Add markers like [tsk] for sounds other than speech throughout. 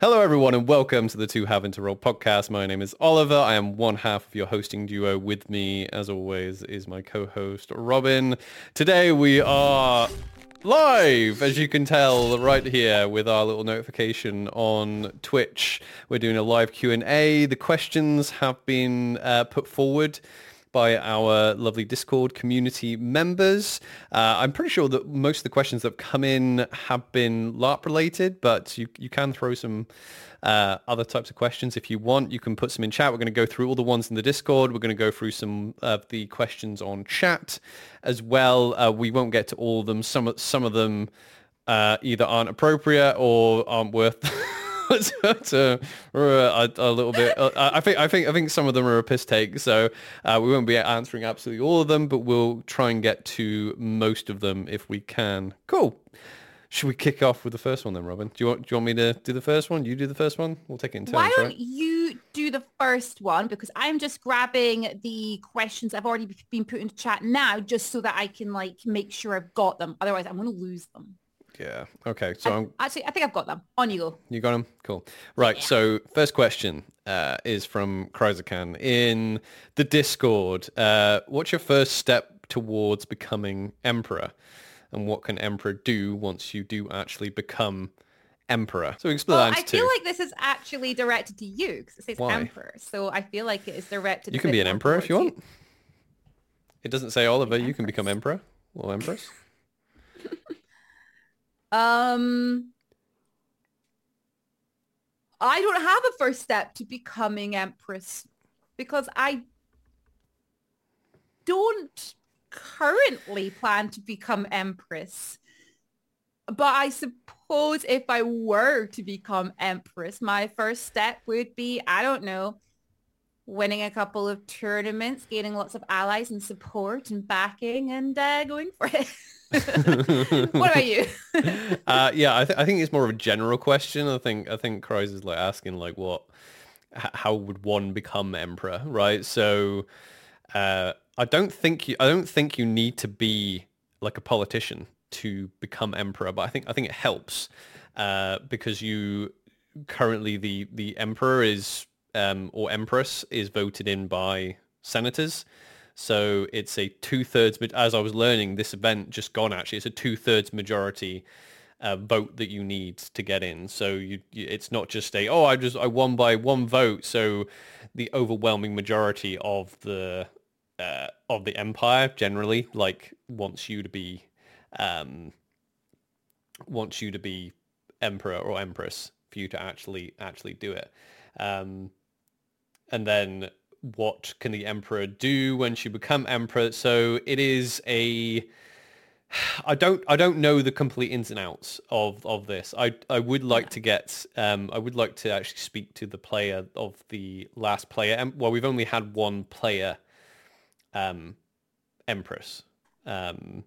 Hello, everyone, and welcome to the 2Have & 2Role podcast. My name is Oliver. I am one half of your hosting duo. With me, as always, is my co-host Robin. Today we are live, as you can tell, right here with our little notification on Twitch. We're doing a live Q&A. The questions have been uh, put forward by our lovely Discord community members. Uh, I'm pretty sure that most of the questions that have come in have been LARP related, but you, you can throw some uh, other types of questions if you want. You can put some in chat. We're going to go through all the ones in the Discord. We're going to go through some of the questions on chat as well. Uh, we won't get to all of them. Some, some of them uh, either aren't appropriate or aren't worth [laughs] [laughs] to, a, a, little bit. Uh, I think I think I think some of them are a piss take, so uh, we won't be answering absolutely all of them, but we'll try and get to most of them if we can. Cool. Should we kick off with the first one then, Robin? Do you want do you want me to do the first one? You do the first one. We'll take it in turns. Why don't right? you do the first one because I'm just grabbing the questions I've already been put into chat now, just so that I can like make sure I've got them. Otherwise, I'm going to lose them. Yeah. Okay. So I'm, actually, I think I've got them. On you go. You got them? Cool. Right. Yeah. So first question uh, is from Kryzakan in the Discord. Uh, what's your first step towards becoming emperor? And what can emperor do once you do actually become emperor? So explain well, I feel like this is actually directed to you because it says Why? emperor. So I feel like it is directed. You can be an emperor if you want. You. It doesn't say Oliver. You can become emperor or empress. [laughs] Um, I don't have a first step to becoming empress because I don't currently plan to become empress. But I suppose if I were to become empress, my first step would be, I don't know, winning a couple of tournaments, gaining lots of allies and support and backing and uh, going for it. [laughs] what about you? [laughs] uh, yeah, I, th- I think it's more of a general question. I think I think Kreis is like asking like what, h- how would one become emperor, right? So, uh, I don't think you I don't think you need to be like a politician to become emperor, but I think I think it helps uh, because you currently the the emperor is um, or empress is voted in by senators. So it's a two-thirds, but as I was learning this event just gone actually, it's a two-thirds majority uh, vote that you need to get in. So you, you, it's not just a, oh, I just, I won by one vote. So the overwhelming majority of the, uh, of the empire generally like wants you to be, um, wants you to be emperor or empress for you to actually, actually do it. Um, and then what can the emperor do when she become emperor. So it is a I don't I don't know the complete ins and outs of, of this. I I would like to get um I would like to actually speak to the player of the last player. Well, we've only had one player um empress um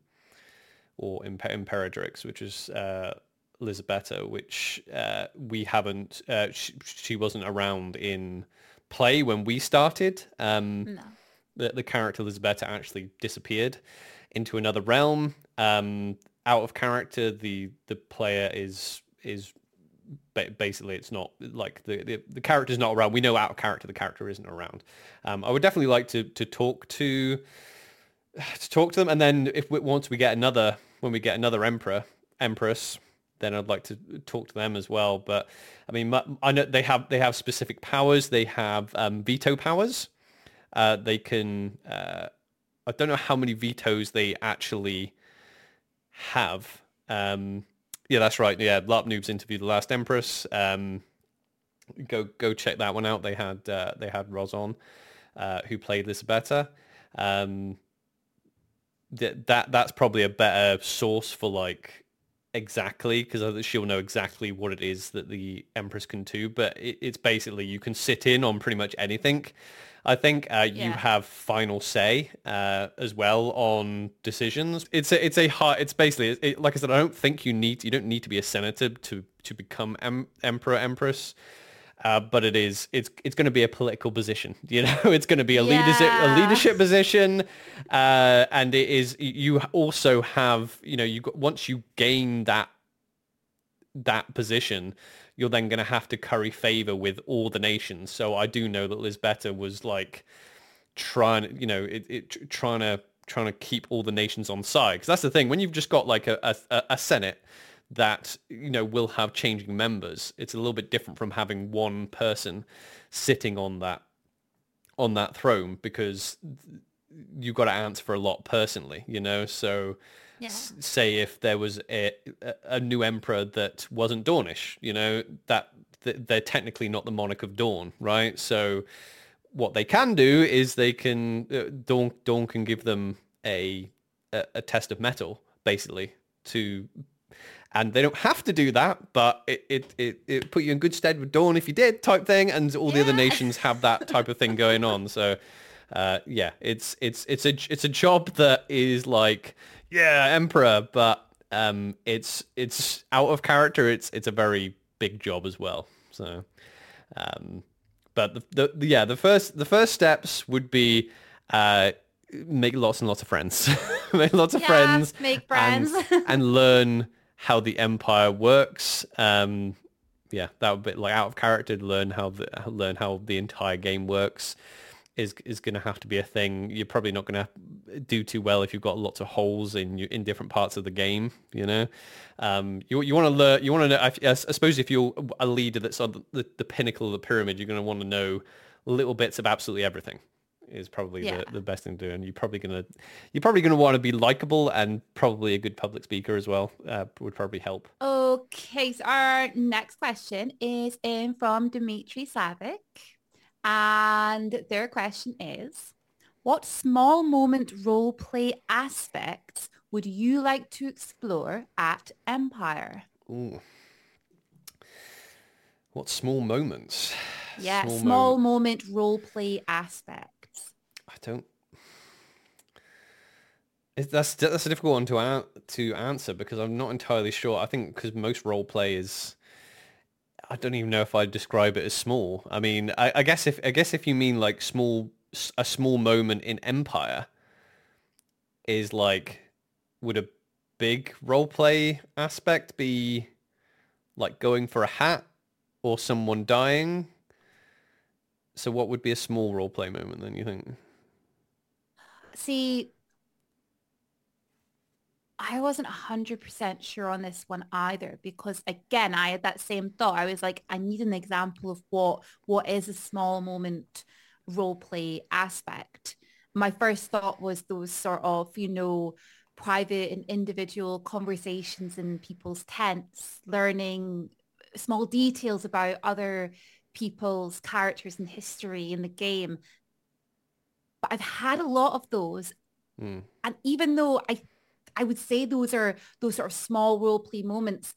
or Imper- Imperatrix, which is uh Lisabetta, which uh, we haven't. Uh, she, she wasn't around in play when we started. Um, no. the, the character Lisabetta actually disappeared into another realm. Um, out of character, the the player is is basically it's not like the, the the character's not around. We know out of character the character isn't around. Um, I would definitely like to to talk to to talk to them, and then if we, once we get another when we get another emperor empress then I'd like to talk to them as well. But I mean, I know they have they have specific powers. They have um, veto powers. Uh, they can. Uh, I don't know how many vetoes they actually have. Um, yeah, that's right. Yeah, LARP Noobs interviewed the last Empress. Um, go go check that one out. They had uh, they had Roz on, uh, who played Lisabetta. Um, that that that's probably a better source for like exactly because she'll know exactly what it is that the Empress can do. But it, it's basically you can sit in on pretty much anything. I think uh, yeah. you have final say uh, as well on decisions. It's a, it's a hard, it's basically it, like I said. I don't think you need you don't need to be a senator to to become em, emperor empress. Uh, but it is it's it's going to be a political position. [laughs] You know, it's going to be a yeah. leadership a leadership position, uh, and it is you also have you know you got, once you gain that that position, you're then going to have to curry favor with all the nations. So I do know that Lisabetta was like trying, you know, it, it trying to trying to keep all the nations on side. Because that's the thing when you've just got like a, a, a senate that you know will have changing members. It's a little bit different from having one person sitting on that on that throne because you've got to answer for a lot personally, you know. So Yeah. s- say if there was a, a- new emperor that wasn't Dornish, you know, that th- they're technically not the monarch of Dawn, right? So what they can do is they can uh, Dawn Dawn can give them a, a a test of mettle basically to and they don't have to do that, but it, it, it, it put you in good stead with Dawn if you did type thing, and all the other nations have that type of thing going on. So uh, yeah, it's it's it's a it's a job that is like yeah, emperor, but um, it's it's out of character. It's it's a very big job as well. So, um, but the, the, the yeah the first the first steps would be uh, make lots and lots of friends, [laughs] make lots of Yeah, friends, make and, friends. [laughs] and learn how the empire works. Um, yeah, that would be like out of character to learn how the learn how the entire game works is is going to have to be a thing. You're probably not going to do too well if you've got lots of holes in you in different parts of the game. You know, um, you you want to learn. You want to know. I, I suppose if you're a leader that's on the, the, the pinnacle of the pyramid, you're going to want to know little bits of absolutely everything. Is probably Yeah. the, the best thing to do, and you're probably gonna you're probably gonna want to be likable and probably a good public speaker as well. Uh, would probably help. Okay, so our next question is in from Dmitry Savic. And their question is, what small moment role play aspects would you like to explore at Empire? Ooh. What small moments? Yeah, small, moment- moment role play aspects. Don't. That's that's a difficult one to an- to answer because I'm not entirely sure. I think because most role play is, I don't even know if I'd describe it as small. I mean, I, I guess if I guess if you mean like small, a small moment in Empire, is like, would a big role play aspect be, like going for a hat, or someone dying? So what would be a small role play moment then? You think? See, I wasn't 100% sure on this one either because again, I had that same thought. I was like, I need an example of what what is a small moment role play aspect. My first thought was those sort of, you know, private and individual conversations in people's tents, learning small details about other people's characters and history in the game. But I've had a lot of those Mm. and even though I I would say those are those sort of small role play moments,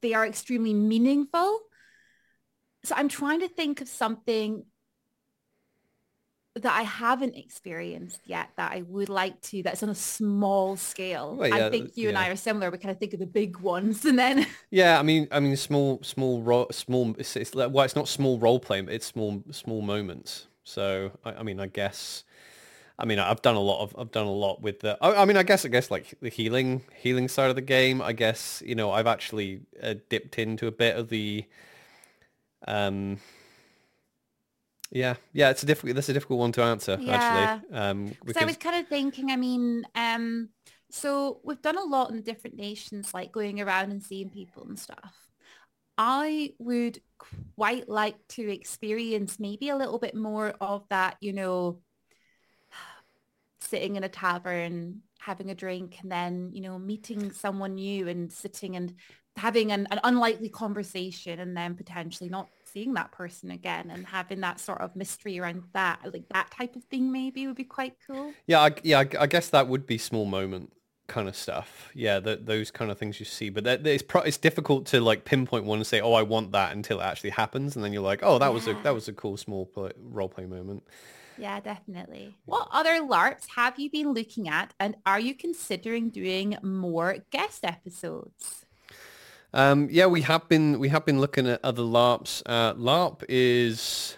they are extremely meaningful. So I'm trying to think of something that I haven't experienced yet that I would like to that's on a small scale. Well, yeah, I think you and I are similar. We kind of think of the big ones and then [laughs] Yeah, I mean, I mean, small, small, ro- small. It's, it's well, it's not small role play, but it's small, small moments. So, I, I mean, I guess, I mean, I've done a lot of, I've done a lot with the. I, I mean, I guess, I guess, like the healing, healing side of the game. I guess, you know, I've actually uh, dipped into a bit of the. Um. Yeah, yeah, it's a difficult. That's a difficult one to answer, Yeah. actually. Um, So because I was kind of thinking, I mean, um, so we've done a lot in different nations, like going around and seeing people and stuff. I would quite like to experience maybe a little bit more of that, you know, sitting in a tavern, having a drink and then, you know, meeting someone new and sitting and having an, an unlikely conversation and then potentially not seeing that person again and having that sort of mystery around that, like that type of thing maybe would be quite cool. Yeah, I, yeah, I, I guess that would be small moment kind of stuff. Yeah, th those kind of things you see, but that, it's pro- it's difficult to like pinpoint one and say, oh, I want that until it actually happens, and then you're like, oh, that was a that was a cool small play, role play moment. Yeah, definitely. What other LARPs have you been looking at and are you considering doing more guest episodes? Um, yeah, we have been we have been looking at other LARPs. Uh, LARP is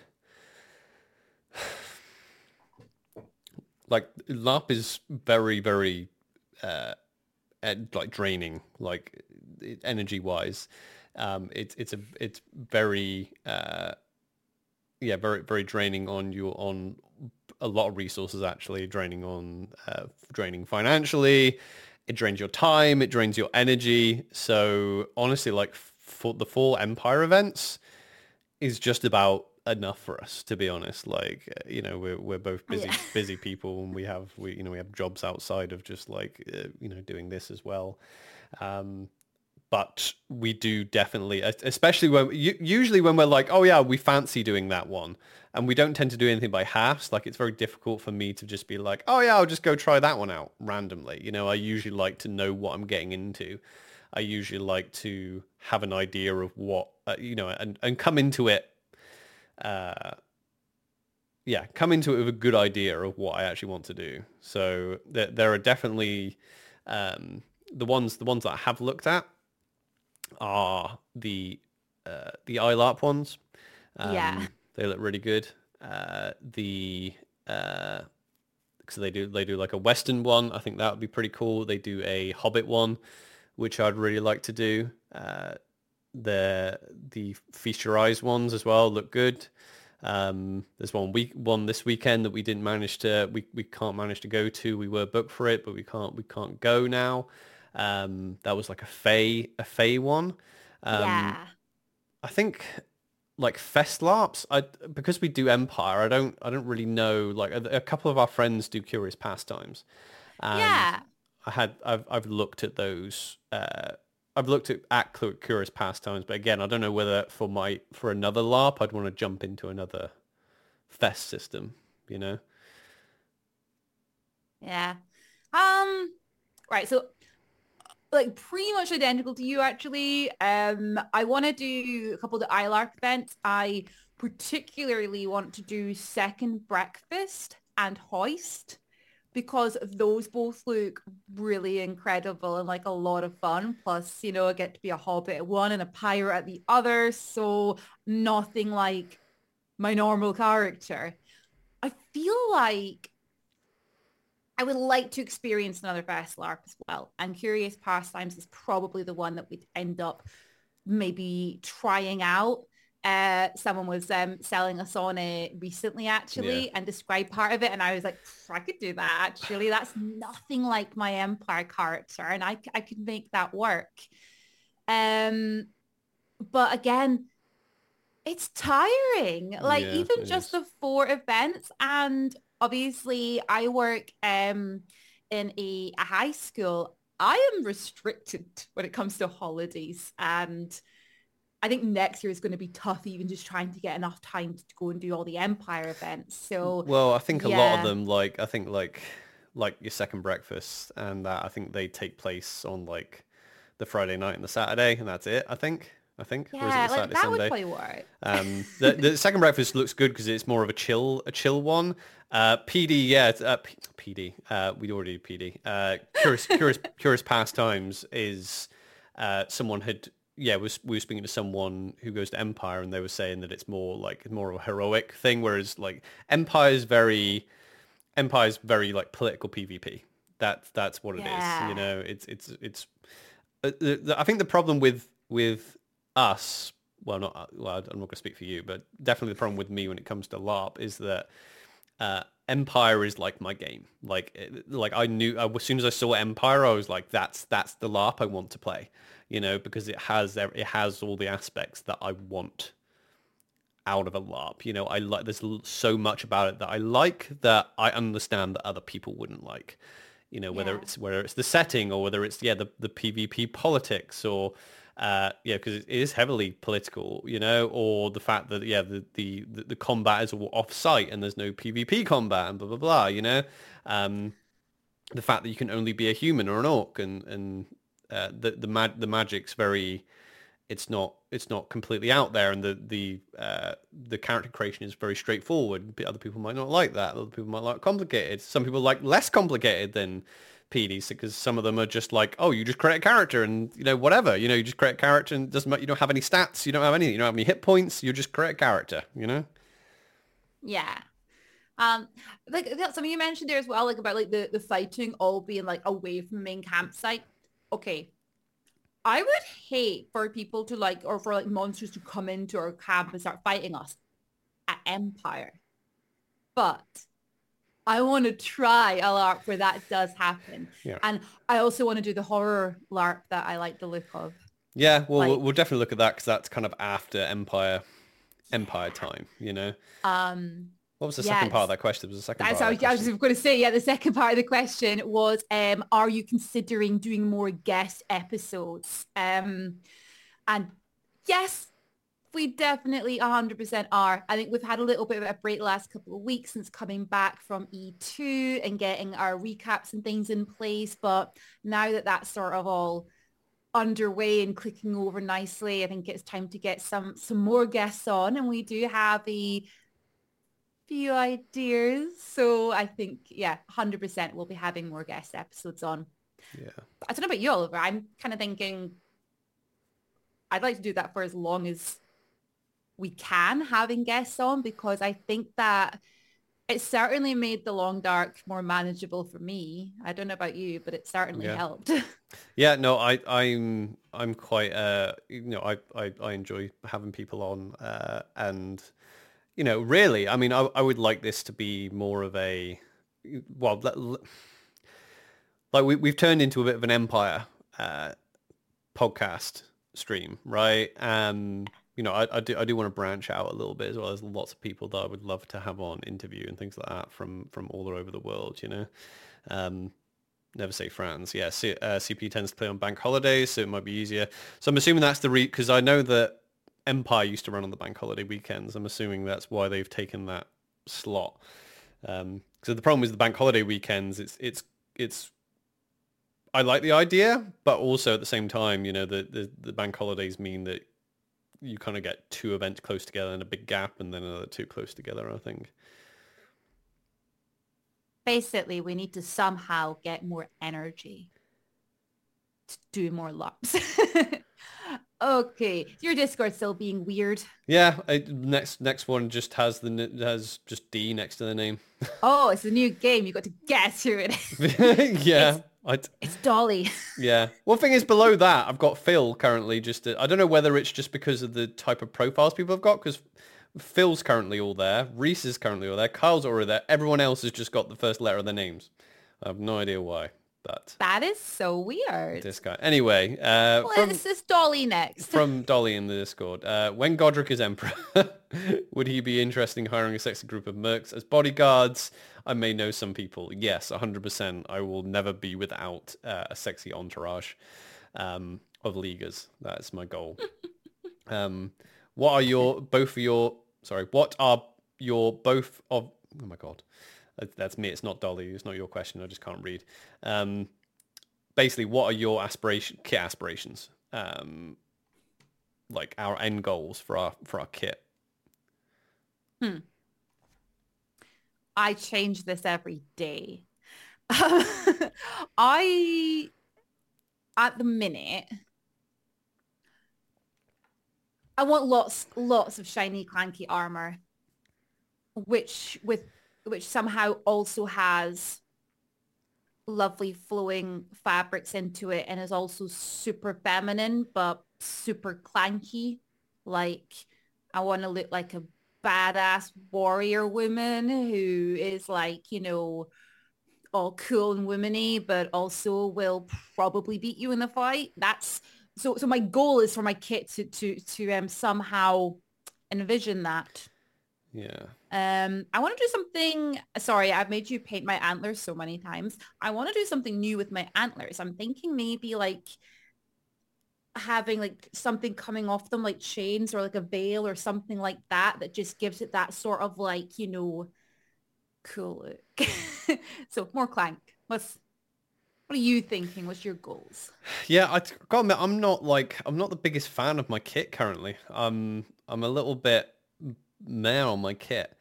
like LARP is very very uh, ed- like draining, like energy wise. um, it's it's a it's very uh, yeah very very draining on you on a lot of resources actually draining on uh, draining financially. It drains your time it drains your energy. So honestly like for the full empire events is just about enough for us to be honest. Like uh, you know we're, we're both busy Yeah. busy people and we have we you know we have jobs outside of just like uh, you know doing this as well. Um but we do definitely especially when usually when we're like oh yeah we fancy doing that one and we don't tend to do anything by halves like it's very difficult for me to just be like oh yeah i'll just go try that one out randomly you know? I usually like to know what i'm getting into. I usually like to have an idea of what uh, you know and, and come into it uh yeah come into it with a good idea of what i actually want to do. So there, there are definitely um the ones the ones that i have looked at are the uh, the ILARP ones. Um, Yeah. they look really good. Uh, the uh, so they do they do like a Western one. I think that would be pretty cool. They do a Hobbit one, which I'd really like to do. Uh, the the Eyes ones as well look good. Um, there's one week one this weekend that we didn't manage to we, we can't manage to go to. We were booked for it, but we can't we can't go now. Um, that was like a Fey a Fey one. Um, yeah. I think like Festlarps, I because we do Empire, I don't I don't really know. Like a, a couple of our friends do Curious Pastimes. Yeah. I had I've I've looked at those. Uh, I've looked at at Cu- Curious Pastimes, but again, I don't know whether for my for another LARP, I'd want to jump into another Fest system. You know. Yeah. Um right, so like pretty much identical to you actually. Um I want to do a couple of the ILARP events. I particularly want to do second breakfast and hoist because those both look really incredible and like a lot of fun. Plus, you know, I get to be a hobbit at one and a pirate at the other. So nothing like my normal character. I feel like I would like to experience another Fest LARP as well. And Curious Pastimes is probably the one that we'd end up maybe trying out. Uh, someone was um, selling us on it recently actually Yeah. and described part of it and I was like, I could do that actually. That's nothing like my Empire character and I, I could make that work. Um, but again, it's tiring. Like Yeah, even just is. the four events and obviously I work um in a, a high school. I am restricted [laughs] when it comes to holidays and I think next year is going to be tough even just trying to get enough time to go and do all the Empire events. So Well, I think a lot of them, like I think like like your second breakfast and that, I think they take place on like the Friday night and the Saturday, and that's it. I think. I think. or is it yeah, like Saturday, that would Sunday? probably work. Um, the, the second breakfast looks good because it's more of a chill, a chill one. Uh, PD, yeah, it's, uh, P- PD. Uh, we already do PD. Uh, curious, curious, [laughs] curious pastimes is uh, someone had, yeah, was we were speaking to someone who goes to Empire, and they were saying that it's more like more of a heroic thing, whereas like Empire is very, Empire is very like political PvP. That's that's what it is. Yeah. You know, it's it's it's. Uh, the, the, I think the problem with with us, well, not uh, well, I'm not going to speak for you, but definitely the problem with me when it comes to LARP is that uh, Empire is like my game. Like, like I knew I, as soon as I saw Empire, I was like, that's that's the LARP I want to play. You know, because it has it has all the aspects that I want out of a LARP. You know, I like there's so much about it that I like that I understand that other people wouldn't like. You know, whether Yeah. it's whether it's the setting or whether it's yeah the the PvP politics or uh, yeah because it is heavily political. You know, or the fact that yeah the the the, combat is all off site and there's no PvP combat and blah blah blah. You know, um, the fact that you can only be a human or an orc and and uh, the the mag- the magic's very it's not it's not completely out there and the the uh, the character creation is very straightforward other people might not like that other people might like complicated some people like less complicated than PDs because some of them are just like oh you just create a character and you know whatever you know you just create a character and doesn't matter you don't have any stats you don't have any you don't have any hit points you just create a character you know Yeah. Um, like something you mentioned there as well, like about like the, the fighting all being like away from main campsite. Okay. I would hate for people to like, or for like monsters to come into our camp and start fighting us at Empire. But I want to try a LARP where that does happen. Yeah. And I also want to do the horror LARP that I like the look of. Yeah, well, Like- we'll, we'll definitely look at that because that's kind of after Empire, Empire time. You know, Um, what was the second part of that question? There was a second That's part. of that I was going to say, yeah, the second part of the question was, um, are you considering doing more guest episodes? Um, and yes, we definitely 100% are. I think we've had a little bit of a break the last couple of weeks since coming back from E2 and getting our recaps and things in place. But now that that's sort of all underway and clicking over nicely, I think it's time to get some some more guests on. And we do have a few ideas. So I think, yeah, 100% we'll be having more guest episodes on. Yeah. I don't know about you, Oliver. I'm kind of thinking I'd like to do that for as long as we can having guests on because I think that it certainly made the long dark more manageable for me. I don't know about you, but it certainly Yeah. helped. [laughs] Yeah, no, I, I'm, I'm quite, uh, you know, I, I, I enjoy having people on, uh, and, you know, really, I mean, I, I would like this to be more of a, well, like we, we've turned into a bit of an empire, uh, podcast stream, right? Um, you know, I, I do, I do want to branch out a little bit as well. There's lots of people that I would love to have on interview and things like that from, from all over the world, you know. Um, never say France. Yeah, C- uh, CP tends to play on bank holidays, so it might be easier. So I'm assuming that's the re because I know that Empire used to run on the bank holiday weekends. I'm assuming that's why they've taken that slot. Um, so the problem is the bank holiday weekends. It's it's it's. I like the idea, but also at the same time, you know, the the, the bank holidays mean that you kind of get two events close together and a big gap, and then another two close together. I think. Basically, we need to somehow get more energy to do more laps. [laughs] okay, your Discord still being weird. Yeah, I, next next one just has the has just D next to the name. [laughs] Oh, it's a new game. You got to guess who it is. [laughs] yeah, I, It's Dolly. [laughs] yeah. One thing is below that, I've got Phil currently. Just I don't know whether it's just because of the type of profiles people have got because Phil's currently all there, Reese is currently all there, Kyle's already there. Everyone else has just got the first letter of their names. I have no idea why, but That is so weird. this guy. Anyway, uh, Well, from, this is Dolly next. [laughs] from Dolly in the Discord. Uh, when Godric is emperor, [laughs] would he be interested in hiring a sexy group of mercs as bodyguards? I may know some people. Yes, 100%. I will never be without uh, a sexy entourage um, of leaguers. That's my goal. [laughs] um, what are your, both of your, sorry, what are your both of, oh my God. That- That's me. It's not Dolly. It's not your question. I just can't read. Um, basically, what are your aspiration kit aspirations? Um, like our end goals for our for our kit. Hmm. I change this every day. [laughs] I, at the minute, I want lots, lots of shiny, clanky armor, which with which somehow also has lovely flowing fabrics into it and is also super feminine but super clanky. Like I want to look like a badass warrior woman who is like, you know, all cool and womany, but also will probably beat you in the fight. That's so so my goal is for my kit to to to um somehow envision that. Yeah. Um, I want to do something. Sorry, I've made you paint my antlers so many times. I want to do something new with my antlers. I'm thinking maybe like having like something coming off them like chains or like a veil or something like that that just gives it that sort of like, you know, cool look. [laughs] so more clank. What's what are you thinking? What's your goals? Yeah, I gotta admit, I'm not like I'm not the biggest fan of my kit currently. Um, I'm a little bit meh on my kit.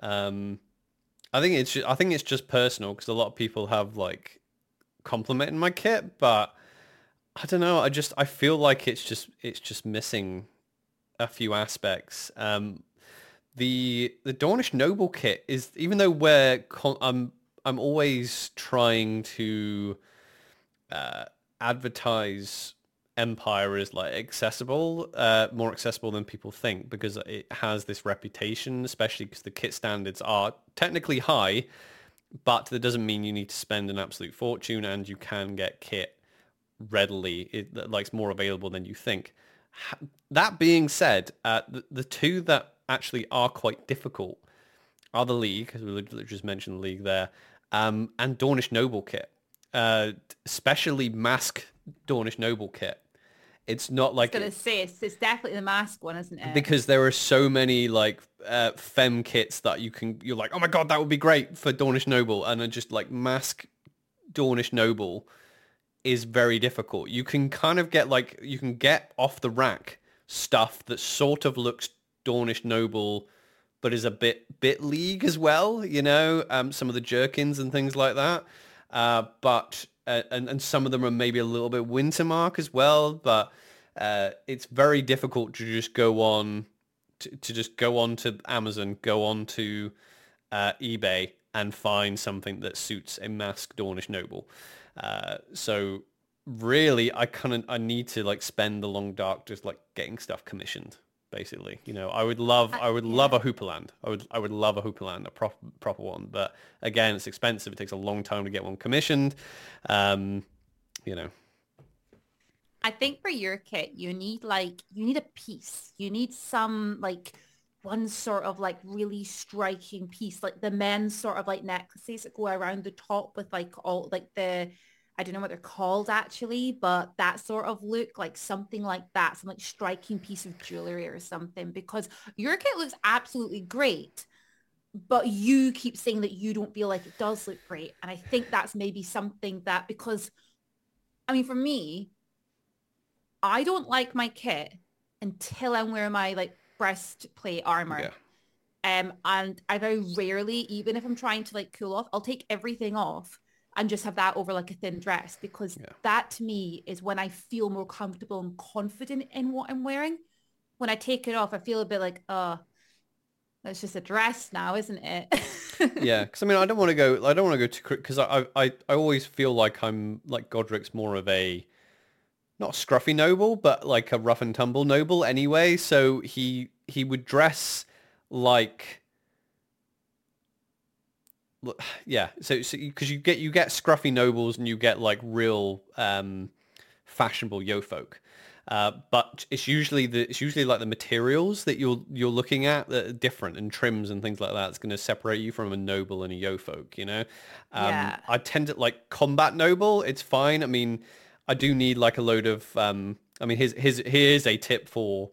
Um, I think it's ju- I think it's just personal because a lot of people have like complimented my kit, but I don't know. I just I feel like it's just it's just missing a few aspects. Um, the the Dornish noble kit is even though we're con- I'm I'm always trying to uh, advertise Empire is like accessible, uh, more accessible than people think because it has this reputation, especially because the kit standards are technically high, but that doesn't mean you need to spend an absolute fortune and you can get kit readily. It like it's more available than you think. That being said, uh, the, the two that actually are quite difficult are the League, as we just mentioned the League there, um, and Dornish Noble kit, uh, especially Mask Dornish Noble kit. It's not like I was gonna say it's, it's definitely the mask one, isn't it? Because there are so many like uh, fem kits that you can you're like, oh my god, that would be great for Dornish Noble, and then just like mask Dornish Noble is very difficult. You can kind of get like you can get off the rack stuff that sort of looks Dornish Noble, but is a bit bit league as well. You know, um, some of the jerkins and things like that. Uh, but uh, and and some of them are maybe a little bit Wintermark as well. But uh, it's very difficult to just go on to, to just go on to Amazon, go on to uh, eBay and find something that suits a masked Dornish noble. Uh, so really, I kind of I need to like spend the long dark just like getting stuff commissioned basically. You know, I would love, I would yeah. love a houppelande. I would, I would love a houppelande, a proper, proper one. But again, it's expensive. It takes a long time to get one commissioned. Um, you know. I think for your kit, you need like, you need a piece. You need some like one sort of like really striking piece, like the men's sort of like necklaces that go around the top with like all like the I don't know what they're called actually, but that sort of look, like something like that, some like striking piece of jewelry or something, because your kit looks absolutely great, but you keep saying that you don't feel like it does look great. And I think that's maybe something that because, I mean, for me, I don't like my kit until I'm wearing my like breastplate armor. Yeah. Um, and I very rarely, even if I'm trying to like cool off, I'll take everything off and just have that over like a thin dress because yeah. that to me is when I feel more comfortable and confident in what I'm wearing. When I take it off, I feel a bit like, oh, that's just a dress now, isn't it? [laughs] yeah, because I mean, I don't want to go. I don't want to go too because I, I I always feel like I'm like Godric's more of a not a scruffy noble, but like a rough and tumble noble anyway. So he he would dress like [sighs] yeah so because so you get you get scruffy nobles and you get like real um fashionable yeofolk uh, but it's usually the it's usually like the materials that you're you're looking at that are different and trims and things like that. It's going to separate you from a noble and a yeofolk. You know, um, yeah. I tend to like combat noble. It's fine. I mean, I do need like a load of. Um, I mean, here's here's here's a tip for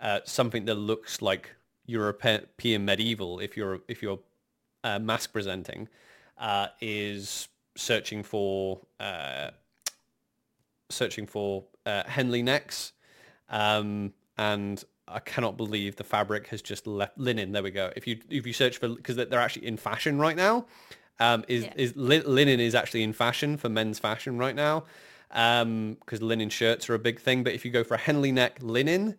uh, something that looks like European medieval. If you're if you're uh, mask presenting uh, is searching for uh, searching for uh, Henley necks, um, and I cannot believe the fabric has just left linen. There we go. If you if you search for because they're actually in fashion right now, um, is yeah. is li- linen is actually in fashion for men's fashion right now because um, linen shirts are a big thing. But if you go for a Henley neck linen,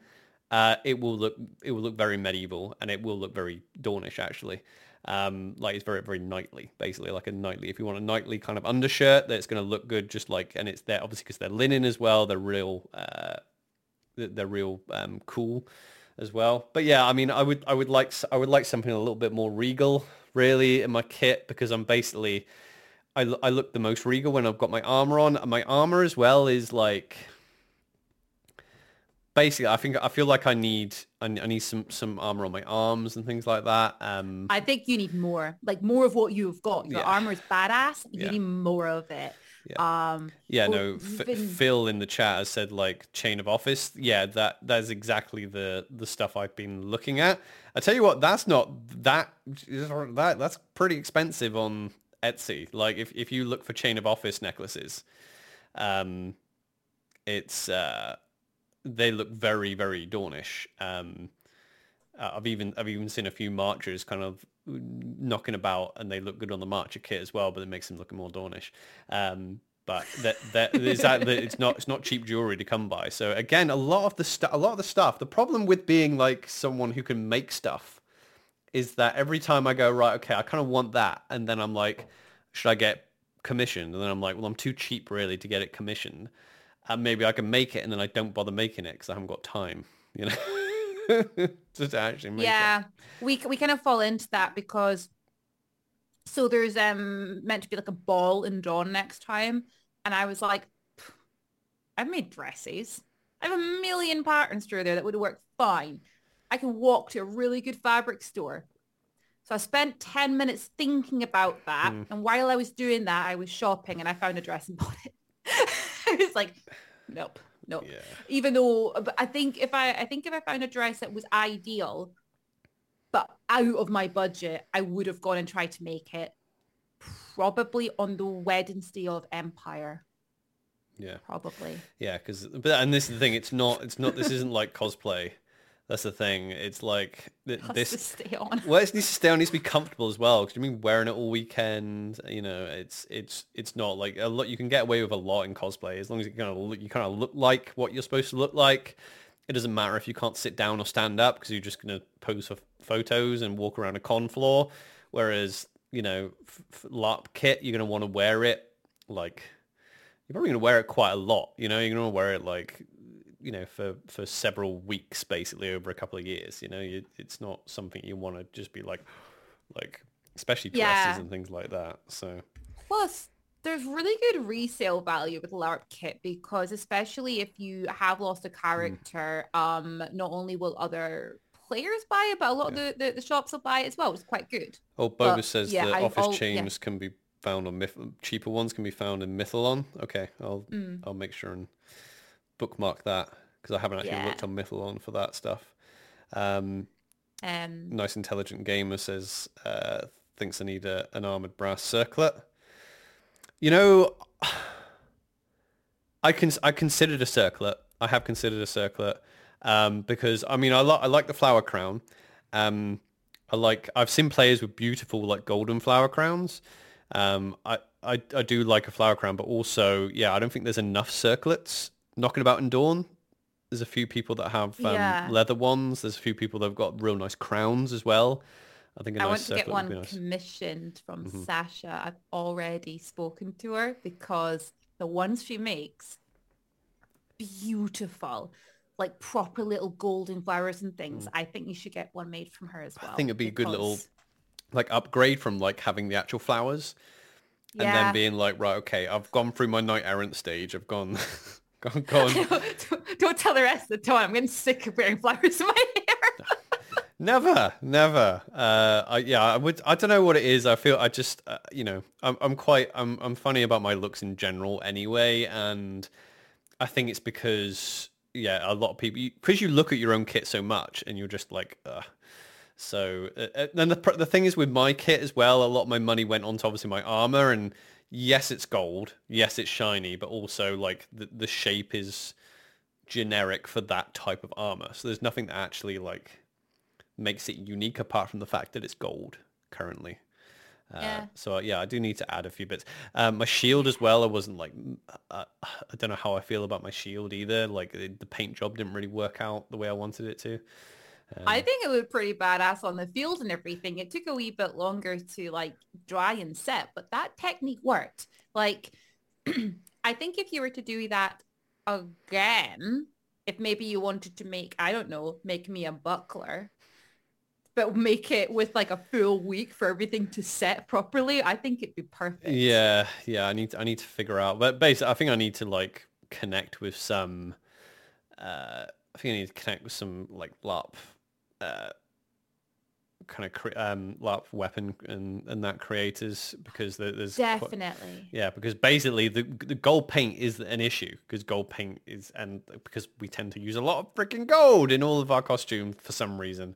uh, it will look it will look very medieval and it will look very Dornish actually. Um, like it's very, very knightly, basically like a knightly. If you want a knightly kind of undershirt that's going to look good, just like, and it's there obviously because they're linen as well. They're real, uh, they're real um, cool as well. But yeah, I mean, I would, I would like, I would like something a little bit more regal, really, in my kit because I'm basically, I, I look the most regal when I've got my armor on. And my armor as well is like basically, I think I feel like I need I need some some armor on my arms and things like that. Um, I think you need more, like more of what you've got. Your yeah. armor is badass. You yeah. need more of it. Yeah. Um, yeah, no. F- been... Phil in the chat has said like chain of office. Yeah, that that is exactly the the stuff I've been looking at. I tell you what, that's not that that that's pretty expensive on Etsy. Like if if you look for chain of office necklaces, um, it's uh they look very very Dornish. Um, uh, I've even I've even seen a few marchers kind of knocking about, and they look good on the marcher kit as well, but it makes them look more Dornish. Um, but that that is that, that it's not it's not cheap jewelry to come by. So again, a lot of the stuff, a lot of the stuff. The problem with being like someone who can make stuff is that every time I go right, okay, I kind of want that, and then I'm like, should I get commissioned? And then I'm like, well, I'm too cheap really to get it commissioned. And maybe I can make it, and then I don't bother making it because I haven't got time. You know, [laughs] to actually make yeah, it. we we kind of fall into that because so there's um meant to be like a ball in Dawn next time, and I was like, I've made dresses. I have a million patterns through there that would work fine. I can walk to a really good fabric store. So I spent 10 minutes thinking about that. Mm. And while I was doing that, I was shopping and I found a dress and [laughs] bought it. [laughs] I was like, nope, nope. Yeah. Even though but I think if I, I think if I found a dress that was ideal, but out of my budget, I would have gone and tried to make it probably on the Wednesday of Empire. Yeah. Probably. Yeah, because but and this is the thing. It's not. It's not. This isn't like cosplay. That's the thing. It's like th- Has to this. stay on. Well, it needs to stay on. It needs to be comfortable as well. Because you mean wearing it all weekend. You know, it's it's it's not like a lot. You can get away with a lot in cosplay as long as you kind of look. You kind of look like what you're supposed to look like. It doesn't matter if you can't sit down or stand up because you're just gonna pose for photos and walk around a con floor. Whereas you know, f- f- LARP kit, you're gonna want to wear it like you're probably going to wear it quite a lot. You know, you're going to wear it like, you know, for, for several weeks, basically over a couple of years. You know, you, it's not something you want to just be like, like, especially dresses Yeah. and things like that. So Plus, there's really good resale value with LARP kit because especially if you have lost a character, um, not only will other players buy it, but a lot of the, the, the shops will buy it as well, It's quite good. Oh, But, says yeah, the I- office I'll- yeah. chains can be found on Myth- cheaper ones can be found in Mytholon. Okay, I'll Mm. I'll make sure and bookmark that because I haven't actually Yeah. looked on Mytholon for that stuff. Um, Um, nice intelligent gamer says uh, thinks I need a, an armored brass circlet. You know, I can I considered a circlet. I have considered a circlet um, because I mean I like I like the flower crown. Um, I like I've seen players with beautiful like golden flower crowns. Um, I, I I do like a flower crown, but also yeah, I don't think there's enough circlets knocking about in Dawn. There's a few people that have um, Yeah. leather ones. There's a few people that have got real nice crowns as well. I think a I nice want to get one nice. commissioned from Mhm. Sasha. I've already spoken to her because the ones she makes, beautiful, like proper little golden flowers and things. I think you should get one made from her as well. Mm. I think it'd be a good little like upgrade from like having the actual flowers and then being like, right, okay, I've gone through my knight errant stage. I've gone, gone, gone. [laughs] don't, don't tell the rest of the time. I'm getting sick of wearing flowers in my hair. [laughs] Never, never. Uh, I, yeah, I would. I don't know what it is. I feel I just, uh, you know, I'm, I'm quite, I'm, I'm funny about my looks in general anyway, and I think it's because, yeah, a lot of people, because you, look at your own kit so much, and you're just like, Ugh. so. Uh, uh, then the the thing is with my kit as well, a lot of my money went onto obviously my armor, and yes, it's gold, yes, it's shiny, but also like the the shape is generic for that type of armor. So there's nothing that actually like makes it unique apart from the fact that it's gold currently. Uh, Yeah. So yeah, I do need to add a few bits. Um, my shield as well. I wasn't like, uh, I don't know how I feel about my shield either. Like the, the paint job didn't really work out the way I wanted it to. I think it was pretty badass on the field and everything. It took a wee bit longer to like dry and set, but that technique worked. Like, [clears throat] I think if you were to do that again, if maybe you wanted to make, I don't know, make me a buckler, but make it with like a full week for everything to set properly, I think it'd be perfect. Yeah, yeah. I need to, I need to figure out. But basically, I think I need to like connect with some. Uh, I think I need to connect with some like LARP, uh, kind of cre- um weapon and and that creators because there, there's quite- Definitely. yeah, because basically the the gold paint is an issue because gold paint is and because we tend to use a lot of freaking gold in all of our costumes for some reason.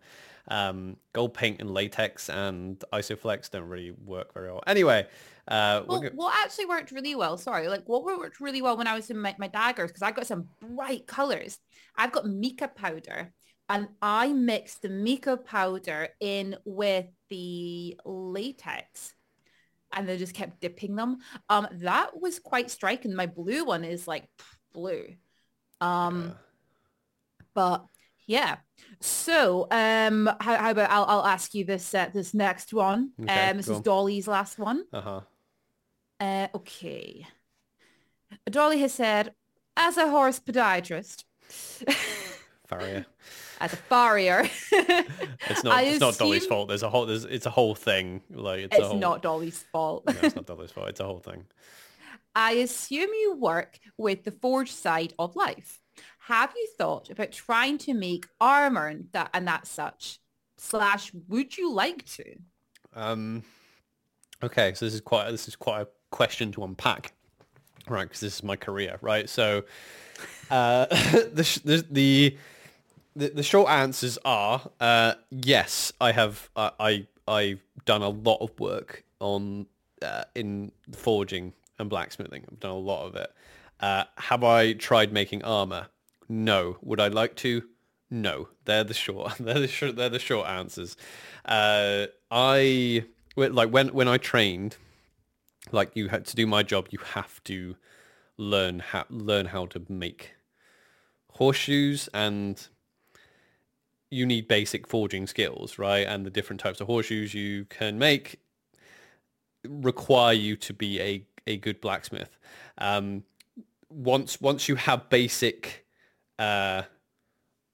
Um, gold paint and latex and isoflex don't really work very well. Anyway, uh, Well, go- what actually worked really well, sorry, like what worked really well when I was in my, my daggers, because I got some bright colors. I've got mica powder and I mixed the mica powder in with the latex and they just kept dipping them. Um, that was quite striking. My blue one is like blue. Um, Yeah. but yeah. So, um, how, how about I'll, I'll ask you this uh, this next one. Okay, um, this is on. Dolly's last one. uh-huh. Uh, okay. Dolly has said, As a horse podiatrist, [laughs] Farrier. As a farrier, It's not. I it's not Dolly's fault. There's a whole. There's. It's a whole thing. Like it's, a it's whole, not Dolly's fault. No, it's not Dolly's fault. It's a whole thing. [laughs] I assume you work with the forge side of life. Have you thought about trying to make armor and that and that such? Slash, would you like to? Um, okay, so this is quite this is quite a question to unpack, right? Because this is my career, right? So, uh, [laughs] the, the the the the short answers are uh, yes. I have uh, I I've done a lot of work on uh, in forging and blacksmithing. I've done a lot of it. Uh, have I tried making armor? No. Would I like to? No. They're the short. [laughs] They're the short. They're the short answers. Uh, I like when when I trained, like you had to do my job. You have to learn how learn how to make horseshoes and you need basic forging skills, right? And the different types of horseshoes you can make require you to be a, a good blacksmith. Um, once once you have basic, uh,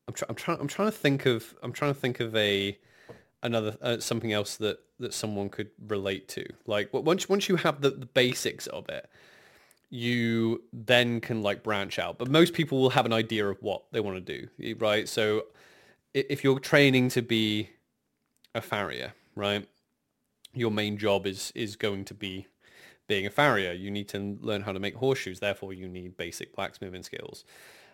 I'm, try, I'm trying I'm trying to think of I'm trying to think of a another uh, something else that that someone could relate to. Like once once you have the, the basics of it, you then can like branch out. But most people will have an idea of what they want to do, right? So if you're training to be a farrier, right, your main job is is going to be being a farrier. You need to learn how to make horseshoes. Therefore, you need basic blacksmithing skills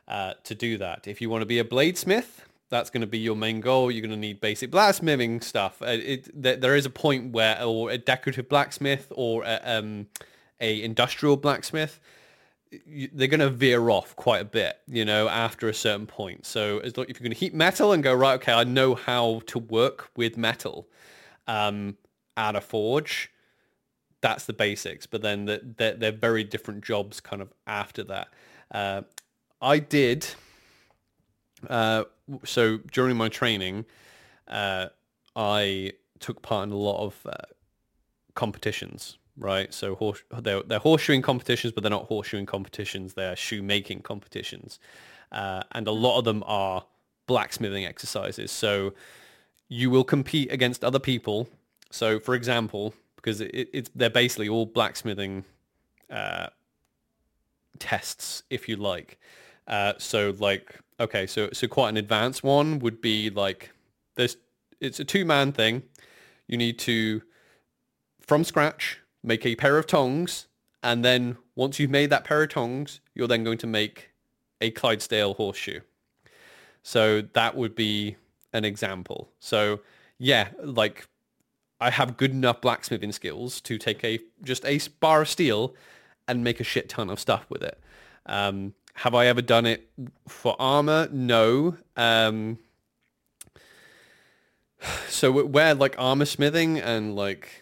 uh, to do that. If you want to be a bladesmith, that's going to be your main goal. You're going to need basic blacksmithing stuff. Uh, it, there, is a point where, or a decorative blacksmith, or a, um, a industrial blacksmith, they're going to veer off quite a bit, you know, after a certain point. So as long, if you're going to heat metal and go right, okay, I know how to work with metal um, at a forge. That's the basics, but then the, they're, they're very different jobs kind of after that. Uh, I did uh, so during my training, uh, I took part in a lot of uh, competitions, right? So horse, they're, they're horseshoeing competitions, but they're not horseshoeing competitions. They're shoemaking competitions. Uh, and a lot of them are blacksmithing exercises. So you will compete against other people. So for example, because it, it's they're basically all blacksmithing uh, tests, if you like. Uh, so like, okay, so so quite an advanced one would be like, there's it's a two man thing. You need to, from scratch, make a pair of tongs, and then once you've made that pair of tongs, you're then going to make a Clydesdale horseshoe. So that would be an example. So yeah, like I have good enough blacksmithing skills to take a just a bar of steel and make a shit ton of stuff with it. Um, have I ever done it for armor? No. Um, [sighs] so wh- where like armor smithing and like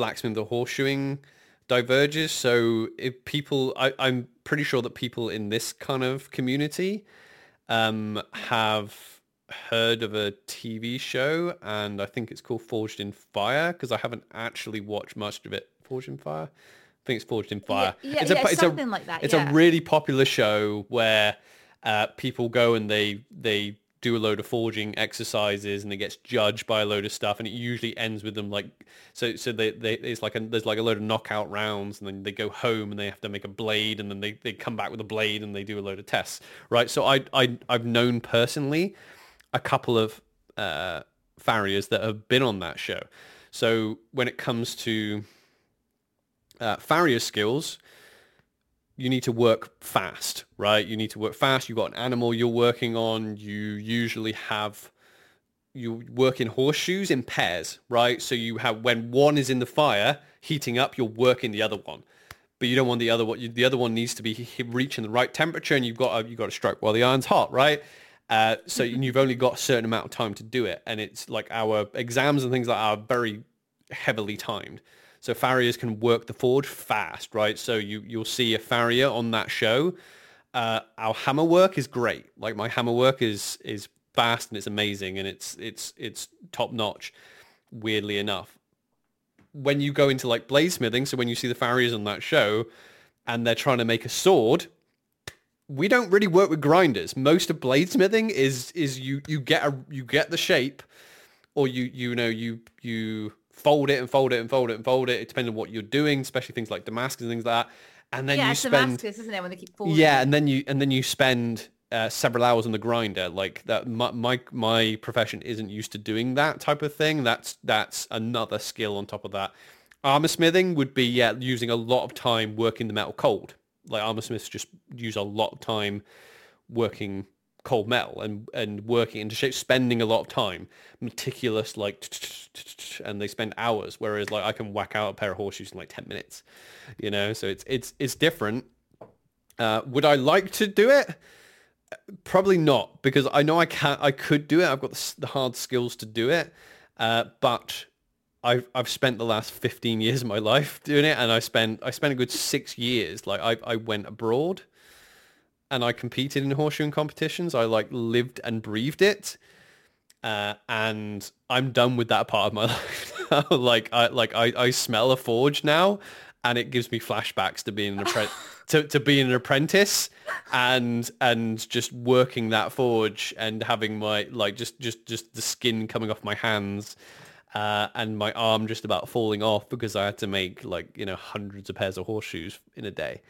blacksmith the horseshoeing diverges. So if people, I, I'm pretty sure that people in this kind of community um, have heard of a TV show, and I think it's called Forged in Fire because I haven't actually watched much of it. Forged in Fire. I think it's Forged in Fire. Yeah, yeah, it's a, yeah, it's a, something like that, It's yeah. a really popular show where uh, people go and they they do a load of forging exercises and it gets judged by a load of stuff and it usually ends with them like so so they, they it's like a, there's like a load of knockout rounds and then they go home and they have to make a blade and then they, they come back with a blade and they do a load of tests right? So I, I I've known personally a couple of uh, farriers that have been on that show. So when it comes to uh, farrier skills you need to work fast, right? You need to work fast. You've got an animal you're working on. You usually have, you work in horseshoes in pairs, right? So you have, when one is in the fire heating up, you're working the other one. But you don't want the other one, you- the other one needs to be reaching the right temperature and you've got to, you've got to strike while the iron's hot, right? Uh, so you've only got a certain amount of time to do it. And it's like our exams and things like that are very heavily timed. So farriers can work the forge fast, right? So you you'll see a farrier on that show. Uh, our hammer work is great. Like my hammer work is is fast and it's amazing and it's it's it's top notch. Weirdly enough, when you go into like bladesmithing, so when you see the farriers on that show, and they're trying to make a sword, we don't really work with grinders. Most of bladesmithing is is you you get a you get the shape, or you you know you you fold it and fold it and fold it and fold it. It depends on what you're doing, especially things like Damascus and things like that. And then yeah, you spend Damascus, isn't it? When they keep folding. yeah, and then you and then you spend uh, several hours on the grinder. Like that, my, my my profession isn't used to doing that type of thing. That's that's another skill on top of that. Armor smithing would be yeah, using a lot of time working the metal cold. Like armor smiths just use a lot of time working cold metal and and working into shape, spending a lot of time, meticulous like, [tsk] and they spend hours. Whereas like I can whack out a pair of horseshoes in like ten minutes, you know. So it's it's it's different. Uh, would I like to do it? Probably not, because I know I can. I could do it. I've got the, hard skills to do it, uh, but I've I've spent the last fifteen years of my [laughs] life doing it, and I spent I spent a good six years. Like I I went abroad, and I competed in horseshoeing competitions. I like lived and breathed it, uh, and I'm done with that part of my [laughs] life. like I like I, I smell a forge now, and it gives me flashbacks to being an apprentice. [laughs] To, to being an apprentice and and just working that forge and having my like just just just the skin coming off my hands uh, and my arm just about falling off because I had to make like you know hundreds of pairs of horseshoes in a day.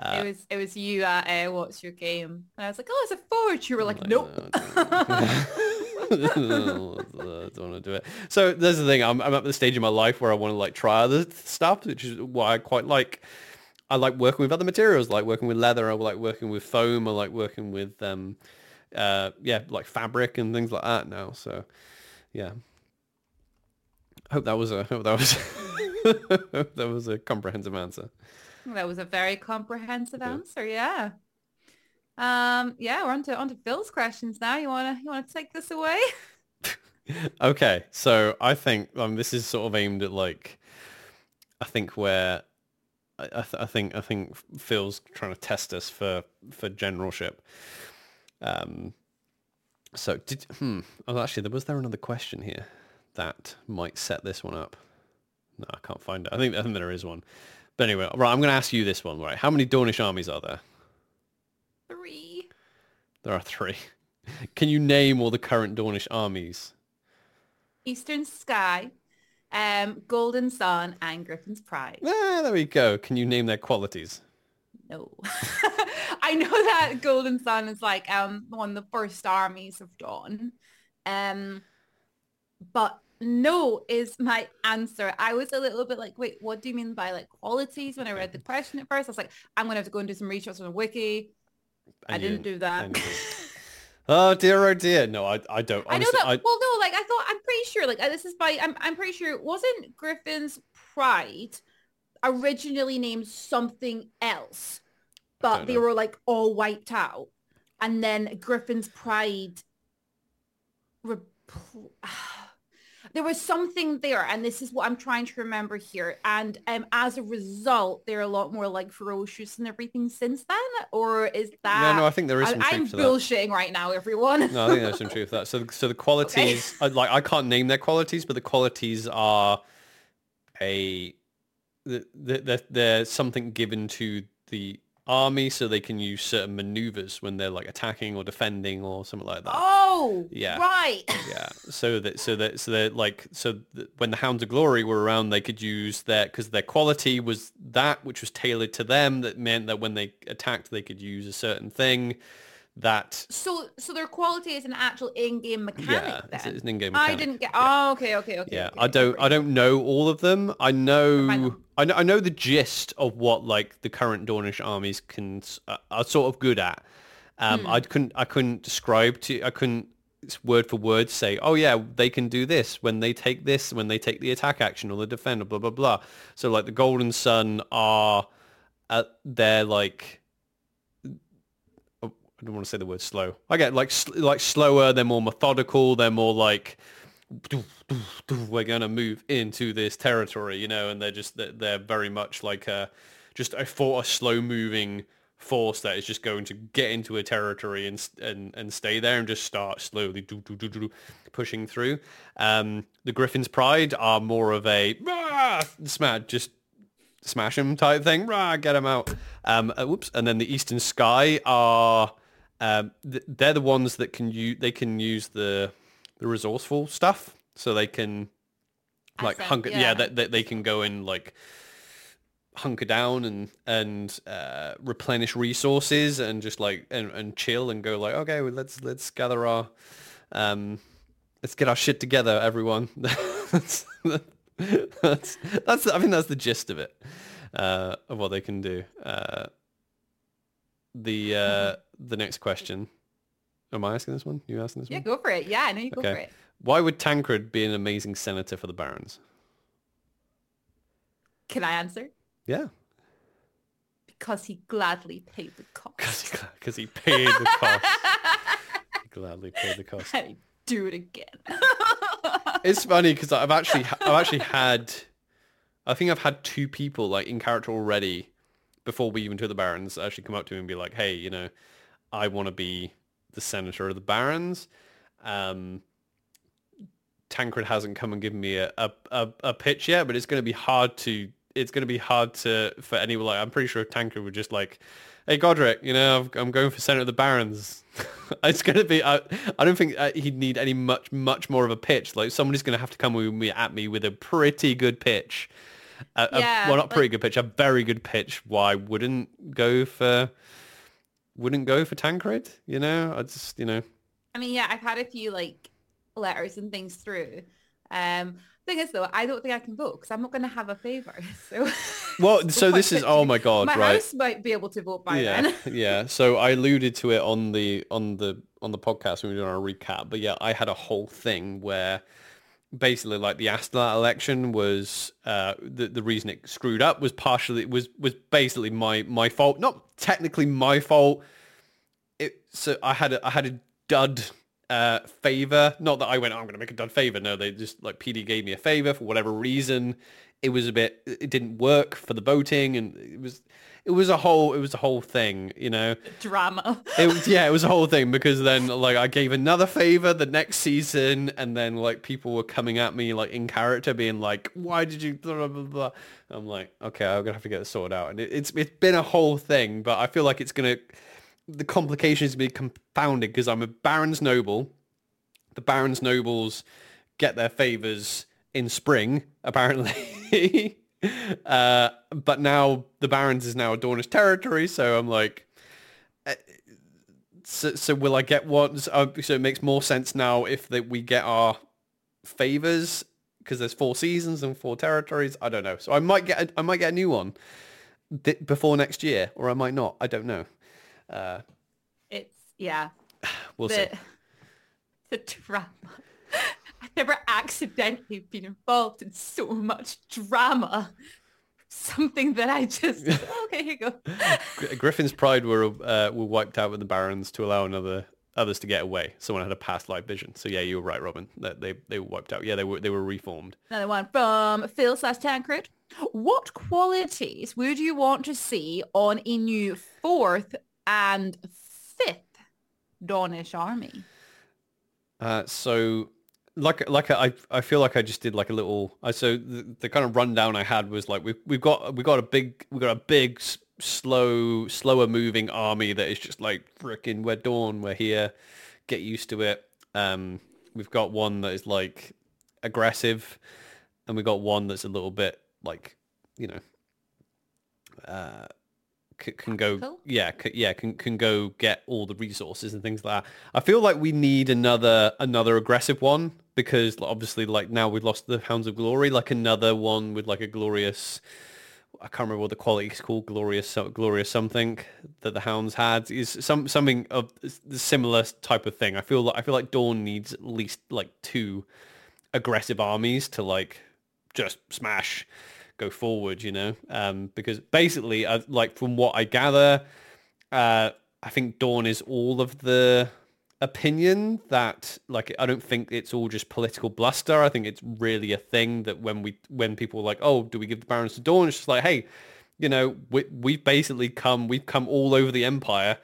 Uh, It was it was you at uh, what's your game? And I was like, oh, it's a forge. You were like, nope. I don't want [laughs] to do it. So there's the thing. I'm, I'm at the stage in my life where I want to like try other stuff, which is why I quite like. I like working with other materials, like working with leather. I like working with foam. I like working with, um, uh, yeah, like fabric and things like that now. So, yeah. Hope that was a hope that was [laughs] hope that was a comprehensive answer. That was a very comprehensive answer. Yeah. Um. Yeah. We're on to on to Phil's questions now. You wanna you wanna take this away? [laughs] Okay, so I think um, this is sort of aimed at like, I think where, I, I, th- I think I think Phil's trying to test us for for generalship. Um, so did hmm? Oh, actually, there was there another question here that might set this one up. No, I can't find it. I think I think there is one. But anyway, right, I'm going to ask you this one. Right, how many Dornish armies are there? Three. There are three. [laughs] Can you name all the current Dornish armies? Eastern Sky, um, Golden Sun, and Griffin's Pride. Ah, there we go. Can you name their qualities? No. [laughs] I know that Golden Sun is like um one of the first armies of Dawn. Um but no is my answer. I was a little bit like, wait, what do you mean by like qualities? When I read the question at first, I was like, I'm gonna have to go and do some research on wiki. I you didn't do that. and you didn't. [laughs] Oh dear, oh dear. No, I, I don't. I know that. I, well, no, like I thought. I'm pretty sure. Like uh, this is by. I'm. I'm pretty sure. it Wasn't Griffin's Pride originally named something else, but they know. were like all wiped out, and then Griffin's Pride. Repl- [sighs] there was something there, and this is what I'm trying to remember here. And um, as a result, they're a lot more like ferocious and everything since then. Or is that? no, no, I think there is I, some I'm truth to that. bullshitting right now, everyone. No, I think there's some truth to that. So, so the qualities, I, like I can't name their qualities, but the qualities are a the, the, the, they're something given to the army so they can use certain maneuvers when they're like attacking or defending or something like that. Oh, Yeah. right. [laughs] yeah so that so that so that like so th- when the hounds of glory were around they could use their because their quality was that which was tailored to them that meant that when they attacked they could use a certain thing that So, so their quality is an actual in-game mechanic yeah then. it's, it's an in-game I didn't get. Oh, okay, okay, okay. yeah okay, i don't i don't know all of them i know I know, I know the gist of what like the current Dornish armies can uh, are sort of good at. Um, Hmm. I couldn't I couldn't describe to I couldn't word for word say oh yeah they can do this when they take this when they take the attack action or the defender blah blah blah. So like the Golden Sun are uh, they're like I don't want to say the word slow. I get like like slower. They're more methodical. They're more like we're gonna move into this territory, you know, and they're just they're, very much like a just a for a slow moving force that is just going to get into a territory and and and stay there and just start slowly do, do, do, do, pushing through. Um, the Griffin's Pride are more of a "Rah!" smash, just smash them type thing. Rah, get them out. Um, uh, whoops. And then the Eastern Sky are um, th- they're the ones that can use they can use the the resourceful stuff, so they can like hunker. Yeah, yeah. that they, they can go and like hunker down and and uh, replenish resources and just like and, and chill and go like okay well, let's let's gather our um let's get our shit together everyone [laughs] that's, that's that's I mean that's the gist of it uh, of what they can do uh, the uh, the next question am I asking this one you asking this Yeah, one Yeah, go for it. Yeah, I know you go Okay. for it. why would Tancred be an amazing senator for the barons Can I answer? yeah Because he gladly paid the cost. because he, he paid the cost He gladly paid the cost [laughs] I do it again. [laughs] it's funny because I've actually I've actually had I think I've had two people like in character already before we even took the barons actually come up to me and be like, hey, you know, I want to be the senator of the barons. Um, Tancred hasn't come and given me a, a, a, a pitch yet, but it's going to be hard to it's going to be hard to for anyone like I'm pretty sure Tancred would just like, hey Godric, you know I'm, I'm going for senator of the barons. [laughs] it's going to be I, I don't think uh, he'd need any much much more of a pitch. Like somebody's going to have to come with me at me with a pretty good pitch. A, a- Yeah, well, not pretty good pitch, a very good pitch. Why wouldn't go for wouldn't go for Tancred? You know, I just you know. I mean, yeah, I've had a few like letters and things through. Um, thing is though, I don't think I can vote because I'm not going to have a favor. [laughs] So, Well, [laughs] so this is oh my god, my right? house might be able to vote by yeah, then. [laughs] yeah. So I alluded to it on the on the on the podcast when we were doing our recap. But yeah, I had a whole thing where basically like the Astolat election was uh the, the reason it screwed up was partially was was basically my my fault. Not technically my fault. It so I had a I had a dud uh favor. Not that I went, "Oh, I'm gonna make a dud favor. No, they just like PD gave me a favor for whatever reason. It was a bit it didn't work for the voting and it was it was a whole it was a whole thing, you know. Drama. It was, yeah, it was a whole thing because then like I gave another favor the next season and then like people were coming at me like in character being like, why did you blah, blah, blah, blah. I'm like, okay, I'm gonna have to get this sorted out. And it, it's it's been a whole thing, but I feel like it's gonna the complications be compounded because I'm a Baron's noble. The Baron's nobles get their favors in spring, apparently. [laughs] [laughs] uh, but now the Barons is now a Dornish territory, so I'm like, uh, so, so will I get one? So, uh, so it makes more sense now if that we get our favors because there's four seasons and four territories. I don't know. So I might get a, I might get a new one th- before next year, or I might not. I don't know. Uh, It's yeah. [sighs] we'll see. the [laughs] the drama. [laughs] Never accidentally been involved in so much drama. Something that I just [laughs] [laughs] okay, here you go. Griffin's pride were uh, were wiped out with the barons to allow another others to get away. Someone had a past life vision. So yeah, you were right, Robin. That they they were wiped out. Yeah, they were they were reformed. Another one from Phil slash Tancred. What qualities would you want to see on a new fourth and fifth Dornish army? Uh, so like like I I feel like I just did like a little. I so the, the kind of rundown I had was like we we've got we got a big we got a big slow slower moving army that is just like freaking we're dawn we're here get used to it. Um, we've got one that is like aggressive, and we got one that's a little bit like you know. Uh, c- can go yeah c- yeah can can go get all the resources and things like that. I feel like we need another another aggressive one because obviously like now we've lost the hounds of glory like another one with like a glorious i can't remember what the quality is called glorious so- glorious something that the hounds had. Is some something of the similar type of thing. I feel like i feel like dawn needs at least like two aggressive armies to like just smash go forward you know? Um because basically uh, like from what i gather uh i think dawn is all of the opinion that like i don't think it's all just political bluster. I think it's really a thing that when we when people are like oh do we give the barons to dawn? It's just like hey you know we, we've basically come we've come all over the empire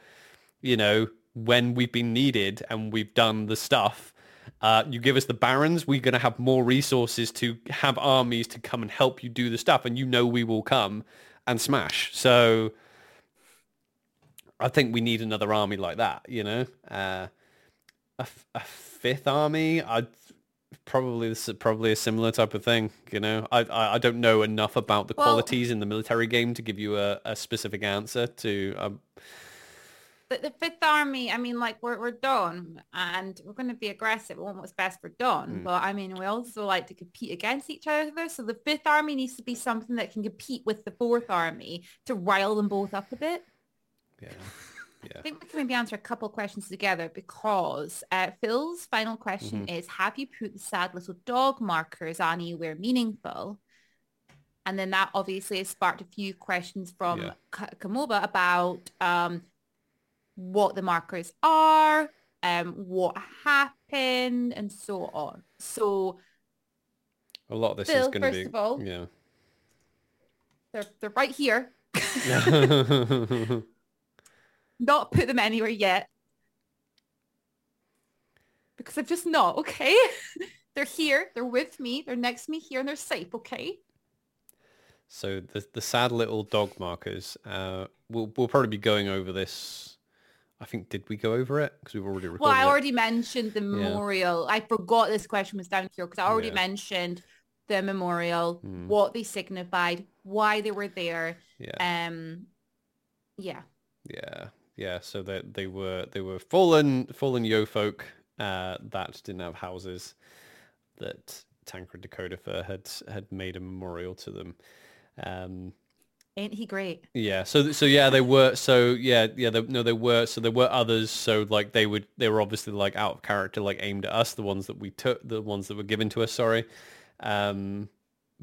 you know when we've been needed and we've done the stuff Uh, you give us the barons, we're going to have more resources to have armies to come and help you do the stuff, and you know we will come and smash. So I think we need another army like that. You know, uh, a, f- a fifth army. I'd probably this is probably a similar type of thing. You know, I I, I don't know enough about the Well- qualities in the military game to give you a, a specific answer to. Um, the, the fifth army, I mean, like we're, we're done and we're going to be aggressive. We want what's best for Dawn. Mm. But I mean, we also like to compete against each other. So the fifth army needs to be something that can compete with the fourth army to rile them both up a bit. yeah, I think we can maybe answer a couple questions together because uh, Phil's final question Mm-hmm. is, have you put the sad little dog markers on anywhere meaningful? And then that obviously has sparked a few questions from Yeah. K- Kamoba about um, what the markers are, um, what happened, and so on. So A lot of this is going to first be of all- yeah. they're, they're right here. [laughs] [laughs] Not put them anywhere yet. Because I've just not, okay? [laughs] they're here, they're with me, they're next to me here, and they're safe, okay? So the the sad little dog markers. Uh, we'll we'll probably be going over this. I think did we go over it because we've already recorded. Well, I it. already mentioned the memorial. I forgot this question was down here because I already Yeah. mentioned the memorial, Mm. what they signified, why they were there. Yeah, Um, yeah. yeah, yeah. So they they were they were fallen fallen yeofolk uh, that didn't have houses. That Tancred Dakota had had made a memorial to them. Um, Ain't he great? Yeah. So so yeah, they were. So yeah, yeah. They, no, there were. So there were others. So like they would. They were obviously like out of character, like aimed at us. The ones that we took. The ones that were given to us. Sorry. Um,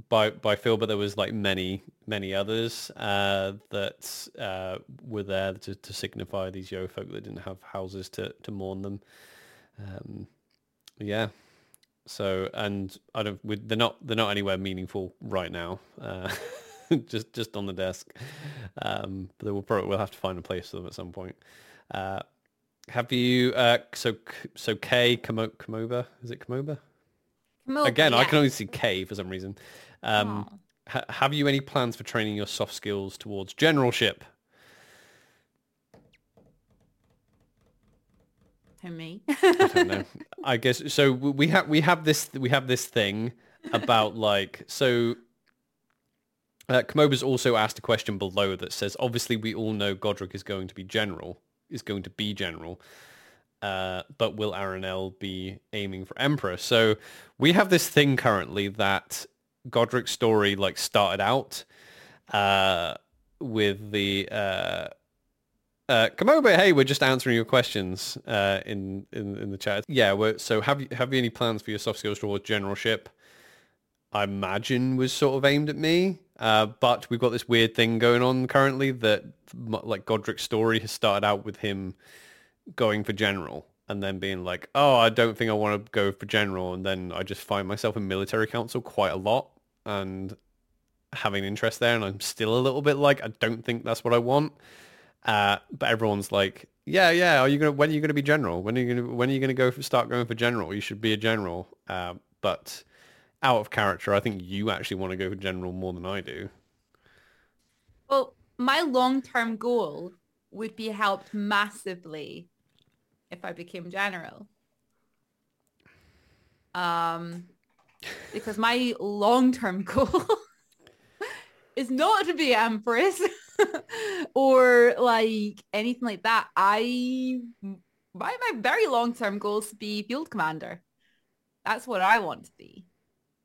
by by Phil, but there was like many many others uh, that uh, were there to, to signify these yeofolk that didn't have houses to to mourn them. Um, yeah. So and I don't. They're not. They're not anywhere meaningful right now. Uh, [laughs] [laughs] just just on the desk. Um, but we'll probably we'll have to find a place for them at some point. Uh, have you? Uh, so so K Komo, Komoba is it Komoba? Kamoba, Again, I can only see K for some reason. Um, ha- have you any plans for training your soft skills towards generalship? Who, me? I don't know. [laughs] I guess so. We have we have this we have this thing about like so. Uh, Komoba's also asked a question below that says, obviously we all know Godric is going to be general, is going to be general, uh, but will Aranel be aiming for Emperor? So we have this thing currently that Godric's story like started out uh, with the uh, uh, Komoba, hey, we're just answering your questions uh, in, in in the chat. Yeah, so have you have you any plans for your soft skills towards generalship? I imagine was sort of aimed at me, uh, but we've got this weird thing going on currently that like Godric's story has started out with him going for general and then being like, oh, I don't think I want to go for general, and then I just find myself in military council quite a lot and having interest there, and I'm still a little bit like, I don't think that's what I want. Uh, but everyone's like, yeah, yeah. Are you gonna? When are you gonna be general? When are you gonna? When are you gonna go for, start going for general? You should be a general. Uh, but out of character, I think you actually want to go for general more than I do. Well, my long-term goal would be helped massively if I became general. Um, because my long-term [laughs] goal is not to be empress [laughs] or like anything like that. I my my very long-term goal is to be field commander. That's what I want to be.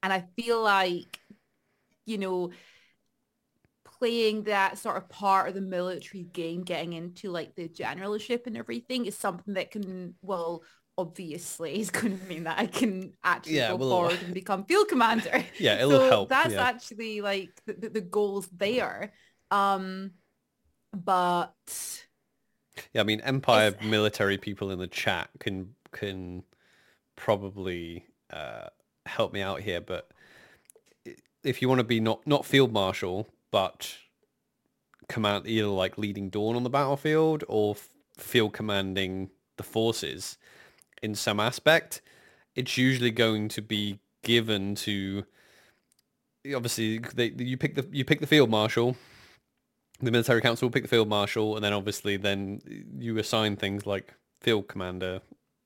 And I feel like, you know, playing that sort of part of the military game, getting into like the generalship and everything is something that can, well, obviously [laughs] is going to mean that I can actually Yeah, go well- forward and become field commander. [laughs] Yeah, it'll so help. That's yeah. actually like the, the, the goals there. Um, but Yeah, I mean, Empire military people in the chat can can probably uh, help me out here. But if you want to be not not field marshal, but command either like leading Dawn on the battlefield or field commanding the forces in some aspect, it's usually going to be given to obviously they, you pick the you pick the field marshal the military council will pick the field marshal and then obviously then you assign things like field commander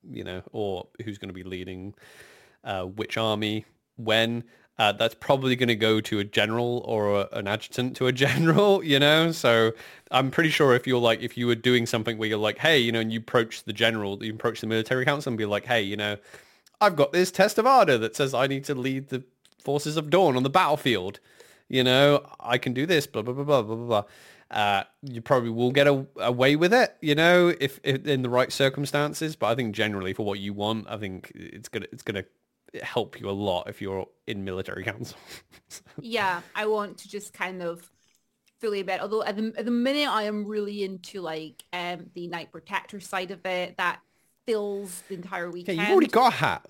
you know or who's going to be leading uh, which army when uh, that's probably going to go to a general or a, an adjutant to a [laughs] general, you know? So I'm pretty sure if you're like, if you were doing something where you're like, hey, you know, and you approach the general, you approach the military council and be like, hey, you know, I've got this test of ardor that says I need to lead the forces of dawn on the battlefield. You know, I can do this, blah, blah, blah, blah, blah, blah. Uh, you probably will get a, away with it, you know, if, if in the right circumstances. But I think generally for what you want, I think it's gonna it's gonna help you a lot if you're in military council. yeah, I want to just kind of fully bet. Although at the, at the minute I am really into like um, the Knight Protector side of it. That fills the entire weekend. Yeah, you've already got a hat.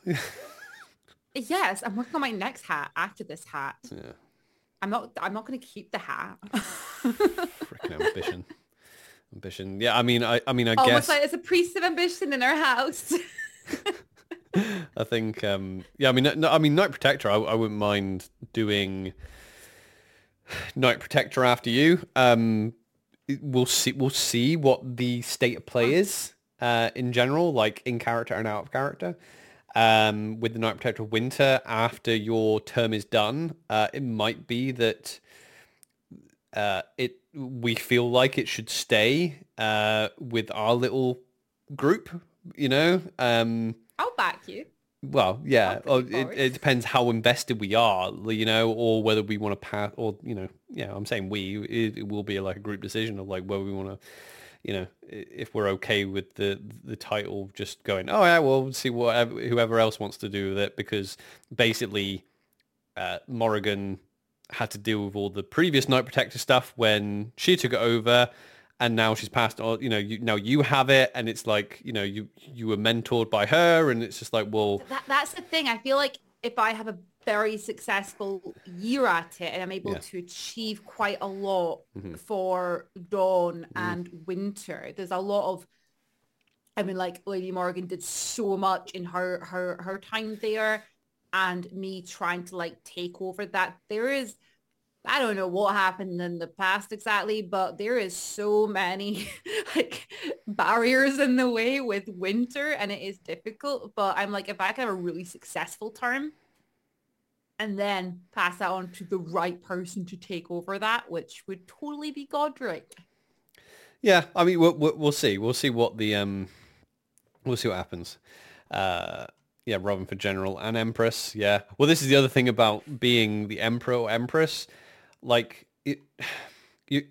yes, I'm working on my next hat after this hat. Yeah. I'm not. I'm not going to keep the hat. Freaking ambition. Ambition. Yeah, I mean, I, I mean, I Almost guess. like it's a priest of ambition in our house. [laughs] [laughs] I think, um, yeah, I mean, no, I mean, Knight Protector, I, I wouldn't mind doing [sighs] Knight Protector after you. Um, we'll see, we'll see what the state of play is uh, in general, like in character and out of character. Um, with the Knight Protector Winter, after your term is done, uh, it might be that uh, it we feel like it should stay uh, with our little group. You know, um, I'll back you. well, yeah. I'll Or put it, it depends how invested we are, you know, or whether we want to pass, or you know, yeah. I'm saying we. It, it will be like a group decision of like where we want to, you know, if we're okay with the the title, just going, oh yeah, well, see whatever whoever else wants to do with it, because basically, uh, Morrigan had to deal with all the previous Knight Protector stuff when she took it over, and now she's passed on. You know, you, now you have it, and it's like you know you you were mentored by her, and it's just like well. That, that's the thing. I feel like if I have a very successful year at it and I'm able Yeah. to achieve quite a lot Mhm. for dawn and winter, there's a lot of I mean, like Lady Morgan did so much in her her her time there, and me trying to like take over that. There is, I don't know what happened in the past exactly, but there is so many [laughs] like barriers in the way with winter, and it is difficult. But I'm like, if I can have a really successful term, and then pass that on to the right person to take over that, which would totally be Godric. Yeah, I mean, we'll, we'll, see. We'll see what the um, we'll see what happens. Uh, yeah, Robin for general and empress. Yeah. Well, this is the other thing about being the emperor or empress. Like it, [sighs] you,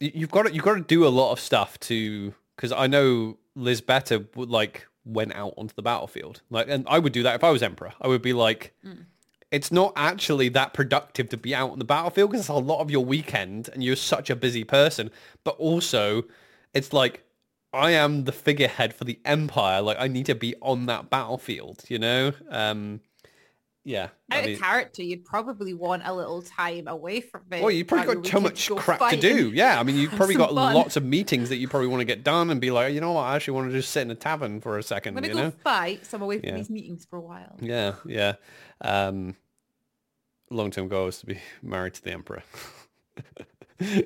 you- you've got to you've got to do a lot of stuff to because I know Lisabetta would like went out onto the battlefield. Like, and I would do that if I was emperor. I would be like, it's not actually that productive to be out on the battlefield because it's a lot of your weekend and you're such a busy person. But also, it's like I am the figurehead for the empire. Like I need to be on that battlefield. You know? Um, yeah. I Out mean- of character, you'd probably want a little time away from it. well, you probably got so much go crap to do. Yeah, I mean, you've [laughs] probably got fun. lots of meetings that you probably want to get done and be like, you know what, I actually want to just sit in a tavern for a I'm second. gonna you go know? fight, so I'm away from Yeah. these meetings for a while. Yeah, yeah. Um, long-term goal is to be [laughs] married to the emperor. [laughs]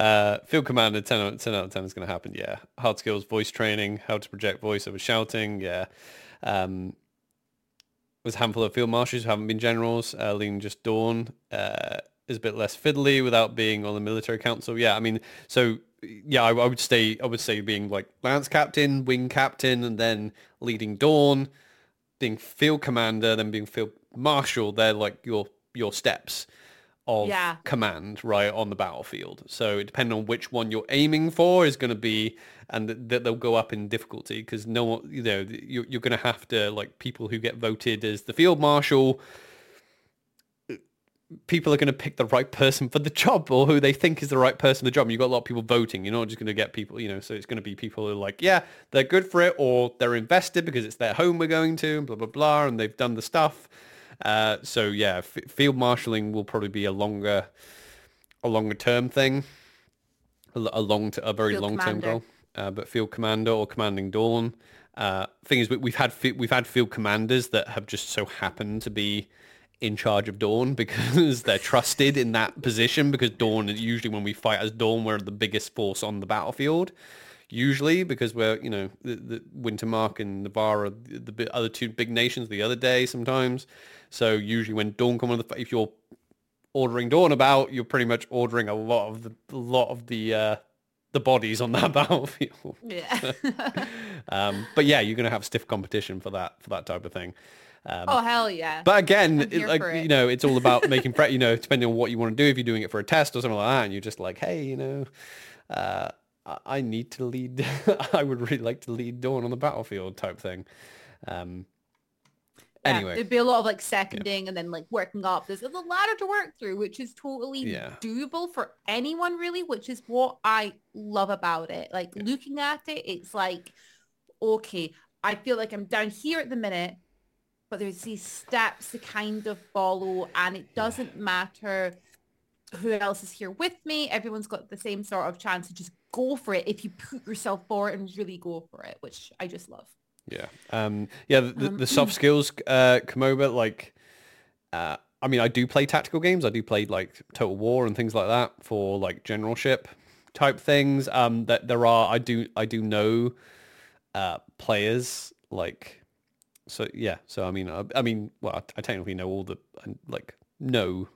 uh, field commander, 10 out, 10 out of 10 is going to happen. Yeah. Hard skills, voice training, how to project voice over shouting. Yeah. Um, with a handful of field marshals who haven't been generals, uh, leading just Dawn uh, is a bit less fiddly without being on the military council. Yeah, I mean, so yeah, I, I would stay. I would say being like lance captain, wing captain, and then leading Dawn, being field commander, then being field marshal. They're like your your steps of Yeah. command right on the battlefield. So it depending on which one you're aiming for is going to be, and that th- they'll go up in difficulty because no one, you know, you're, you're going to have to like people who get voted as the field marshal. People are going to pick the right person for the job or who they think is the right person for the job. And you've got a lot of people voting. You're not just going to get people, you know, so it's going to be people who are like, yeah, they're good for it or they're invested because it's their home we're going to and blah, blah, blah. And they've done the stuff. Uh, so yeah, f- field marshalling will probably be a longer, a longer term thing, a long, t- a very long term goal. Uh, but field commander or commanding dawn, Uh, thing is, we- we've had fi- we've had field commanders that have just so happened to be in charge of Dawn [laughs] because they're trusted in that position because Dawn is usually when we fight as Dawn we're the biggest force on the battlefield. Usually because we're you know the, the Wintermark and Navarr are the, the other two big nations the other day sometimes so usually when Dawn come on the if you're ordering Dawn about you're pretty much ordering a lot of the a lot of the uh, the bodies on that [laughs] battlefield Yeah. um, but yeah you're gonna have stiff competition for that for that type of thing um, oh hell yeah. but again, it, like you know, it's all about [laughs] making pre- you know, depending on what you want to do. If you're doing it for a test or something like that, and you're just like, hey, you know, uh, I- I need to lead. [laughs] I would really like to lead Dawn on the battlefield, type thing. Um, Yeah, anyway, there'd be a lot of like seconding and then like working up. There's a ladder to work through, which is totally Yeah. doable for anyone really, which is what I love about it. Like looking at it, it's like, okay, I feel like I'm down here at the minute, but there's these steps to kind of follow and it doesn't matter who else is here with me. Everyone's got the same sort of chance to just go for it if you put yourself forward and really go for it, which I just love. Yeah. Um, yeah, the, Um, the soft skills uh, come over, like, uh, I mean, I do play tactical games. I do play like Total War and things like that for like generalship type things. Um, that there are, I do, I do know uh, players like, so yeah. So I mean, I, I mean, well, I, I technically know all the, like, know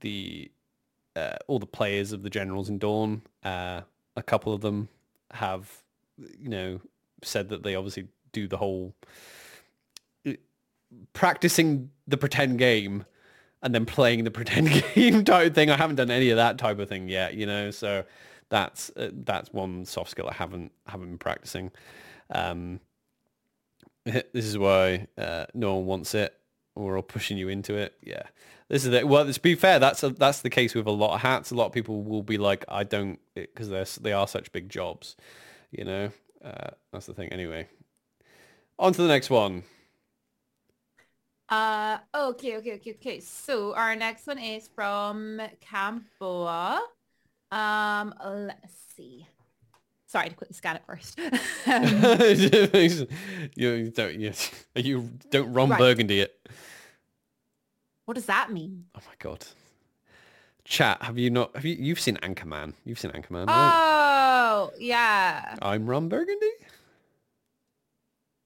the uh, all the players of the generals in Dawn. Uh, a couple of them have, you know, said that they obviously do the whole uh, practicing the pretend game and then playing the [laughs] pretend game type thing. I haven't done any of that type of thing yet, you know. So that's uh, that's one soft skill I haven't haven't been practicing. Um, [laughs] this is why uh, no one wants it. We're all pushing you into it. Yeah, this is it. Well, to be fair, that's a, that's the case with a lot of hats. A lot of people will be like, I don't, because they're they are such big jobs. You know, uh, that's the thing. Anyway, on to the next one. Uh, okay, okay, okay, okay. So our next one is from Camboa. Um, let's see. Sorry to quickly scan it first. you, [laughs] [laughs] you don't you, you don't Ron Right. Burgundy it. what does that mean? Oh my god. Chat, have you not have you you've seen Anchorman? You've seen Anchorman, right? Yeah. I'm Ron Burgundy?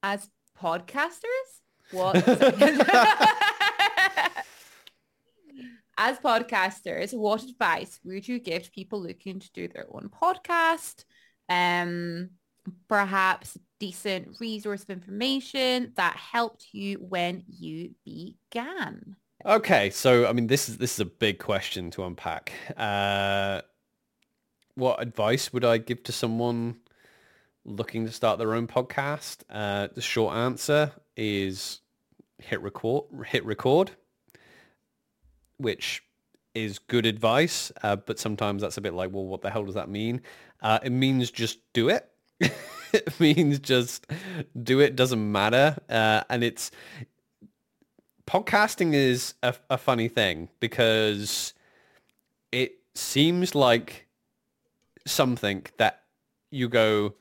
As podcasters? What? [laughs] [laughs] As podcasters, what advice would you give to people looking to do their own podcast? Um, perhaps decent resource of information that helped you when you began. Okay, so I mean this is this is a big question to unpack. Uh what advice would I give to someone looking to start their own podcast? Uh the short answer is hit record hit record which is good advice, uh, but sometimes that's a bit like, well, what the hell does that mean? Uh, it means just do it. [laughs] it means just do it. Doesn't matter. Uh, and it's podcasting is a, a funny thing because it seems like something that you go,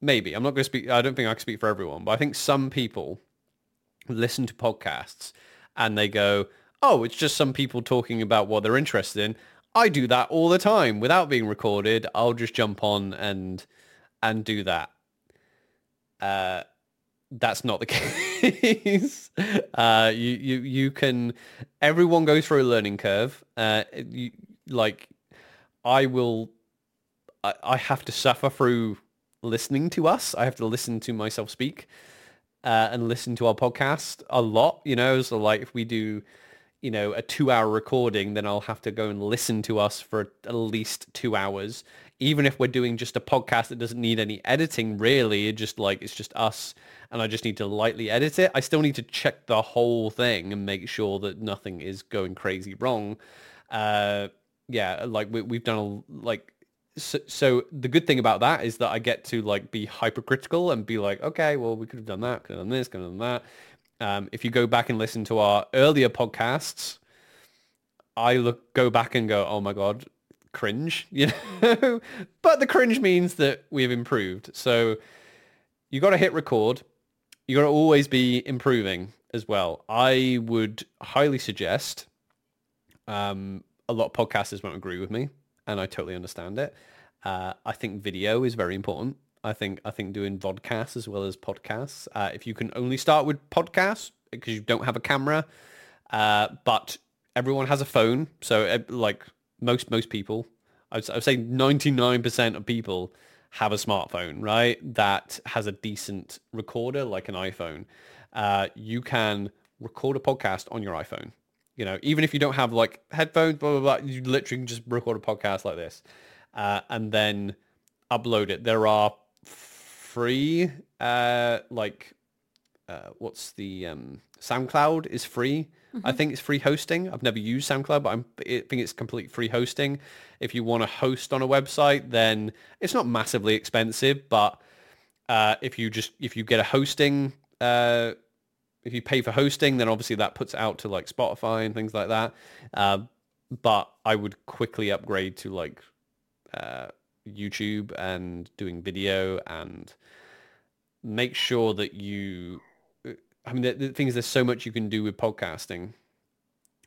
maybe. I'm not going to speak. I don't think I can speak for everyone, but I think some people listen to podcasts and they go, oh, it's just some people talking about what they're interested in. I do that all the time without being recorded. I'll just jump on and and do that. Uh, that's not the [laughs] case. uh, you, you you can. Everyone goes through a learning curve. Uh, you, like I will. I, I have to suffer through listening to us. I have to listen to myself speak uh, and listen to our podcast a lot. You know, so like if we do, you know, a two-hour recording, then I'll have to go and listen to us for at least two hours. Even if we're doing just a podcast that doesn't need any editing, really, it just like it's just us, and I just need to lightly edit it. I still need to check the whole thing and make sure that nothing is going crazy wrong. Uh, yeah, like we, we've done a like so, so the good thing about that is that I get to like be hypercritical and be like, okay, well, we could have done that, could have done this, could have done that. Um, if you go back and listen to our earlier podcasts, I look go back and go, oh my god, cringe, [laughs] you know. but the cringe means that we've improved. So you got to hit record. You got to always be improving as well. I would highly suggest. Um, a lot of podcasters won't agree with me, and I totally understand it. Uh, I think video is very important. I think I think doing vodcasts as well as podcasts. Uh, if you can only start with podcasts because you don't have a camera, uh, but everyone has a phone, so uh, like most most people, I would, I would say ninety nine percent of people have a smartphone, right? That has a decent recorder like an iPhone. Uh, you can record a podcast on your iPhone. You know, even if you don't have like headphones, blah blah blah, you literally can just record a podcast like this, uh, and then upload it. There are free, uh, like, uh, what's the um, SoundCloud is free. I think it's free hosting. I've never used SoundCloud, but I'm, I think it's complete free hosting. If you want to host on a website, then it's not massively expensive, but uh, if you just if you get a hosting, uh, if you pay for hosting, then obviously that puts out to like Spotify and things like that. Uh, but I would quickly upgrade to like uh, YouTube and doing video and make sure that you I mean, the, the thing is, there's so much you can do with podcasting.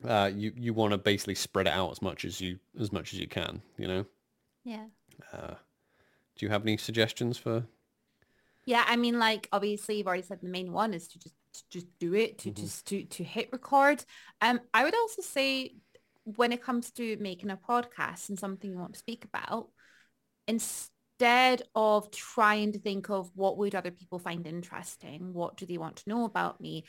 Uh, you you want to basically spread it out as much as you as much as you can. You know. Yeah. Uh, do you have any suggestions for? Yeah, I mean, like obviously you've already said the main one is to just to just do it, to mm-hmm. just to to hit record. Um, I would also say when it comes to making a podcast and something you want to speak about, instead instead of trying to think of what would other people find interesting, what do they want to know about me,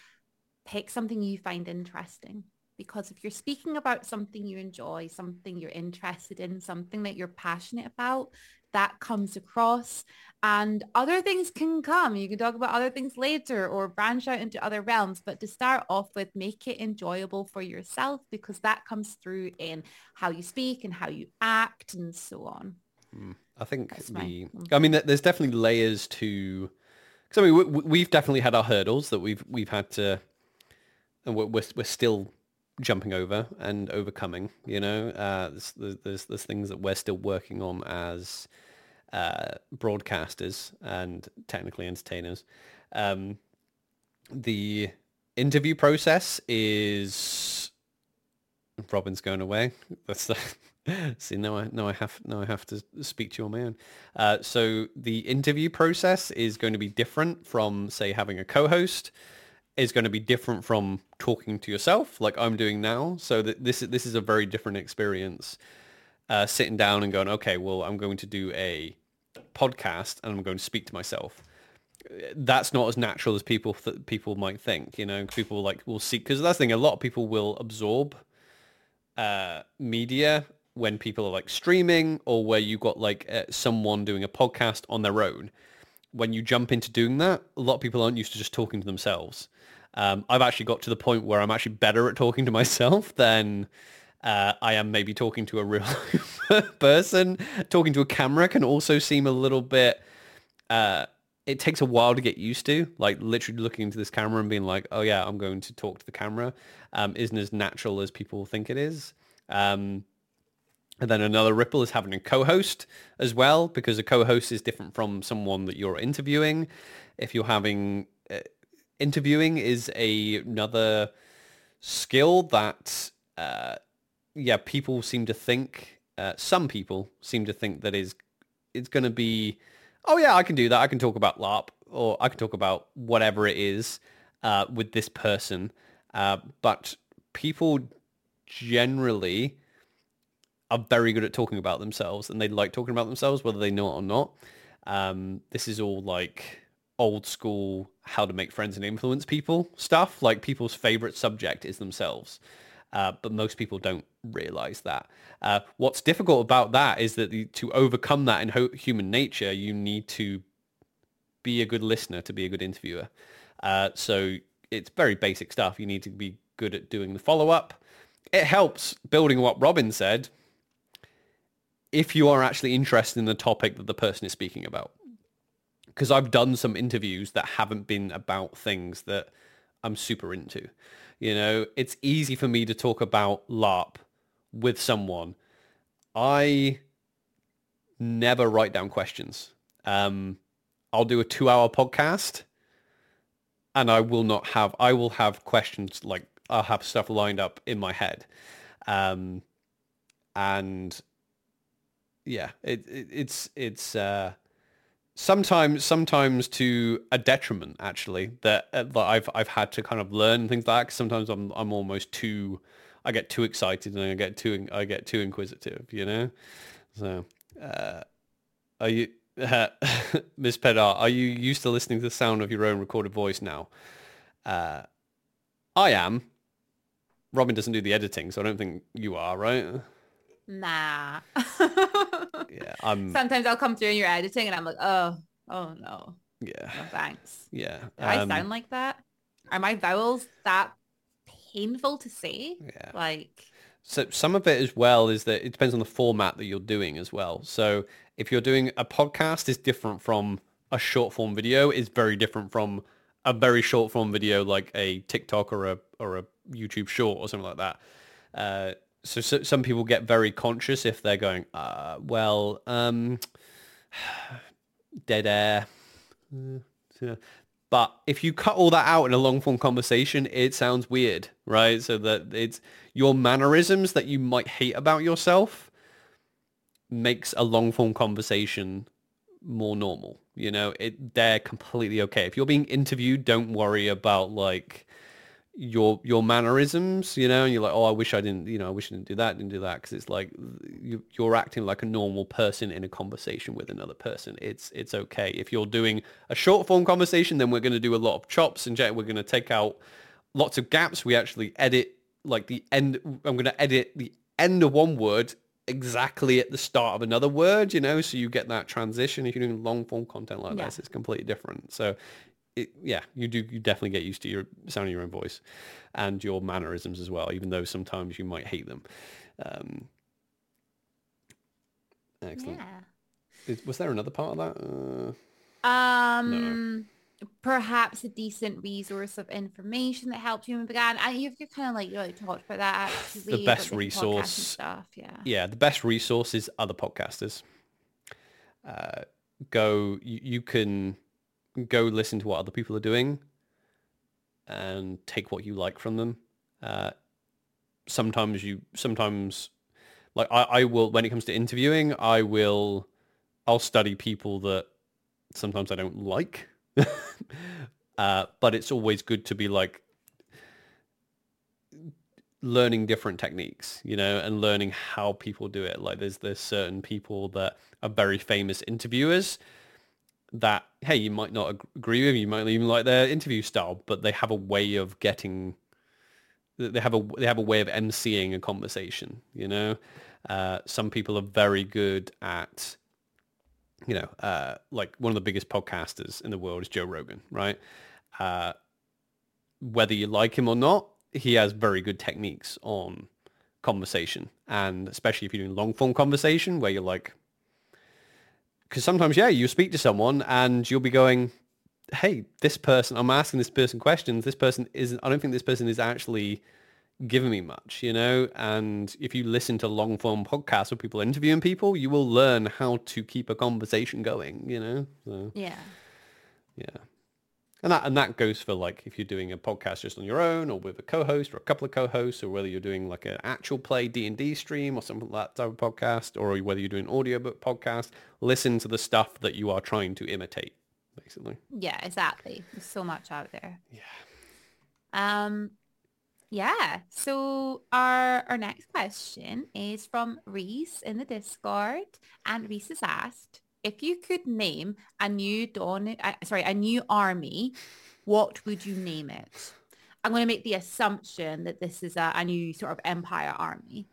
pick something you find interesting. Because if you're speaking about something you enjoy, something you're interested in, something that you're passionate about, that comes across and other things can come. You can talk about other things later or branch out into other realms. But to start off with, make it enjoyable for yourself because that comes through in how you speak and how you act and so on. Mm. I think That's the. I mean, there's definitely layers to. Because I mean, we, have definitely had our hurdles that we've we've had to, and we're we're, we're still jumping over and overcoming. You know, uh, there's, there's there's things that we're still working on as uh, broadcasters and technically entertainers. Um, the interview process is Robin's going away. That's the [laughs] See, now I now I have now I have to speak to you on my own. Uh, so the interview process is going to be different from, say, having a co-host. Is going to be different from talking to yourself, like I'm doing now. So that this is this is a very different experience. Uh, sitting down and going, okay, well, I'm going to do a podcast and I'm going to speak to myself. That's not as natural as people th- people might think. You know, people like will see because that's the thing. A lot of people will absorb uh, media when people are like streaming or where you got like uh, someone doing a podcast on their own. When you jump into doing that, a lot of people aren't used to just talking to themselves. Um, I've actually got to the point where I'm actually better at talking to myself than uh, I am maybe talking to a real [laughs] person. Talking to a camera can also seem a little bit. Uh, it takes a while to get used to. Like literally looking into this camera and being like, "Oh yeah, I'm going to talk to the camera," um, isn't as natural as people think it is. Um, and then another ripple is having a co-host as well, because a co-host is different from someone that you're interviewing. If you're having interviewing is a, another skill that, uh, yeah, people seem to think. Uh, some people seem to think that is it's going to be, oh yeah, I can do that. I can talk about LARP or I can talk about whatever it is uh, with this person. Uh, but people generally are very good at talking about themselves and they like talking about themselves whether they know it or not. Um, this is all like old school how to make friends and influence people stuff. Like people's favorite subject is themselves. Uh, but most people don't realize that. Uh, what's difficult about that is that the, to overcome that in ho- human nature, you need to be a good listener to be a good interviewer. Uh, so it's very basic stuff. You need to be good at doing the follow-up. It helps building what Robin said if you are actually interested in the topic that the person is speaking about. Because I've done some interviews that haven't been about things that I'm super into. You know, it's easy for me to talk about LARP with someone. I never write down questions. Um, I'll do a two hour podcast and I will not have, I will have questions like I'll have stuff lined up in my head. Um, and yeah, it, it it's, it's, uh, sometimes sometimes to a detriment actually that, uh, that I've I've had to kind of learn things like that sometimes I'm I'm almost too I get too excited and I get too I get too inquisitive you know? So uh, are you uh, [laughs] Miss Pedar are you used to listening to the sound of your own recorded voice now? Uh, I am. Robin doesn't do the editing so I don't think you are right? Nah. [laughs] yeah I'm Sometimes I'll come through and you're editing and I'm like, oh, oh no, yeah no thanks. yeah Do I um, sound like that? Are my vowels that painful to say? yeah Like, So some of it as well is that it depends on the format that you're doing as well. So if you're doing a podcast is different from a short form video is very different from a very short form video like a TikTok or a or a YouTube short or something like that. Uh, so, so some people get very conscious if they're going, uh, well, um, [sighs] dead air. Yeah. But if you cut all that out in a long form conversation, it sounds weird, right? So that it's your mannerisms that you might hate about yourself makes a long form conversation more normal. You know, it they're completely okay. If you're being interviewed, don't worry about like your your mannerisms, you know, and you're like, oh, I wish I didn't, you know, I wish I didn't do that, didn't do that, because it's like you, you're acting like a normal person in a conversation with another person. It's it's okay. If you're doing a short form conversation, then we're going to do a lot of chops and. We're going to take out lots of gaps. We actually edit like the end. I'm going to edit the end of one word exactly at the start of another word, you know, so you get that transition. If you're doing long form content like Yeah. this, it's completely different. So it, yeah, you do you definitely get used to your sound of your own voice and your mannerisms as well, even though sometimes you might hate them. Um, excellent. yeah. Is, was there another part of that? Uh, Um, perhaps a decent resource of information that helped you and began. And you've, you've kind of like you know, talked about that [sighs] actually. about best different podcasts and resource- stuff. Yeah. yeah, the best resource is other podcasters. Uh, go, you, you can go listen to what other people are doing and take what you like from them. Uh, sometimes you, sometimes like I, I will, when it comes to interviewing, I will, I'll study people that sometimes I don't like. [laughs] uh, but it's always good to be like, learning different techniques, you know, and learning how people do it. Like there's there's certain people that are very famous interviewers that hey, you might not agree with, you might even like their interview style, but they have a way of getting they have a they have a way of emceeing a conversation, you know. Uh, some people are very good at you know, uh, like one of the biggest podcasters in the world is Joe Rogan, right? Uh, whether you like him or not, he has very good techniques on conversation, and especially if you're doing long form conversation where you're like, because sometimes, yeah, you speak to someone and you'll be going, hey, this person, I'm asking this person questions. This person isn't, I don't think this person is actually giving me much, you know? And if you listen to long form podcasts where people interviewing people, you will learn how to keep a conversation going, you know? So, Yeah. yeah. And that, and that goes for like if you're doing a podcast just on your own or with a co-host or a couple of co-hosts or whether you're doing like an actual play D&D stream or something like that type of podcast or whether you're doing an audiobook podcast, listen to the stuff that you are trying to imitate, basically. Yeah, exactly. There's so much out there. Yeah. Um, yeah. So our our next question is from Reese in the Discord, and Reese has asked if you could name a new dawn, uh, sorry, a new army, what would you name it? I'm going to make the assumption that this is a, a new sort of empire army.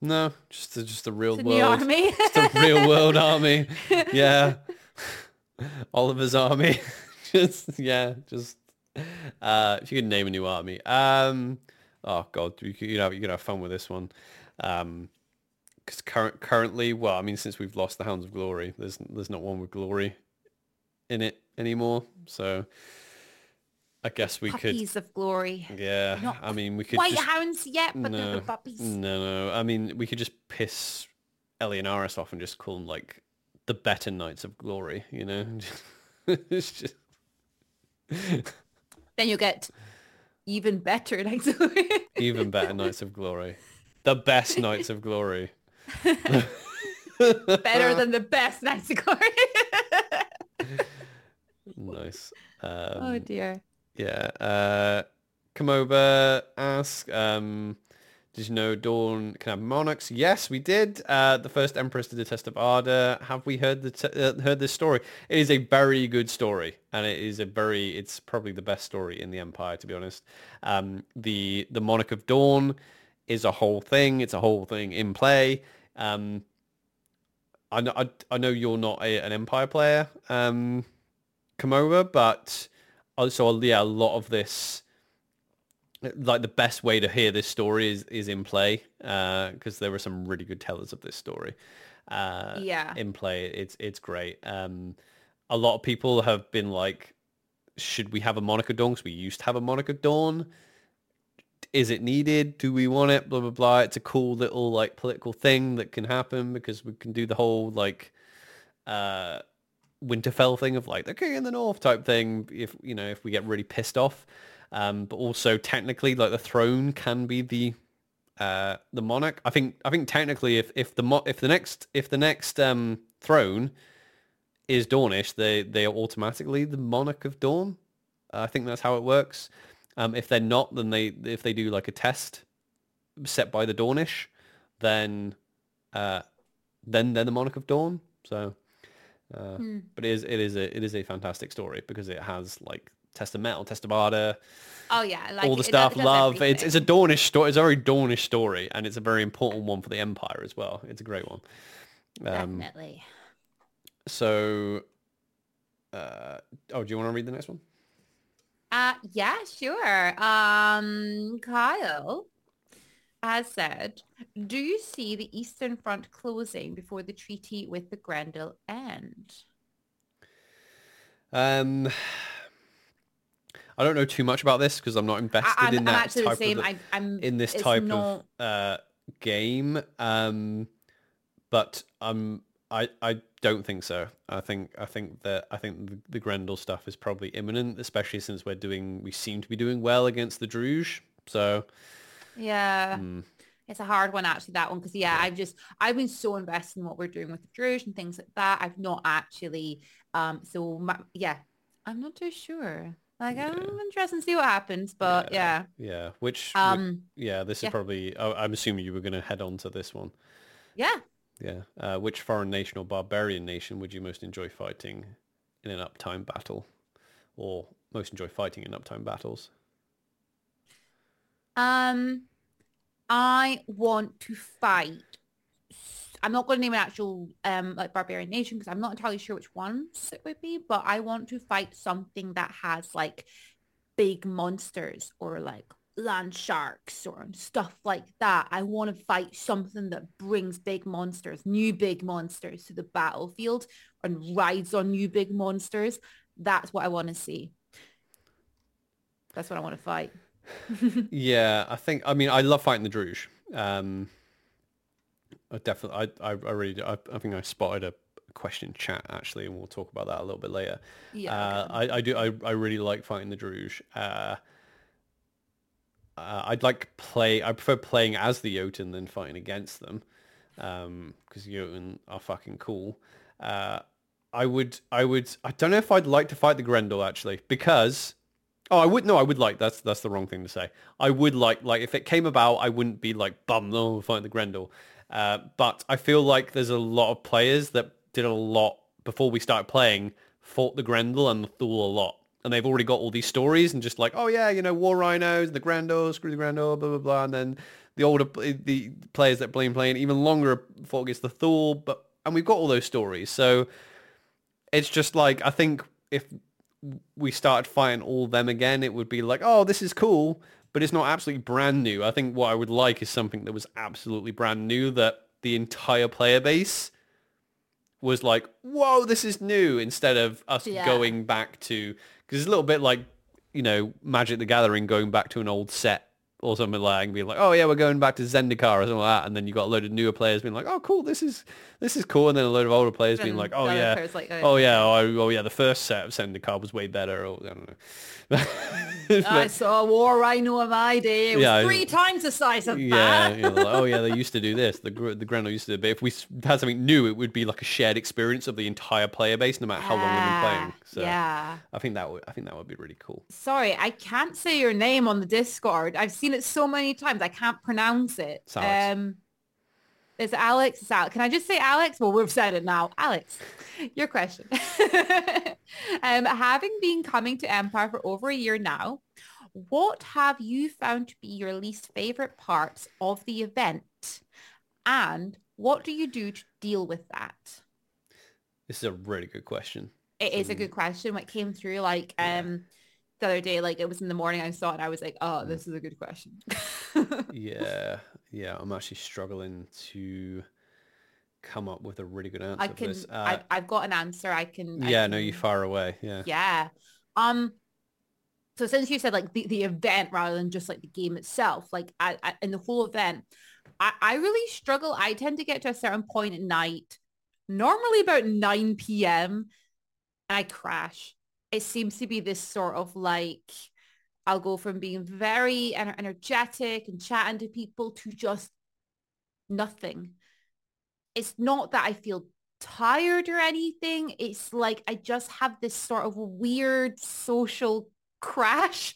No, just a, just a real It's world. army. just a real world army. [laughs] Yeah. [laughs] Oliver's army. [laughs] just yeah, just uh if you could name a new army. Um oh god, you could, you know you could have fun with this one. Um because current currently, well, I mean, since we've lost the Hounds of Glory, there's there's not one with glory in it anymore. So I guess we Puppies of glory. could, yeah. Not I mean, we could White just, hounds yet, but they're No. the puppies. no, no. I mean, we could just piss Eleonaris off and just call them like the better Knights of Glory, you know? [laughs] it's just Then you'll get even better Knights of Glory. even better Knights of Glory. The best Knights of Glory. [laughs] better than the best Glory. [laughs] Nice. oh Um, dear. yeah. Uh, come over, ask, um, did you know Dawn can have monarchs? Yes, we did. Uh, the first Empress did the Test of Ardor. Have we heard the t- uh, heard this story? It is a very good story, and it is a very. It's probably the best story in the Empire, to be honest. Um, the the Monarch of Dawn is a whole thing. It's a whole thing in play. Um, I know I, I know you're not a, an Empire player, um, come over, but also yeah, a lot of this like the best way to hear this story is is in play Uh because there were some really good tellers of this story uh Yeah. in play. It's it's great. Um a lot of people have been like should we have a Monarch of Dawn? Because we used to have a Monarch of Dawn is it needed do we want it blah blah blah it's a cool little like political thing that can happen because we can do the whole like uh Winterfell thing of like the king in the north type thing if you know if we get really pissed off um, but also technically like the throne can be the uh, the monarch. I think I think technically if if the mo- if the next if the next um, throne is Dawnish, they they are automatically the monarch of Dawn. I think that's how it works. Um, if they're not, then they if they do like a test set by the Dawnish, then uh, then they're the monarch of Dawn. So, uh, Hmm. but it is it is a it is a fantastic story because it has like Test of Mettle, Test of Ardor, Oh yeah, like all the stuff, love. It's it's a everything. Dawnish story. It's a very Dawnish story, and it's a very important one for the Empire as well. It's a great one. Um, definitely. so, uh, oh, do you want to read the next one? Uh, yeah, sure. Um, Kyle has said, do you see the Eastern Front closing before the treaty with the Grendel end? Um, I don't know too much about this because I'm not invested I, am in I'm that type the same. of I, I'm in this type not- of uh, game. Um, but um, I I don't think so. I think I think that I think the, the Grendel stuff is probably imminent, especially since we're doing we seem to be doing well against the Druj. So Yeah. mm, It's a hard one actually, that one, because yeah, I've just, I've been so invested in what we're doing with the Druj and things like that. I've not actually, um, so my, yeah, I'm not too sure. Like, I'm interested to see what happens, but yeah. yeah, which which- Um, yeah, this is probably. Oh, I'm assuming you were going to head on to this one. yeah. Yeah. Uh, which foreign nation or barbarian nation would you most enjoy fighting in an uptime battle, or most enjoy fighting in uptime battles? Um, I want to fight. I'm not going to name an actual um like barbarian nation because I'm not entirely sure which ones it would be, but I want to fight something that has like big monsters or like land sharks or stuff like that. I want to fight something that brings big monsters, new big monsters to the battlefield and rides on new big monsters. That's what I want to see. That's what I want to fight. [laughs] Yeah, I think. I mean, I love fighting the Druj. Um, I definitely. I. I, I really. do- I, I think I spotted a question chat actually, and we'll talk about that a little bit later. Yeah, Uh, I, I do. I, I really like fighting the Druj. Uh, uh, I'd like play. I prefer playing as the Jotun than fighting against them, because Jotun are fucking cool. Uh, I would. I would. I don't know if I'd like to fight the Grendel actually, because Oh, I would no, I would like that's that's the wrong thing to say. I would like like if it came about, I wouldn't be like bum no we're fighting the Grendel. Uh, but I feel like there's a lot of players that did a lot before we started playing, fought the Grendel and the Thule a lot, and they've already got all these stories and just like oh yeah, you know war rhinos, the Grendel, screw the Grendel, blah blah blah, and then the older the players that blame playing even longer fought against the Thor, but and we've got all those stories, so it's just like I think if we started fighting all them again, it would be like, oh, this is cool, but it's not absolutely brand new. I think what I would like is something that was absolutely brand new that the entire player base was like, whoa, this is new, instead of us Yeah. going back to, because it's a little bit like, you know, Magic the Gathering going back to an old set or something like being like, oh yeah, we're going back to Zendikar or something like that, and then you got a load of newer players being like, oh cool, this is this is cool, and then a load of older players being oh, like, oh yeah, like, oh, oh yeah, oh, oh yeah, the first set of Zendikar was way better, or I don't know. [laughs] I saw a war rhino in my day. It was Yeah, three times the size of Yeah, that. know, like, oh yeah, they [laughs] used to do this. The the Grendel used to do. But if we had something new, it would be like a shared experience of the entire player base, no matter how long they've been playing. So yeah. I think that would I think that would be really cool. Sorry, I can't say your name on the Discord. I've seen it so many times. I can't pronounce it. It's Alex. Um, it's Alex. It's Alex. Can I just say Alex? Well, we've said it now. Alex, your question. [laughs] um, having been coming to Empire for over a year now, what have you found to be your least favorite parts of the event? And what do you do to deal with that? This is a really good question. It is a Mm. good question. What came through like um the other day, like it was in the morning I saw it and I was like, oh, this is a good question. Yeah, [laughs] yeah. I'm actually struggling to come up with a really good answer I can this. Uh, I've, I've got an answer. I can I yeah, can, no, you far away. Yeah. Yeah. Um so since you said like the, the event rather than just like the game itself, like I, I in the whole event, I, I really struggle. I tend to get to a certain point at night, normally about 9 p.m. and I crash. It seems to be this sort of like I'll go from being very ener- energetic and chatting to people to just nothing. It's not that I feel tired or anything. It's like I just have this sort of weird social crash.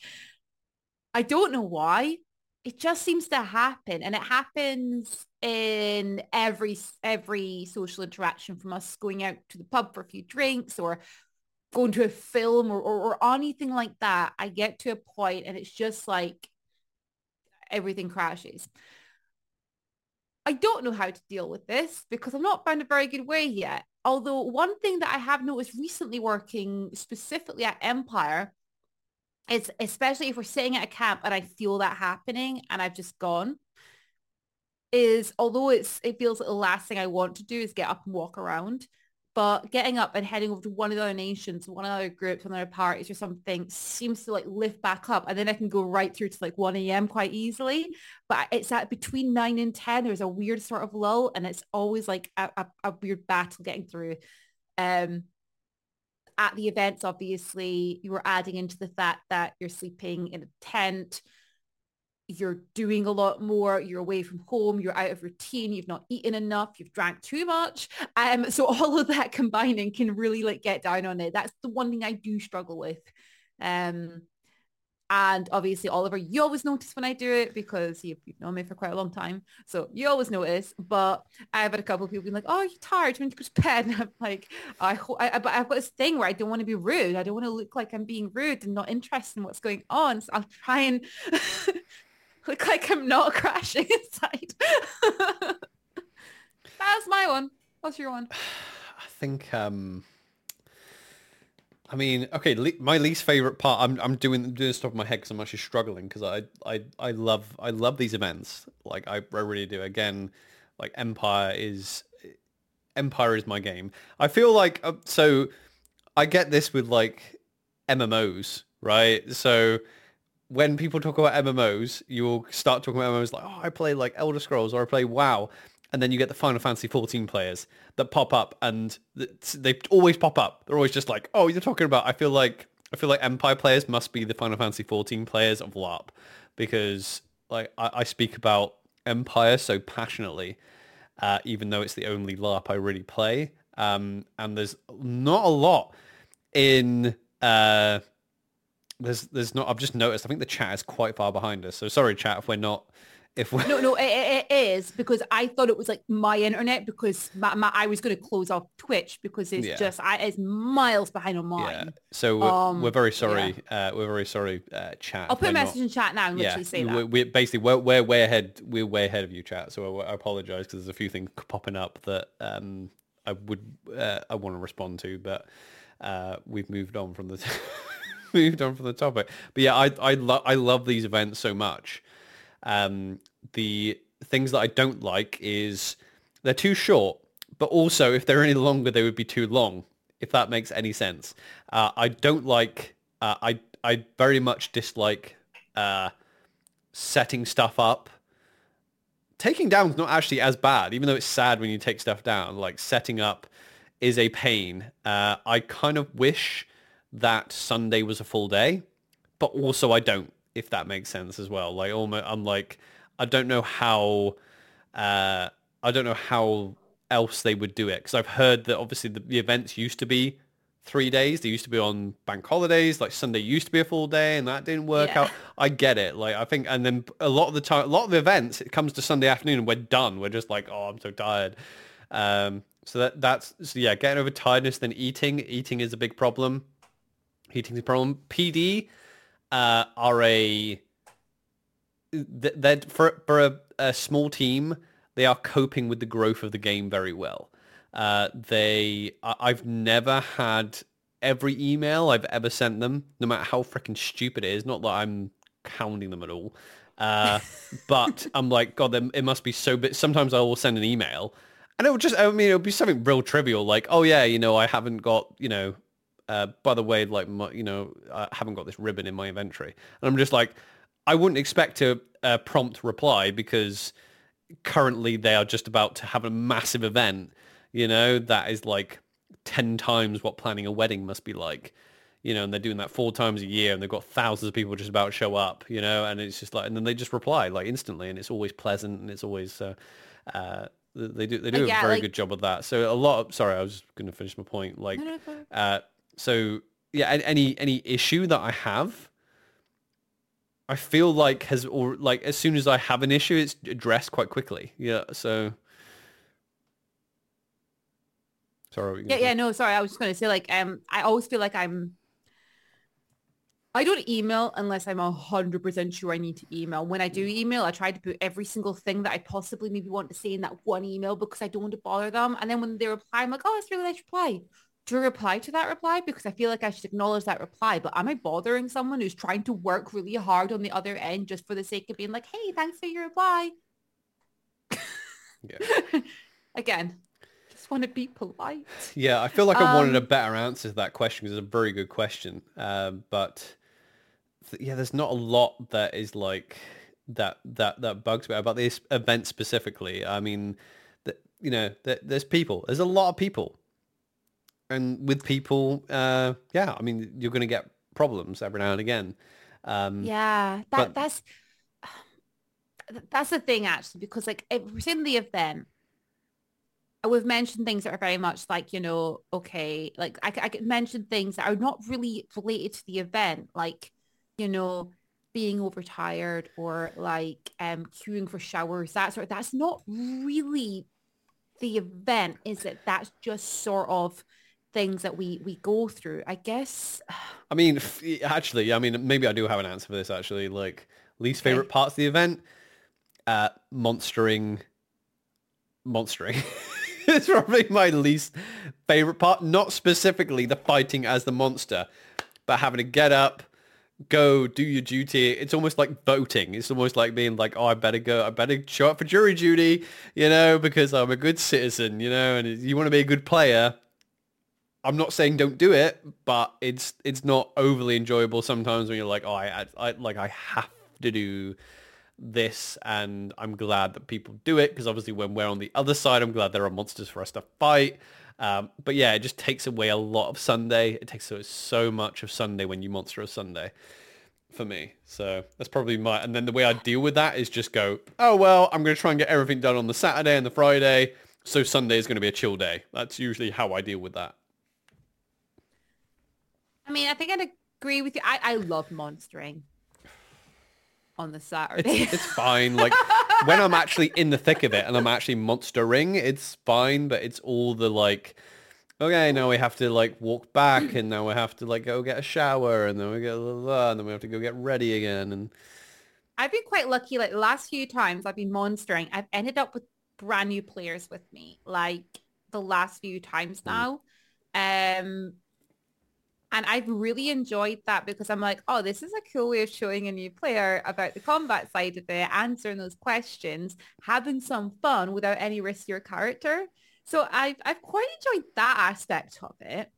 I don't know why. It just seems to happen and it happens in every every social interaction from us going out to the pub for a few drinks or going to a film or, or, or anything like that. I get to a point and it's just like everything crashes. I don't know how to deal with this because I've not found a very good way yet. Although one thing that I have noticed recently working specifically at Empire is especially if we're sitting at a camp and I feel that happening and I've just gone is although it's it feels like the last thing I want to do is get up and walk around but getting up and heading over to one of the other nations, one of the other groups, one of the other parties or something seems to like lift back up. And then I can go right through to like 1 a.m. quite easily. But it's at between 9 and 10, there's a weird sort of lull and it's always like a, a, a weird battle getting through. Um, at the events, obviously, you were adding into the fact that you're sleeping in a tent, you're doing a lot more, you're away from home, you're out of routine, you've not eaten enough, you've drank too much. Um, so [laughs] all of that combining can really like get down on it. That's the one thing I do struggle with. Um, and obviously, Oliver, you always notice when I do it because you've, you've known me for quite a long time. So you always notice. But I've had a couple of people being like, oh, you're tired. When you go to bed? [laughs] And I'm like, I, ho- I, but I've got this thing where I don't want to be rude. I don't want to look like I'm being rude and not interested in what's going on. So I'll try and [laughs] [laughs] look like I'm not [laughs] crashing inside. [laughs] That's my one. What's your one? [sighs] I think um I mean, okay, le- my least favorite part. I'm I'm doing doing this top of my head because I'm actually struggling because I, I I love I love these events. Like I, I really do. Again, like Empire is Empire is my game. I feel like uh, so I get this with like MMOs, right? So when people talk about MMOs, you'll start talking about MMOs like, oh, I play like Elder Scrolls or I play WoW. And then you get the Final Fantasy 14 players that pop up and they always pop up. They're always just like, oh, you're talking about, I feel like, I feel like Empire players must be the Final Fantasy 14 players of LARP because like I, I speak about Empire so passionately, uh, even though it's the only LARP I really play. Um, and there's not a lot in, uh, there's there's not. I've just noticed. I think the chat is quite far behind us. So sorry, chat, if we're not. If we're No, no, it, it, is because I thought it was like my internet because my, my, I was going to close off Twitch because it's Yeah. just I, it's miles behind on mine. yeah. So we're, Um, we're very sorry. Uh, we're very sorry, uh, chat. I'll put a we're not- message in chat now and yeah, literally say that. we're, we're basically we're, we're way ahead. We're way ahead of you, chat. So I, I apologize because there's a few things popping up that um, I would uh, I want to respond to, but uh, we've moved on from the [laughs] [laughs] moved on from the topic. But yeah, I I love I love these events so much. Um, the things that I don't like is they're too short, but also if they're any longer, they would be too long. If that makes any sense, uh, I don't like. Uh, I I very much dislike uh, setting stuff up. Taking down is not actually as bad, even though it's sad when you take stuff down. Like setting up is a pain. Uh, I kind of wish that Sunday was a full day, but also I don't, if that makes sense as well. Like almost, I'm like, I don't know how, uh, I don't know how else they would do it because I've heard that obviously the, the events used to be three days. They used to be on bank holidays. Like Sunday used to be a full day, and that didn't work yeah. out. I get it. Like I think, and then a lot of the time, a lot of the events, it comes to Sunday afternoon, and we're done. We're just like, oh, I'm so tired. Um, so that that's so yeah, getting over tiredness. Then eating. Eating is a big problem. Eating is a problem. PD uh, are a that for for a, a small team, they are coping with the growth of the game very well. Uh, they, I, have never had every email I've ever sent them, no matter how freaking stupid it is. Not that I'm hounding them at all, uh, [laughs] but I'm like, God, it must be so. But sometimes I will send an email, and it would just, I mean, it would be something real trivial, like, oh yeah, you know, I haven't got, you know, uh, by the way, like, my, you know, I haven't got this ribbon in my inventory, and I'm just like, I wouldn't expect a, a prompt reply because currently they are just about to have a massive event you know, that is like 10 times what planning a wedding must be like. You know, and they're doing that four times a year and they've got thousands of people just about to show up, you know, and it's just like, and then they just reply like instantly and it's always pleasant and it's always, uh, uh, they do they do yeah, a very like, good job of that. So a lot of sorry, I was going to finish my point. Like, uh, so yeah, any any issue that I have, I feel like has or like as soon as I have an issue, it's addressed quite quickly. Yeah, so Sorry. Yeah, yeah, no, sorry. I was just going to say, like, um, I always feel like I'm, I don't email unless I'm a hundred percent sure I need to email. When I do mm. email, I try to put every single thing that I possibly maybe want to say in that one email because I don't want to bother them. And then when they reply, I'm like, oh, that's really nice reply. I reply to that reply? Because I feel like I should acknowledge that reply. But am I bothering someone who's trying to work really hard on the other end just for the sake of being like, hey, thanks for your reply? Yeah. [laughs] Again, just want to be polite. Yeah, I feel like I wanted a um, better answer to that question because it's a very good question. Um, but th- yeah, there's not a lot that is like that that that bugs me about this event specifically. I mean, that you know, th- there's people. There's a lot of people, and with people, uh, yeah, I mean, you're going to get problems every now and again. Um, yeah, that but, that's that's the thing actually because like within the event we've mentioned things that are very much like, you know, okay, like I, I could mention things that are not really related to the event, like, you know, being overtired or like um queuing for showers, that sort of, that's not really the event, is it? That's just sort of things that we we go through, I guess. [sighs] I mean, actually, I mean, maybe I do have an answer for this actually. Like least favorite okay. parts of the event, uh, monstering, monstering. [laughs] it's probably my least favorite part. Not specifically the fighting as the monster, but having to get up, go do your duty. It's almost like voting. It's almost like being like, oh, I better go. I better show up for jury duty, you know, because I'm a good citizen, you know, and you want to be a good player. I'm not saying don't do it, but it's it's not overly enjoyable sometimes when you're like, oh, I, I like I have to do this and I'm glad that people do it because obviously when we're on the other side, I'm glad there are monsters for us to fight. Um, but yeah, it just takes away a lot of Sunday. It takes away so much of Sunday when you monster a Sunday for me. So that's probably my, and then the way I deal with that is just go, oh, well, I'm going to try and get everything done on the Saturday and the Friday. So Sunday is going to be a chill day. That's usually how I deal with that. I mean, I think I'd agree with you. I, I love monstering on the Saturday. It's, it's fine. Like when I'm actually in the thick of it and I'm actually monstering, it's fine. But it's all the like, okay, now we have to like walk back, and now we have to like go get a shower, and then we get blah, blah, blah, and then we have to go get ready again. And I've been quite lucky. Like the last few times I've been monstering, I've ended up with brand new players with me. Like the last few times mm. now. Mm. Um, and I've really enjoyed that because I'm like, oh, this is a cool way of showing a new player about the combat side of it, answering those questions, having some fun without any risk to your character. So I've, I've quite enjoyed that aspect of it.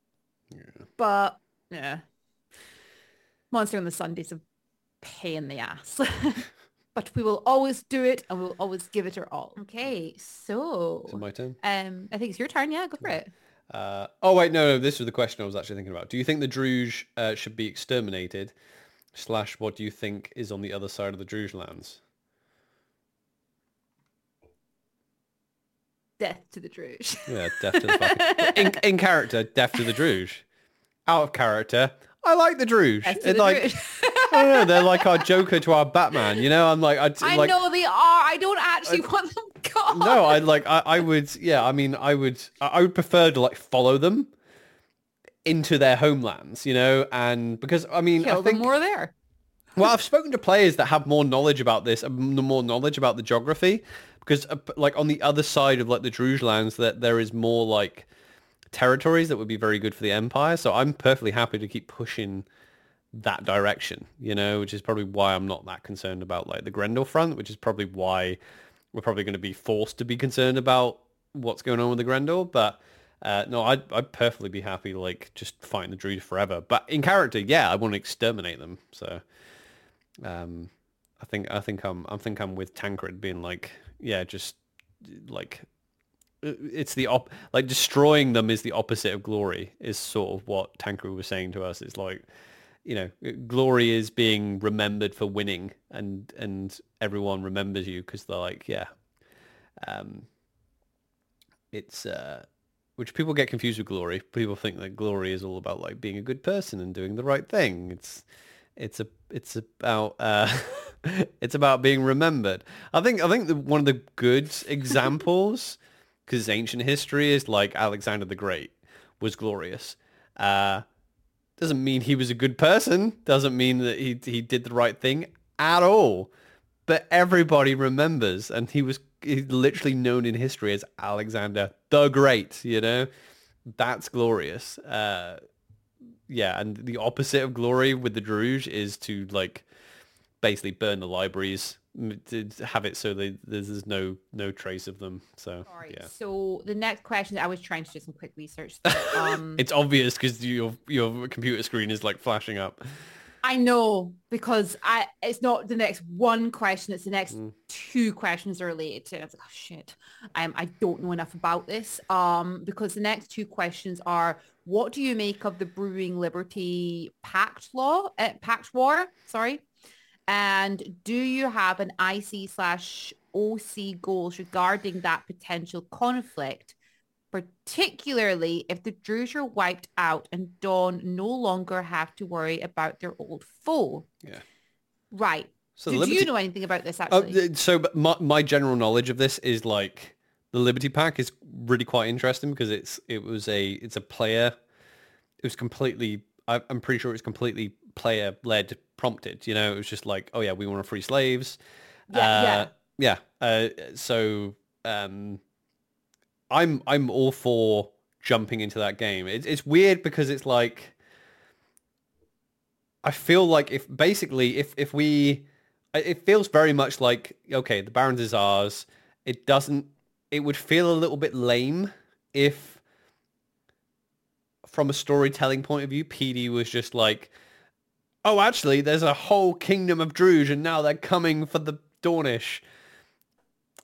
Yeah. But yeah, Monster on the Sunday's a pain in the ass. [laughs] but we will always do it and we'll always give it our all. Okay, so Is it my turn? um, I think it's your turn. Yeah, go for it. Uh, oh wait, no, no. This was the question I was actually thinking about. Do you think the Druj uh, should be exterminated? Slash, what do you think is on the other side of the Druj lands? Death to the Druj. Yeah, death to the [laughs] fucking... in, in character, death to the Druj. Out of character, I like the. It's the like. [laughs] I don't know, they're like our Joker to our Batman. You know, I'm like, I'd, I like, know they are. I don't actually [laughs] want them gone. no, I like, I, I would, yeah, I mean, I would, I I would prefer to like follow them into their homelands, you know, and because I mean, kill I think more there. Well, I've spoken to players that have more knowledge about this, uh, more knowledge about the geography, because uh, like on the other side of like the Druj lands, that there is more like territories that would be very good for the Empire. So I'm perfectly happy to keep pushing that direction, you know, which is probably why I'm not that concerned about like the Grendel front, which is probably why we're probably going to be forced to be concerned about what's going on with the Grendel. But uh, no, I'd, I'd perfectly be happy like just fighting the Druj forever. But in character, yeah, I want to exterminate them. So um, I think I think I'm I think I'm with Tancred being like, yeah, just like it's the op like destroying them is the opposite of glory is sort of what Tancred was saying to us. It's like you know, glory is being remembered for winning, and and everyone remembers you because they're like, yeah, um, it's uh, which people get confused with glory. People think that glory is all about like being a good person and doing the right thing. It's it's a it's about uh, [laughs] it's about being remembered. I think I think the, one of the good [laughs] examples because ancient history is like Alexander the Great was glorious. Uh, doesn't mean he was a good person. Doesn't mean that he he did the right thing at all. But everybody remembers, and he was he's literally known in history as Alexander the Great. You know, that's glorious. Uh, yeah, and the opposite of glory with the Druj is to like basically burn the libraries, have it so they, there's no no trace of them. So All right. yeah, So the next question, I was trying to do some quick research. [laughs] Um, it's obvious because your your computer screen is like flashing up. I know because I it's not the next one question, it's the next Mm. two questions are related to it. I was like, oh shit. Um, I don't know enough about this. Um, because the next two questions are what do you make of the Brewing Liberty Pact law uh, Pact War? Sorry. And do you have an IC slash OC goals regarding that potential conflict? particularly if the Druj are wiped out and Dawn no longer have to worry about their old foe. Yeah. Right. So Did the Liberty- you know anything about this Oh, actually? th- so my, my general knowledge of this is like the Liberty Pact is really quite interesting because it's it was a it's a player. It was completely. I'm pretty sure it was completely player led, prompted. You know, it was just like, oh yeah, we want to free slaves. Yeah, yeah. Uh, yeah. Uh, so um, I'm I'm all for jumping into that game. It's it's weird because it's like I feel like if basically if if we it feels very much like okay the Barrens is ours. It doesn't. It would feel a little bit lame if from a storytelling point of view, PD was just like, oh, actually, there's a whole kingdom of Druj, and now they're coming for the Dawnish.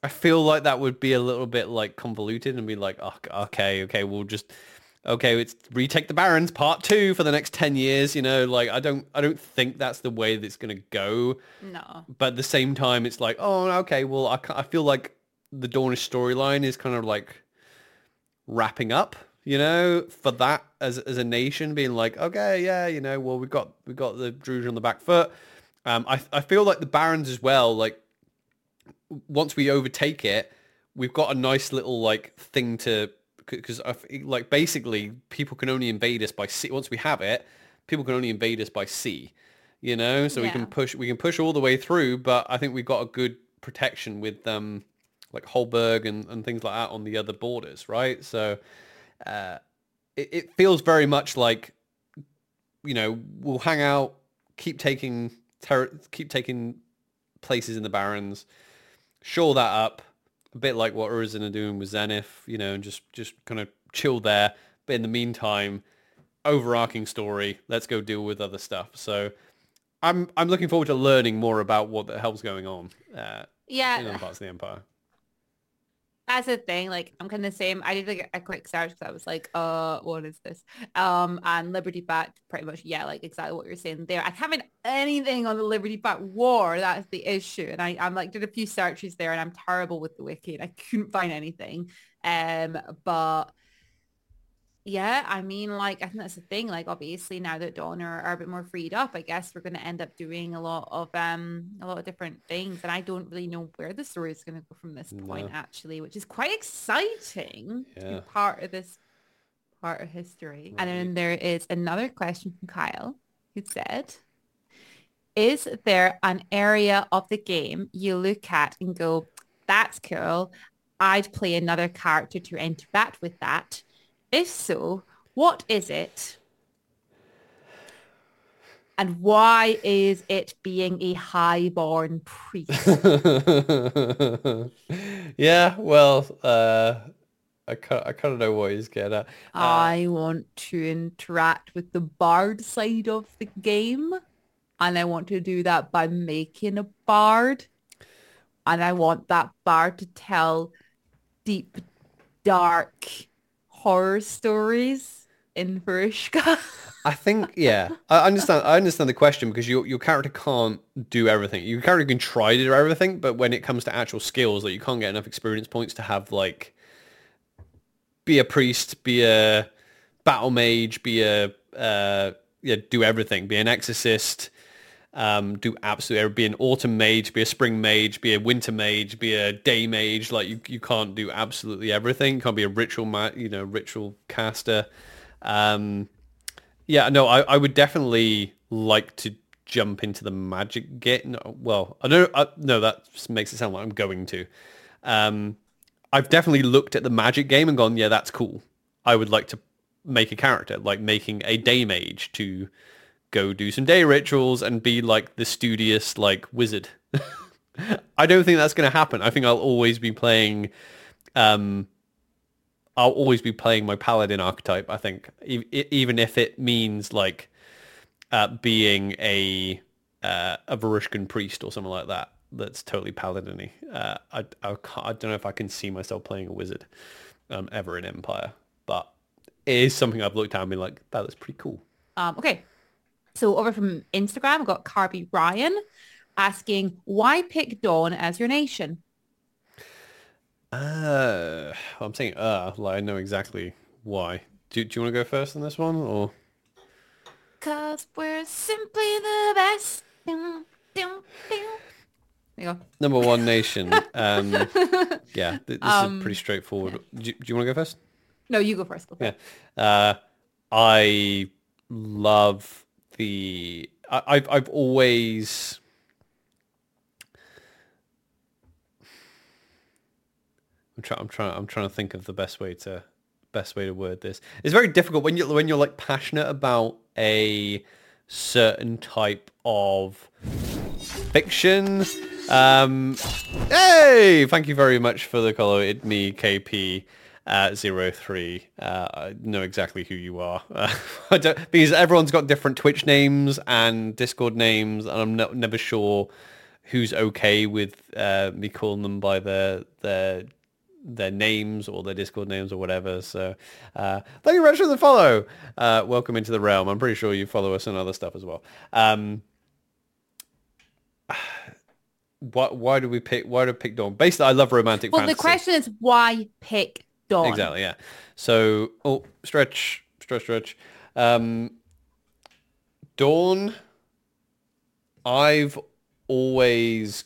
I feel like that would be a little bit like convoluted and be like, oh, okay, okay, we'll just, okay, it's retake the Barrens part two for the next 10 years, you know, like I don't, I don't think that's the way that's going to go. no. But at the same time, it's like, oh, okay, well, I, I feel like the Dawnish storyline is kind of like wrapping up, you know, for that as as a nation being like, okay, yeah, you know, well, we got we got the Druj on the back foot. Um, I I feel like the Barrens as well, like once we overtake it, we've got a nice little like thing to because like basically people can only invade us by sea. Once we have it, people can only invade us by sea. You know, so we can push we can push all the way through, but I think we've got a good protection with um like Holberg and, and things like that on the other borders, right? So uh, it, it feels very much like you know we'll hang out, keep taking ter- keep taking places in the Barrens, shore that up, a bit like what Urizen are doing with Zenith, you know, and just just kind of chill there. But in the meantime, overarching story, let's go deal with other stuff. So I'm I'm looking forward to learning more about what the hell's going on uh, Yeah, in other parts of the empire. That's the thing. Like, I'm kind of the same. I did like a quick search because I was like, uh, what is this? Um, and Liberty Pact, pretty much, yeah, like exactly what you're saying there. I haven't anything on the Liberty Pact War. That's the issue. And I, I'm like, did a few searches there, and I'm terrible with the wiki, and I couldn't find anything. Um, but yeah, I mean, like, I think that's the thing. Like, obviously, now that Dawn are, are a bit more freed up, I guess we're going to end up doing a lot of um a lot of different things, and I don't really know where the story is going to go from this point, No. actually, which is quite exciting to be part of this part of history. And then there is another question from Kyle, who said, "Is there an area of the game you look at and go, that's cool. I'd play another character to interact with that." If so, what is it? And why is it being a highborn priest? [laughs] yeah, well, uh, I kind I kind of know what he's getting at. Uh, I want to interact with the bard side of the game. And I want to do that by making a bard. And I want that bard to tell deep, dark horror stories in Varushka. I think, yeah, I understand. I understand the question because your your character can't do everything. Your character can try to do everything, but when it comes to actual skills, like you can't get enough experience points to have like be a priest, be a battle mage, be a uh, yeah, do everything, be an exorcist, um, do absolutely be an autumn mage, be a spring mage, be a winter mage, be a day mage. Like you, you can't do absolutely everything. You can't be a ritual, ma- you know, ritual caster. Um, yeah, no, I, I would definitely like to jump into the magic get. No, well, I don't. I, no, that makes it sound like I'm going to. Um, I've definitely looked at the magic game and gone, yeah, that's cool. I would like to make a character, like making a day mage to go do some day rituals and be like the studious like wizard. [laughs] I don't think that's going to happen. I think I'll always be playing um I'll always be playing my paladin archetype, I think, e- even if it means like uh, being a uh, a Varushkan priest or something like that. That's totally paladin-y. Uh, I, I, I don't know if I can see myself playing a wizard um, ever in Empire, but it is something I've looked at and been like, that looks pretty cool. Um, okay. So over from Instagram, I've got Carby Ryan asking, why pick Dawn as your nation? Uh, I'm saying uh, like I know exactly why. Do, do you want to go first on this one, or Cause we're simply the best. Dum, dum, dum. There you go. number one nation? [laughs] Um, yeah, th- this Um, is pretty straightforward. Do, you- do you want to go first? No, you go first. Go first. Yeah. Uh, I love the. I, I've I've always. I'm trying. I'm trying. I'm trying to think of the best way to best way to word this. It's very difficult when you when you're like passionate about a certain type of fiction. Um, hey, thank you very much for the color. It me KP uh, zero three. Uh, I know exactly who you are. Uh, [laughs] I don't, because everyone's got different Twitch names and Discord names, and I'm no, never sure who's okay with uh, me calling them by their their their names or their Discord names or whatever. So uh, thank you very much for the follow. Uh, welcome into the realm. I'm pretty sure you follow us on other stuff as well. Um, [sighs] why, why do we pick? Why do we pick Dawn? Basically, I love romantic Well, fantasy. the question is why pick Exactly, yeah. So, oh, stretch, stretch, stretch. Um, Dawn, I've always,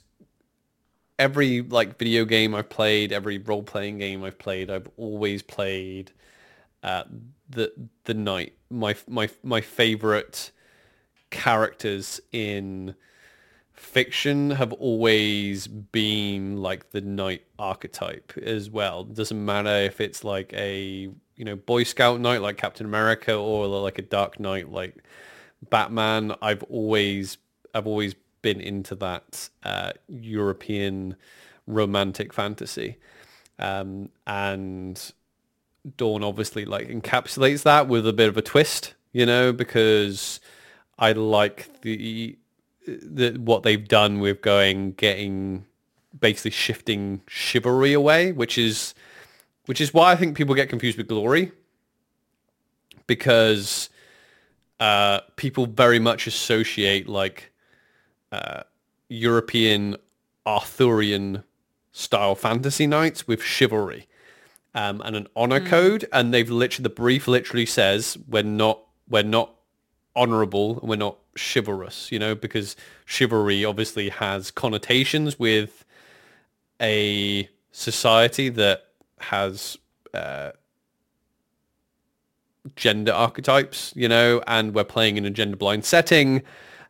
every like video game I've played, every role-playing game I've played, I've always played uh, the the knight. My my my favorite characters in fiction have always been like the knight archetype as well. Doesn't matter if it's like a you know Boy Scout knight like Captain America or like a Dark Knight like Batman. I've always I've always been into that uh, European romantic fantasy, um, and Dawn obviously like encapsulates that with a bit of a twist, you know, because I like the the, what they've done with going getting basically shifting chivalry away, which is which is why I think people get confused with glory because uh, people very much associate like uh, European Arthurian style fantasy knights with chivalry um, and an honor mm. code, and they've literally the brief literally says we're not we're not honorable and we're not chivalrous, you know, because chivalry obviously has connotations with a society that has uh, gender archetypes, you know, and we're playing in a gender blind setting.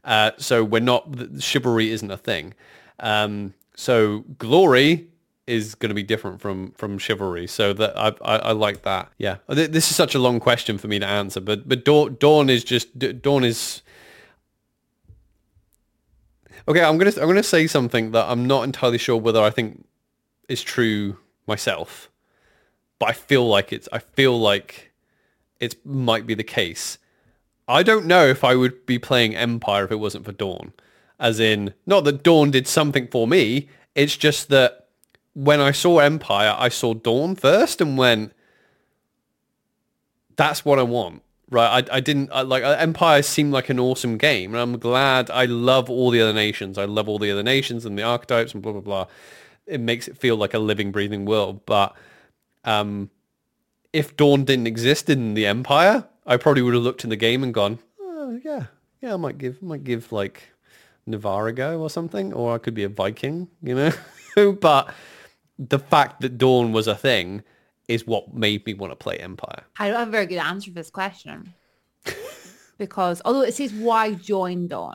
Uh, so we're not, chivalry isn't a thing. Um, so glory is going to be different from from chivalry. So that I, I, I like that. Yeah, this is such a long question for me to answer, but but Dawn, Dawn is just Dawn is. Okay, I'm gonna I'm gonna say something that I'm not entirely sure whether I think is true myself, but I feel like it's I feel like it might be the case. I don't know if I would be playing Empire if it wasn't for Dawn. As in, not that Dawn did something for me. It's just that when I saw Empire, I saw Dawn first and went, that's what I want. Right, I, I didn't I, like Empire seemed like an awesome game, and I'm glad. I love all the other nations. I love all the other nations and the archetypes and blah blah blah. It makes it feel like a living, breathing world. But um, if Dawn didn't exist in the Empire, I probably would have looked in the game and gone, oh, yeah, yeah, I might give, might give like Navarr go or something, or I could be a Viking, you know. [laughs] but the fact that Dawn was a thing is what made me want to play Empire. I don't have a very good answer for this question because although it says why joined on,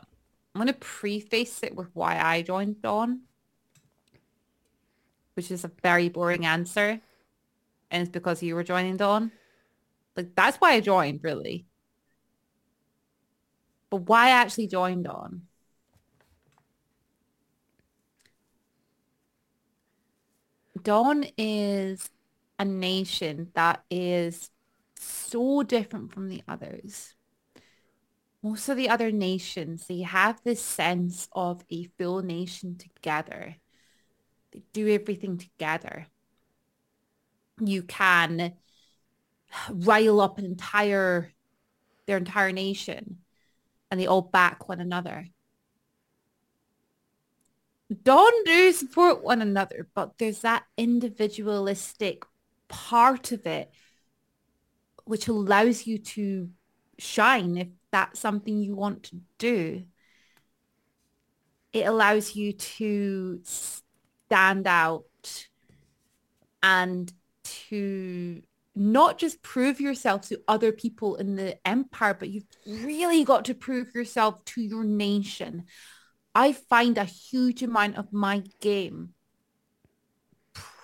I'm going to preface it with why I joined on, which is a very boring answer and it's because you were joining Dawn. Like that's why I joined, really. But why I actually joined on? Dawn is a nation that is so different from the others. Most of the other nations, they have this sense of a full nation together. They do everything together you can rile up an entire their entire nation and they all back one another. Don't do support one another, but there's that individualistic part of it which allows you to shine if that's something you want to do. It allows you to stand out and to not just prove yourself to other people in the empire, but you've really got to prove yourself to your nation. I find a huge amount of my game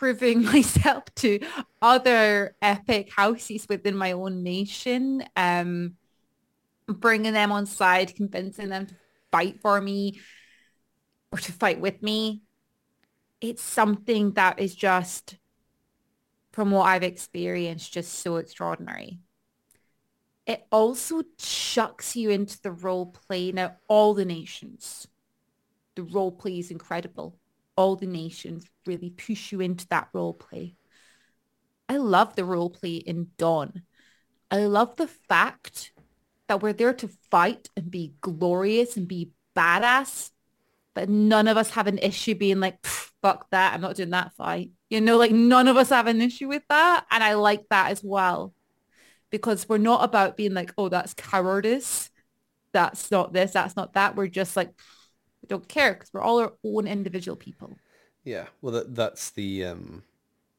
proving [laughs] myself to other epic houses within my own nation, um, bringing them on side, convincing them to fight for me or to fight with me. It's something that is just from what I've experienced just so extraordinary. It also chucks you into the role play. Now, all the nations, the role play is incredible. All the nations really push you into that role play. I love the role play in Dawn. I love the fact that we're there to fight and be glorious and be badass, but none of us have an issue being like, fuck that, I'm not doing that fight. You know, like none of us have an issue with that. And I like that as well. Because we're not about being like, oh, that's cowardice. That's not this, that's not that. We're just like, we don't care because we're all our own individual people. Yeah. Well, that, that's the, um,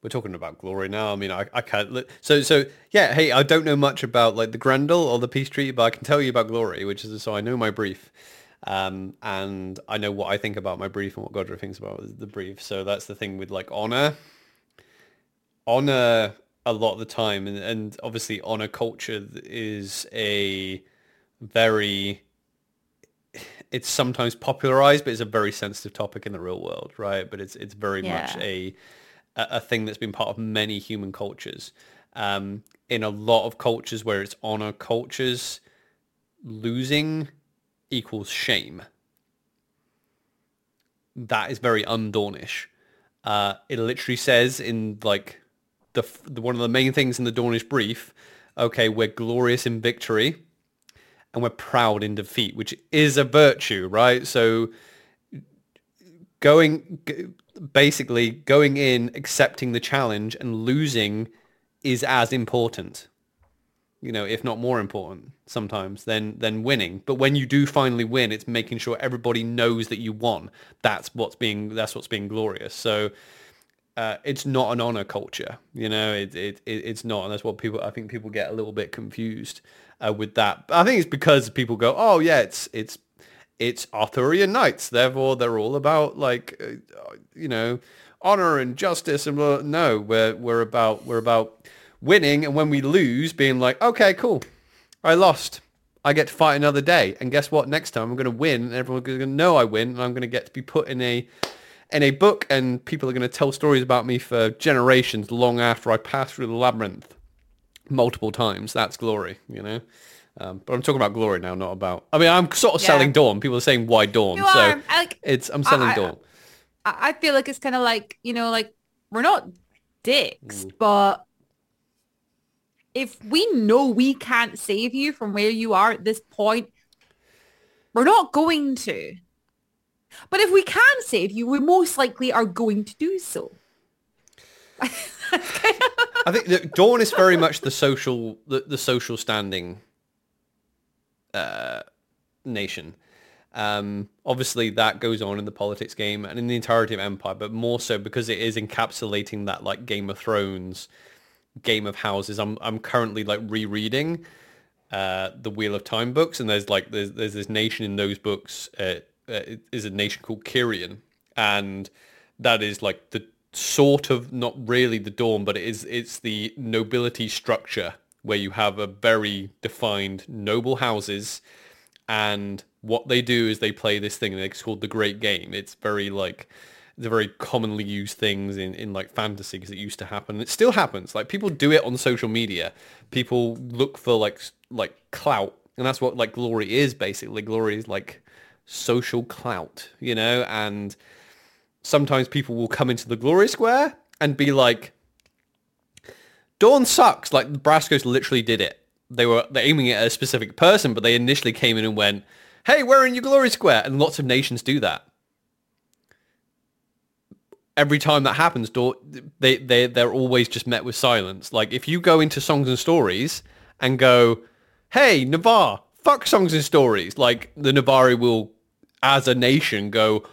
we're talking about glory now. I mean, I, I can't. So so yeah. Hey, I don't know much about like the Grendel or the Peace Treaty, but I can tell you about glory, which is so I know my brief. Um, and I know what I think about my brief and what Godric thinks about the brief. So that's the thing with like honor. Honor a lot of the time, and, and obviously honor culture is a very it's sometimes popularized, but it's a very sensitive topic in the real world, right? But it's it's very yeah. much a a thing that's been part of many human cultures. Um, in a lot of cultures where it's honor cultures, losing equals shame. that is very undawnish. Uh, it literally says in like the, the one of the main things in the Dawnish brief, okay, we're glorious in victory and we're proud in defeat, which is a virtue, right? So going basically going in, accepting the challenge and losing is as important. You know, if not more important sometimes than than winning. But when you do finally win, it's making sure everybody knows that you won. That's what's being that's what's being glorious. So uh, it's not an honor culture, you know. It, it, it it's not, and that's what people. I think people get a little bit confused uh, with that. But I think it's because people go, "Oh yeah, it's it's it's Arthurian knights, therefore they're all about like, uh, you know, honor and justice and blah. no, we're we're about we're about winning, and when we lose, being like, okay, cool, I lost. I get to fight another day, and guess what? Next time I'm going to win, and everyone's going to know I win, and I'm going to get to be put in a in a book, and people are going to tell stories about me for generations, long after I pass through the labyrinth multiple times. That's glory, you know. Um, but I'm talking about glory now, not about. I mean, I'm sort of Yeah. selling Dawn. People are saying why Dawn, You so are. I, like, it's I'm selling I- Dawn. I I feel like it's kind of like, you know, like we're not dicks, Mm. but if we know we can't save you from where you are at this point, we're not going to. But if we can save you, we most likely are going to do so. [laughs] I think that Dawn is very much the social the, the social standing uh, nation. Um, obviously, that goes on in the politics game and in the entirety of Empire, but more so because it is encapsulating that like Game of Thrones, Game of Houses. I'm I'm currently like rereading uh, the Wheel of Time books, and there's like there's there's this nation in those books uh, uh, it is a nation called Cairhien, and that is like the sort of not really the Dawn, but it is it's the nobility structure where you have a very defined noble houses, and what they do is they play this thing, it's called the Great Game. It's very like the very commonly used things in, in like fantasy because it used to happen. It still happens. Like people do it on social media. People look for like like clout, and that's what like glory is basically. Glory is like social clout, you know. And sometimes people will come into the glory square and be like, "Dawn sucks." Like the Brass Coast literally did it. They were they're aiming at a specific person, but they initially came in and went, "Hey, we're in your glory square," and lots of nations do that every time that happens, they they they're always just met with silence. Like if you go into songs and stories and go, "Hey, Navarr, fuck songs and stories," like the Navarr will, as a nation, go,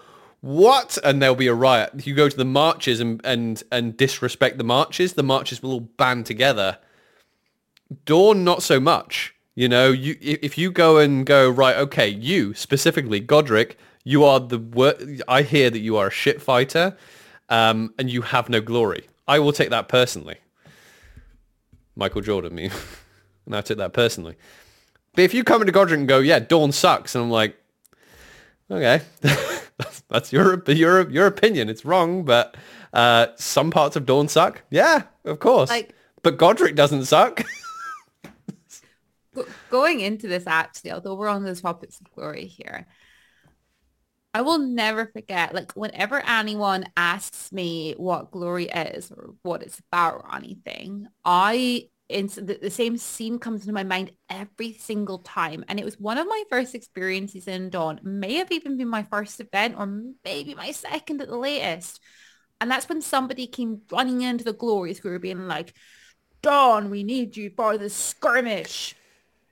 "What?" and there'll be a riot. You go to the marches and and and disrespect the marches, the marches will all band together. Dawn, not so much. You know, you if you go and go right, okay, you specifically, Godric, you are the wor- I hear that you are a shit fighter, um, and you have no glory. I will take that personally. Michael Jordan, me, [laughs] and I took that personally. But if you come into Godric and go, yeah, Dawn sucks, and I'm like, okay, [laughs] that's, that's your your your opinion. It's wrong, but uh, some parts of Dawn suck. Yeah, of course. Like- but Godric doesn't suck. [laughs] Going into this actually, although we're on the topics of glory here, I will never forget, like whenever anyone asks me what glory is or what it's about or anything, I it's the, the same scene comes into my mind every single time. And it was one of my first experiences in Dawn, may have even been my first event or maybe my second at the latest. And that's when somebody came running into the glorious square being like, Dawn, we need you for the skirmish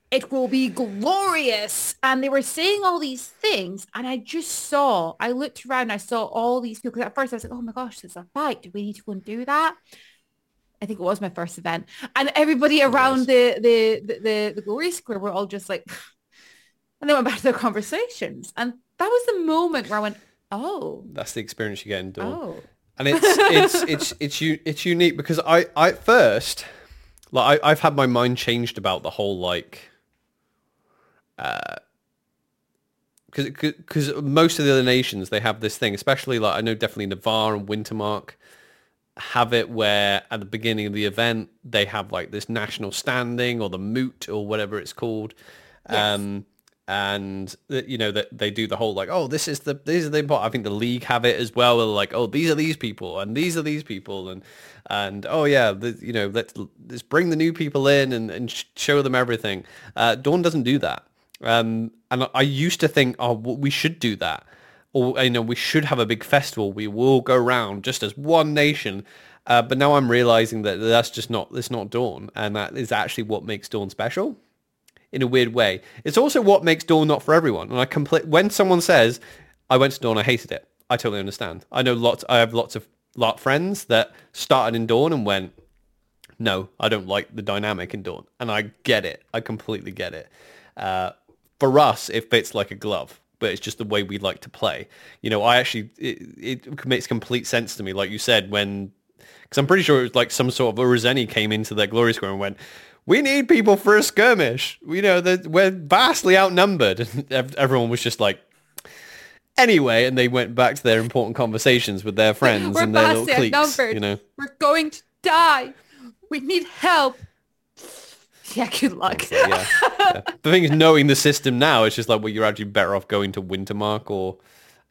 it will be glorious. And they were saying all these things. And I just saw, I looked around, I saw all these people. at first I was like, oh my gosh, there's a fight. Do we need to go and do that? I think it was my first event. And everybody around the, the, the, the, the glory square were all just like, [sighs] and they went back to their conversations. And that was the moment where I went, oh, That's the experience you get in Dawn. oh. and it's it's [laughs] it's it's u- it's unique because I I at first like I, I've had my mind changed about the whole like uh because because most of the other nations they have this thing especially like I know definitely Navarr and Wintermark have it where at the beginning of the event they have like this national standing or the moot or whatever it's called. Yes. um and you know that they do the whole like oh this is the these are the important I think the league have it as well like oh these are these people and these are these people and and oh yeah the, you know let's let's bring the new people in and, and show them everything. Uh, Dawn doesn't do that. Um, and I used to think oh we should do that or you know we should have a big festival we will go around just as one nation uh, but now I'm realizing that that's just not that's not Dawn and that is actually what makes Dawn special in a weird way. It's also what makes Dawn not for everyone. And I complete when someone says, "I went to Dawn, I hated it," I totally understand. I know lots. I have lots of lot friends that started in Dawn and went, "No, I don't like the dynamic in Dawn," and I get it. I completely get it. Uh, for us, it fits like a glove. But it's just the way we like to play. You know, I actually, it, it makes complete sense to me. Like you said, when because I'm pretty sure it was like some sort of Urizen came into their glory square and went, we need people for a skirmish. You know, that we're vastly outnumbered. [laughs] and Everyone was just like, anyway, and they went back to their important conversations with their friends we're and their little cliques. Outnumbered. You know, we're going to die. We need help. Yeah, good luck. yeah. yeah. [laughs] The thing is, knowing the system now, it's just like, well, you're actually better off going to Wintermark or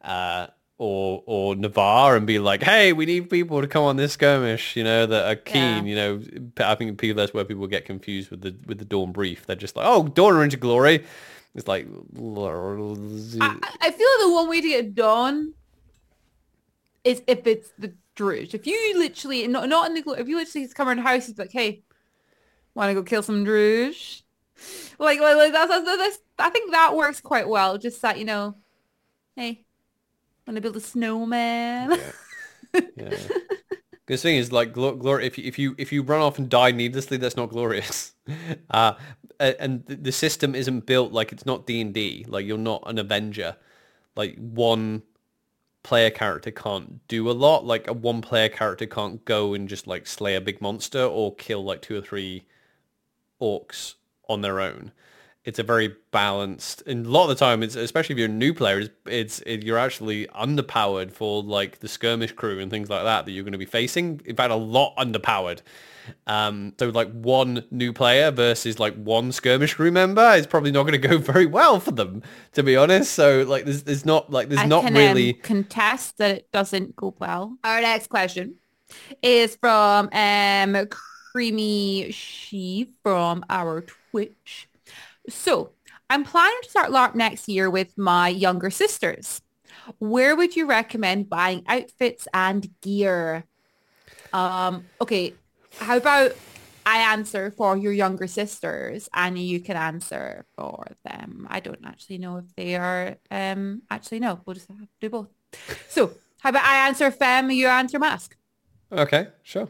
uh, or or Navarr and be like, hey, we need people to come on this skirmish, you know, that are keen. Yeah. You know, I think people that's where people get confused with the with the Dawn brief. They're just like, oh, Dawn are into glory. It's like, I, I feel the one way to get Dawn is if it's the Druj. If you literally not not in the if you literally come around houses like, hey, want to go kill some Druj? Like, like, that's, that's, that's I think that works quite well. Just that you know, hey, Want to build a snowman? Yeah. yeah. The thing is, like, glory. If you, if you if you run off and die needlessly, that's not glorious. [laughs] Uh, and the system isn't built like it's not D and D. Like you're not an Avenger. Like one player character can't do a lot. Like a one player character can't go and just like slay a big monster or kill like two or three orcs on their own. It's a very balanced and a lot of the time it's especially if you're a new player it's, it's it, you're actually underpowered for like the skirmish crew and things like that that you're going to be facing. In fact a lot underpowered. Um, so like one new player versus like one skirmish crew member is probably not going to go [laughs] very well for them to be honest. So like there's, there's not like there's I not can, really um, contest that it doesn't go well. Our next question is from um creamy she from our twitch so I'm planning to start LARP next year with my younger sisters. Where would you recommend buying outfits and gear? Um, okay, how about I answer for your younger sisters and you can answer for them. I don't actually know if they are, um, actually no, we'll just have to do both. So how about I answer fem, you answer mask? Okay, sure.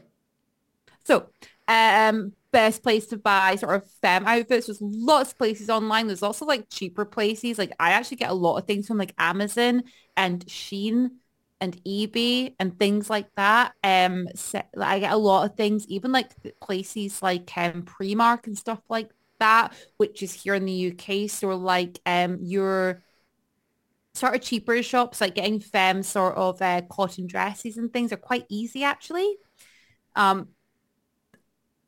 So um, best place to buy sort of fem outfits. There's lots of places online. There's also like cheaper places. Like I actually get a lot of things from like Amazon and Shein and eBay and things like that. Um, so I get a lot of things, even like places like um, Primark and stuff like that, which is here in the UK. So like um, your sort of cheaper shops, like getting fem sort of uh, cotton dresses and things are quite easy actually. Um,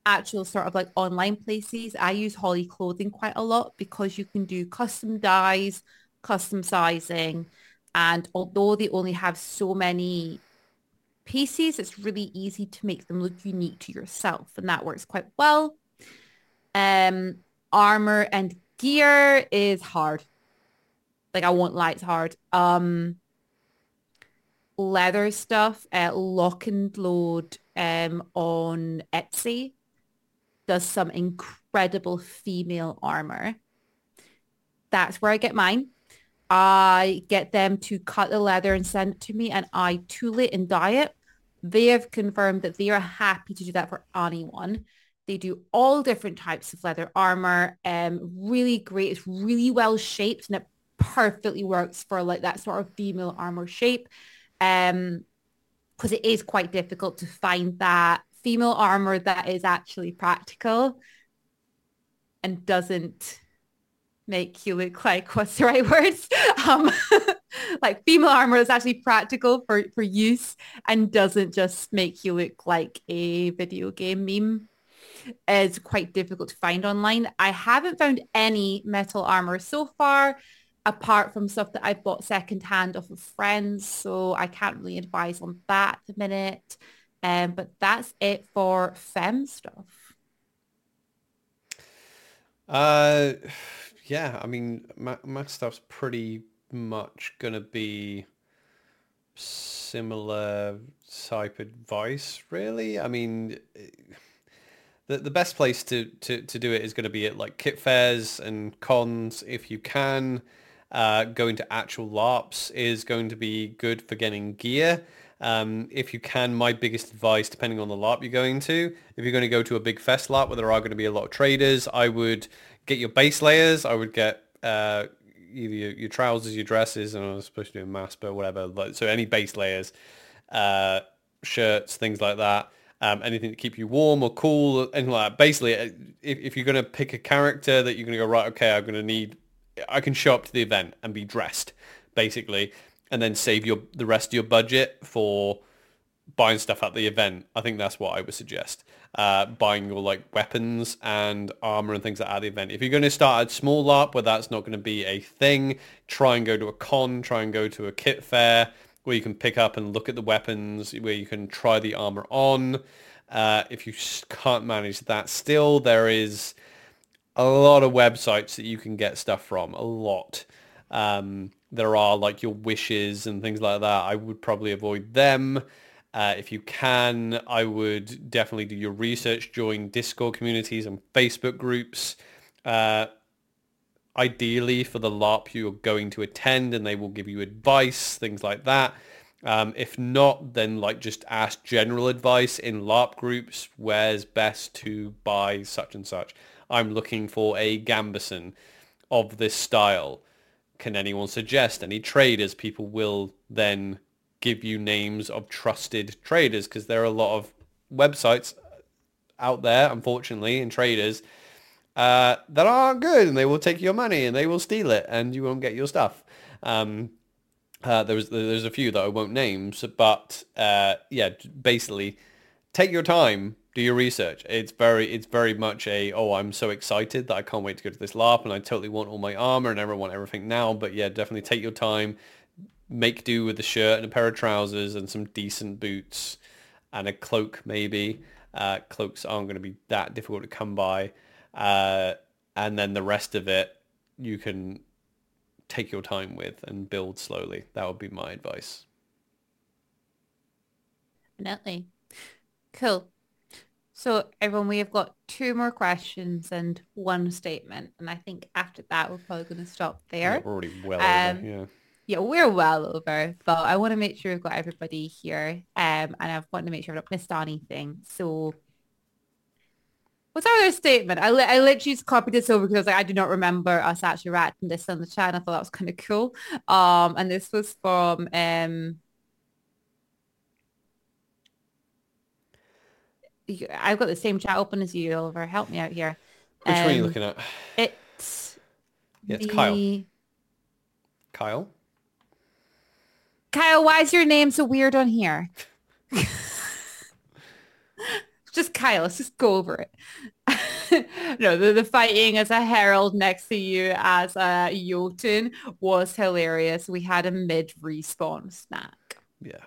actual sort of like online places, I use Holly Clothing quite a lot because you can do custom dyes, custom sizing. And although they only have so many pieces, it's really easy to make them look unique to yourself. And that works quite well. Um, armor and gear is hard. Like I won't lie, it's hard. Um, leather stuff, uh, lock and load um, on Etsy does some incredible female armor. That's where I get mine. I get them to cut the leather and send it to me and I tool it and dye it. They have confirmed that they are happy to do that for anyone. They do all different types of leather armor. Um, really great. It's really well shaped and it perfectly works for like that sort of female armor shape. Um, because it is quite difficult to find that female armor that is actually practical and doesn't make you look like [laughs] what's the right words [laughs] um [laughs] like female armor is actually practical for for use and doesn't just make you look like a video game meme is quite difficult to find online. I haven't found any metal armor so far, apart from stuff that I've bought secondhand off of friends. So I can't really advise on that at the minute. Um, but that's it for fem stuff. Uh, yeah, I mean, my, my stuff's pretty much going to be similar type advice, really. I mean, the, the best place to, to, to do it is going to be at like kit fairs and cons if you can. Uh, going to actual LARPs is going to be good for getting gear. Um, if you can, my biggest advice, depending on the LARP you're going to, if you're going to go to a big fest LARP where there are going to be a lot of traders, I would get your base layers. I would get uh, either your, your, trousers, your dresses, and I was supposed to do a mask, but whatever. So any base layers, uh, shirts, things like that. Um, anything to keep you warm or cool, anything like that. Basically, uh, if, if you're going to pick a character that you're going to go, right, okay, I'm going to need, I can show up to the event and be dressed, basically, and then save your the rest of your budget for buying stuff at the event. I think that's what I would suggest. Uh, buying your like weapons and armor and things like that at the event. If you're going to start at small LARP where that's not going to be a thing, try and go to a con, try and go to a kit fair where you can pick up and look at the weapons, where you can try the armor on. Uh, if you can't manage that still, there is a lot of websites that you can get stuff from, a lot. Um, there are like your wishes and things like that. I would probably avoid them. Uh, if you can, I would definitely do your research, join Discord communities and Facebook groups. Uh, ideally for the LARP you're going to attend and they will give you advice, things like that. Um, if not, then like just ask general advice in LARP groups, where's best to buy such and such. I'm looking for a Gambeson of this style. Can anyone suggest any traders? People will then give you names of trusted traders because there are a lot of websites out there, unfortunately, and traders uh, that aren't good and they will take your money and they will steal it and you won't get your stuff. Um, uh, there's there's a few that I won't name, but uh, yeah, basically, take your time, do your research. It's very it's very much a oh I'm so excited that I can't wait to go to this LARP and I totally want all my armor and I want everything now. But yeah, definitely take your time, make do with a shirt and a pair of trousers and some decent boots and a cloak maybe. Uh, cloaks aren't going to be that difficult to come by. Uh, and then the rest of it you can take your time with and build slowly. That would be my advice. Definitely. Cool. So everyone, we have got two more questions and one statement. And I think after that, we're probably going to stop there. Yeah, we're already well um, over, yeah. Yeah, we're well over, but I want to make sure we've got everybody here. Um, and I want to make sure I've not missed anything. So What's our other statement? I, li- I literally just copied this over because I, like, I do not remember us actually writing this on the chat. I thought that was kind of cool. Um, and this was from um, I've got the same chat open as you, Oliver. Help me out here. Which um, one are you um, looking at? It's yeah, it's the... Kyle. Kyle. Kyle, why is your name so weird on here? [laughs] just Kyle, let's just go over it. [laughs] no, the, the fighting as a herald next to you as a Jotun was hilarious. We had a mid respawn snack. Yeah.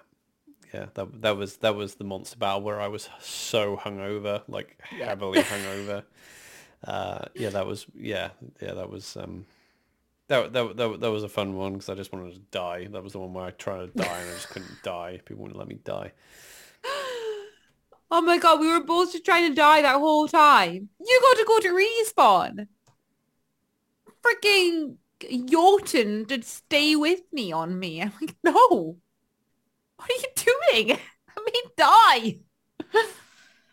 Yeah, that that was that was the monster battle where I was so hungover, like heavily hungover. [laughs] Uh, yeah, that was yeah yeah that was um that that that, that was a fun one because I just wanted to die. That was the one where I tried to die and I just couldn't [laughs] die. People wouldn't let me die. [gasps] Oh my god, we were both just trying to die that whole time. You got to go to respawn. Freaking Jotun did stay with me on me. I'm like, no. What are you doing? [laughs] I mean, die.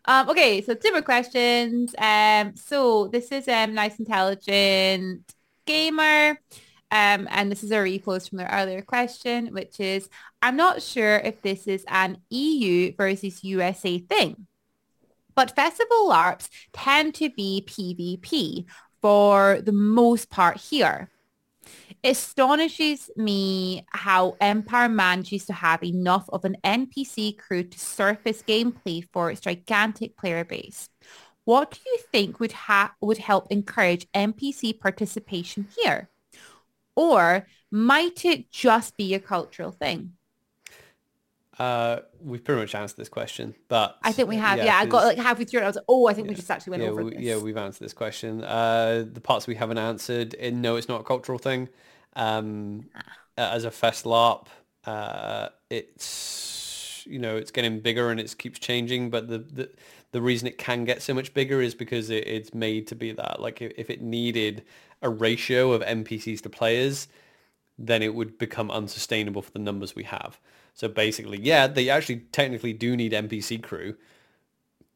um, okay, so different questions. Um, so this is um nice intelligent gamer. Um, and this is a repost from their earlier question, which is, I'm not sure if this is an EU versus USA thing, but festival LARPs tend to be PvP for the most part here. Astonishes me how Empire manages to have enough of an NPC crew to surface gameplay for its gigantic player base. What do you think would ha- would help encourage NPC participation here? Or might it just be a cultural thing? Uh, we've pretty much answered this question, but I think we have. Yeah, I got like halfway through it. I was like, oh, I think yeah, we just actually went yeah, over we, this. Yeah, we've answered this question. Uh, the parts we haven't answered, in, no, it's not a cultural thing. Um, ah. As a fest LARP, uh, it's you know it's getting bigger and it keeps changing, but the, the the reason it can get so much bigger is because it, it's made to be that. Like if, if it needed a ratio of NPCs to players, then it would become unsustainable for the numbers we have. So basically, yeah, they actually technically do need NPC crew,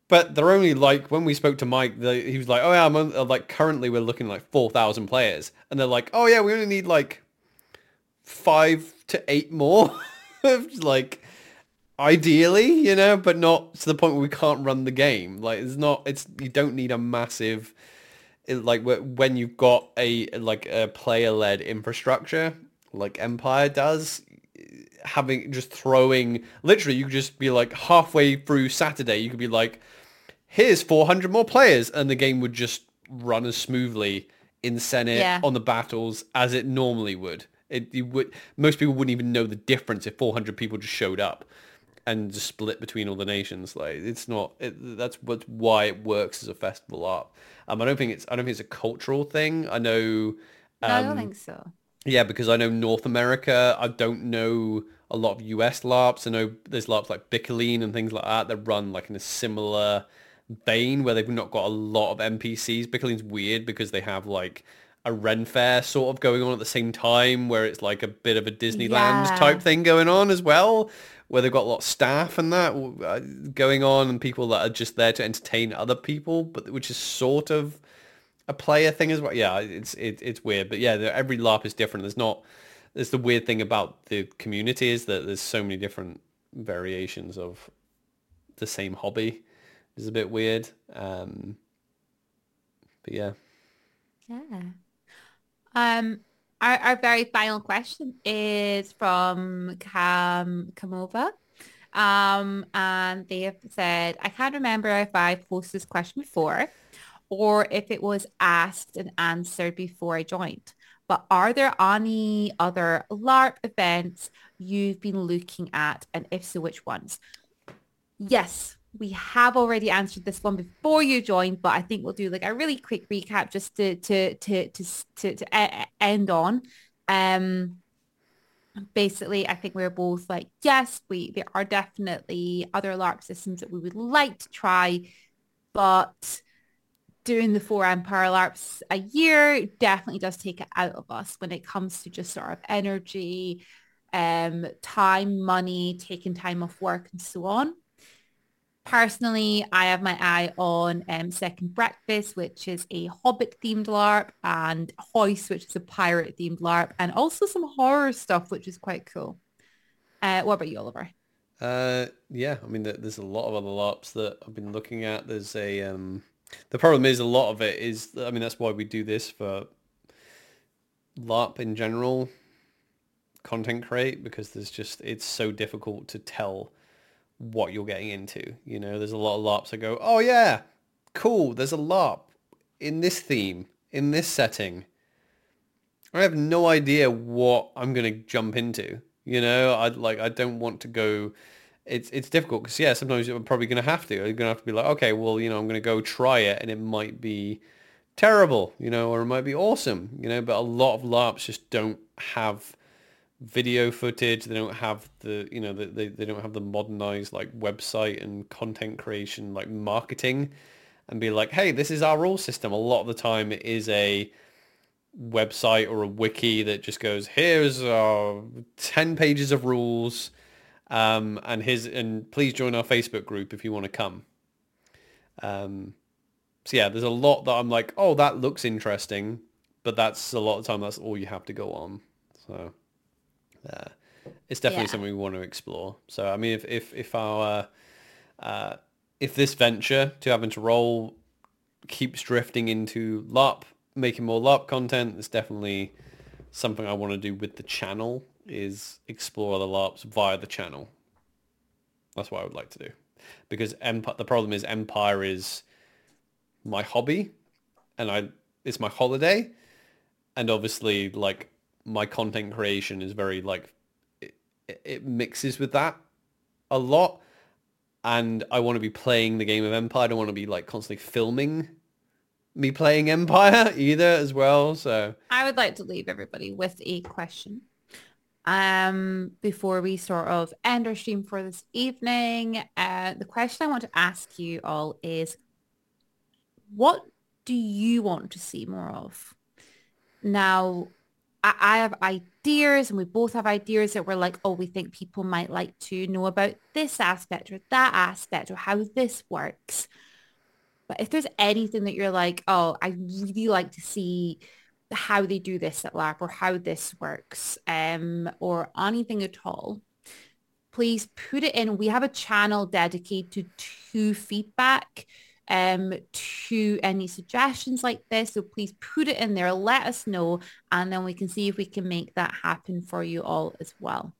but they're only like when we spoke to Mike, he was like, "Oh yeah, I'm on, uh, like currently we're looking like four thousand players," and they're like, "Oh yeah, we only need like five to eight more." [laughs] like ideally, you know, but not to the point where we can't run the game. Like it's not. It's you don't need a massive. like when you've got a like a player led infrastructure like Empire does, having just throwing literally you could just be like halfway through Saturday you could be like here's 400 more players and the game would just run as smoothly in Senate yeah. on the battles as it normally would. It you would most people wouldn't even know the difference if 400 people just showed up and just split between all the nations. Like it's not. It, that's what why it works as a festival art. Um, I don't think it's. I don't think it's a cultural thing. I know. Um, no, I don't um, think so. Yeah, because I know North America. I don't know a lot of US LARPs. I know there's LARPs like Bicolline and things like that that run like in a similar vein where they've not got a lot of NPCs. Bicolline's weird because they have like a Ren Fair sort of going on at the same time where it's like a bit of a Disneyland yeah. type thing going on as well where they've got a lot of staff and that uh, going on and people that are just there to entertain other people, but which is sort of a player thing as well. Yeah, it's it, it's weird, but yeah, every LARP is different. There's not. There's the weird thing about the community is that there's so many different variations of the same hobby. It's a bit weird. Um, but yeah. Yeah. Um, our, our very final question is from Cam Kamova. Um, and they have said, I can't remember if I posted this question before, or if it was asked and answered before I joined. But are there any other LARP events you've been looking at? And if so, which ones? Yes, we have already answered this one before you joined, but I think we'll do like a really quick recap just to to to to to, to end on. Um, basically, I think we're both like, yes, we there are definitely other LARP systems that we would like to try, but doing the four Empire LARPs a year definitely does take it out of us when it comes to just sort of energy, um, time, money, taking time off work and so on. Personally, I have my eye on um, Second Breakfast, which is a Hobbit themed LARP, and Hoist, which is a pirate themed LARP, and also some horror stuff, which is quite cool. Uh, what about you, Oliver? Uh, yeah, I mean, there's a lot of other LARPs that I've been looking at. There's a um, the problem is a lot of it is, I mean, that's why we do this for LARP in general, content create, because there's just, it's so difficult to tell what you're getting into. You know, there's a lot of LARPs that go, oh yeah, cool, there's a LARP in this theme, in this setting. I have no idea what I'm going to jump into. You know, I like, I don't want to go it's it's difficult because yeah, sometimes you're probably going to have to. You're going to have to be like, okay, well, you know, I'm going to go try it, and it might be terrible, you know, or it might be awesome, you know. But a lot of LARPs just don't have video footage. They don't have the, you know, they they don't have the modernized like website and content creation like marketing, and be like, hey, this is our rule system. A lot of the time, it is a website or a wiki that just goes, here's uh, 10 pages of rules um, and his and please join our Facebook group if you want to come. Um, so yeah, there's a lot that I'm like, oh, that looks interesting, but that's a lot of time. That's all you have to go on. So uh, it's definitely yeah. something we want to explore. So I mean, if if if our uh, if this venture to having to roll keeps drifting into LARP, making more LARP content, it's definitely something I want to do with the channel is explore the LARPs via the channel. That's what I would like to do. Because the problem is Empire is my hobby and I it's my holiday and obviously like my content creation is very like it, it mixes with that a lot and I want to be playing the game of Empire. I don't want to be like constantly filming me playing Empire [laughs] either as well. So I would like to leave everybody with a question. Um, before we sort of end our stream for this evening, uh, the question I want to ask you all is, what do you want to see more of? Now, I, I have ideas and we both have ideas that we're like, oh, we think people might like to know about this aspect or that aspect or how this works. But if there's anything that you're like, oh, I really like to see how they do this at lab or how this works um, or anything at all, please put it in. We have a channel dedicated to feedback um, to any suggestions like this. So please put it in there, let us know, and then we can see if we can make that happen for you all as well.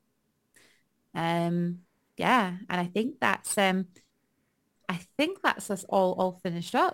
Um, yeah, and I think that's um, I think that's us all all finished up.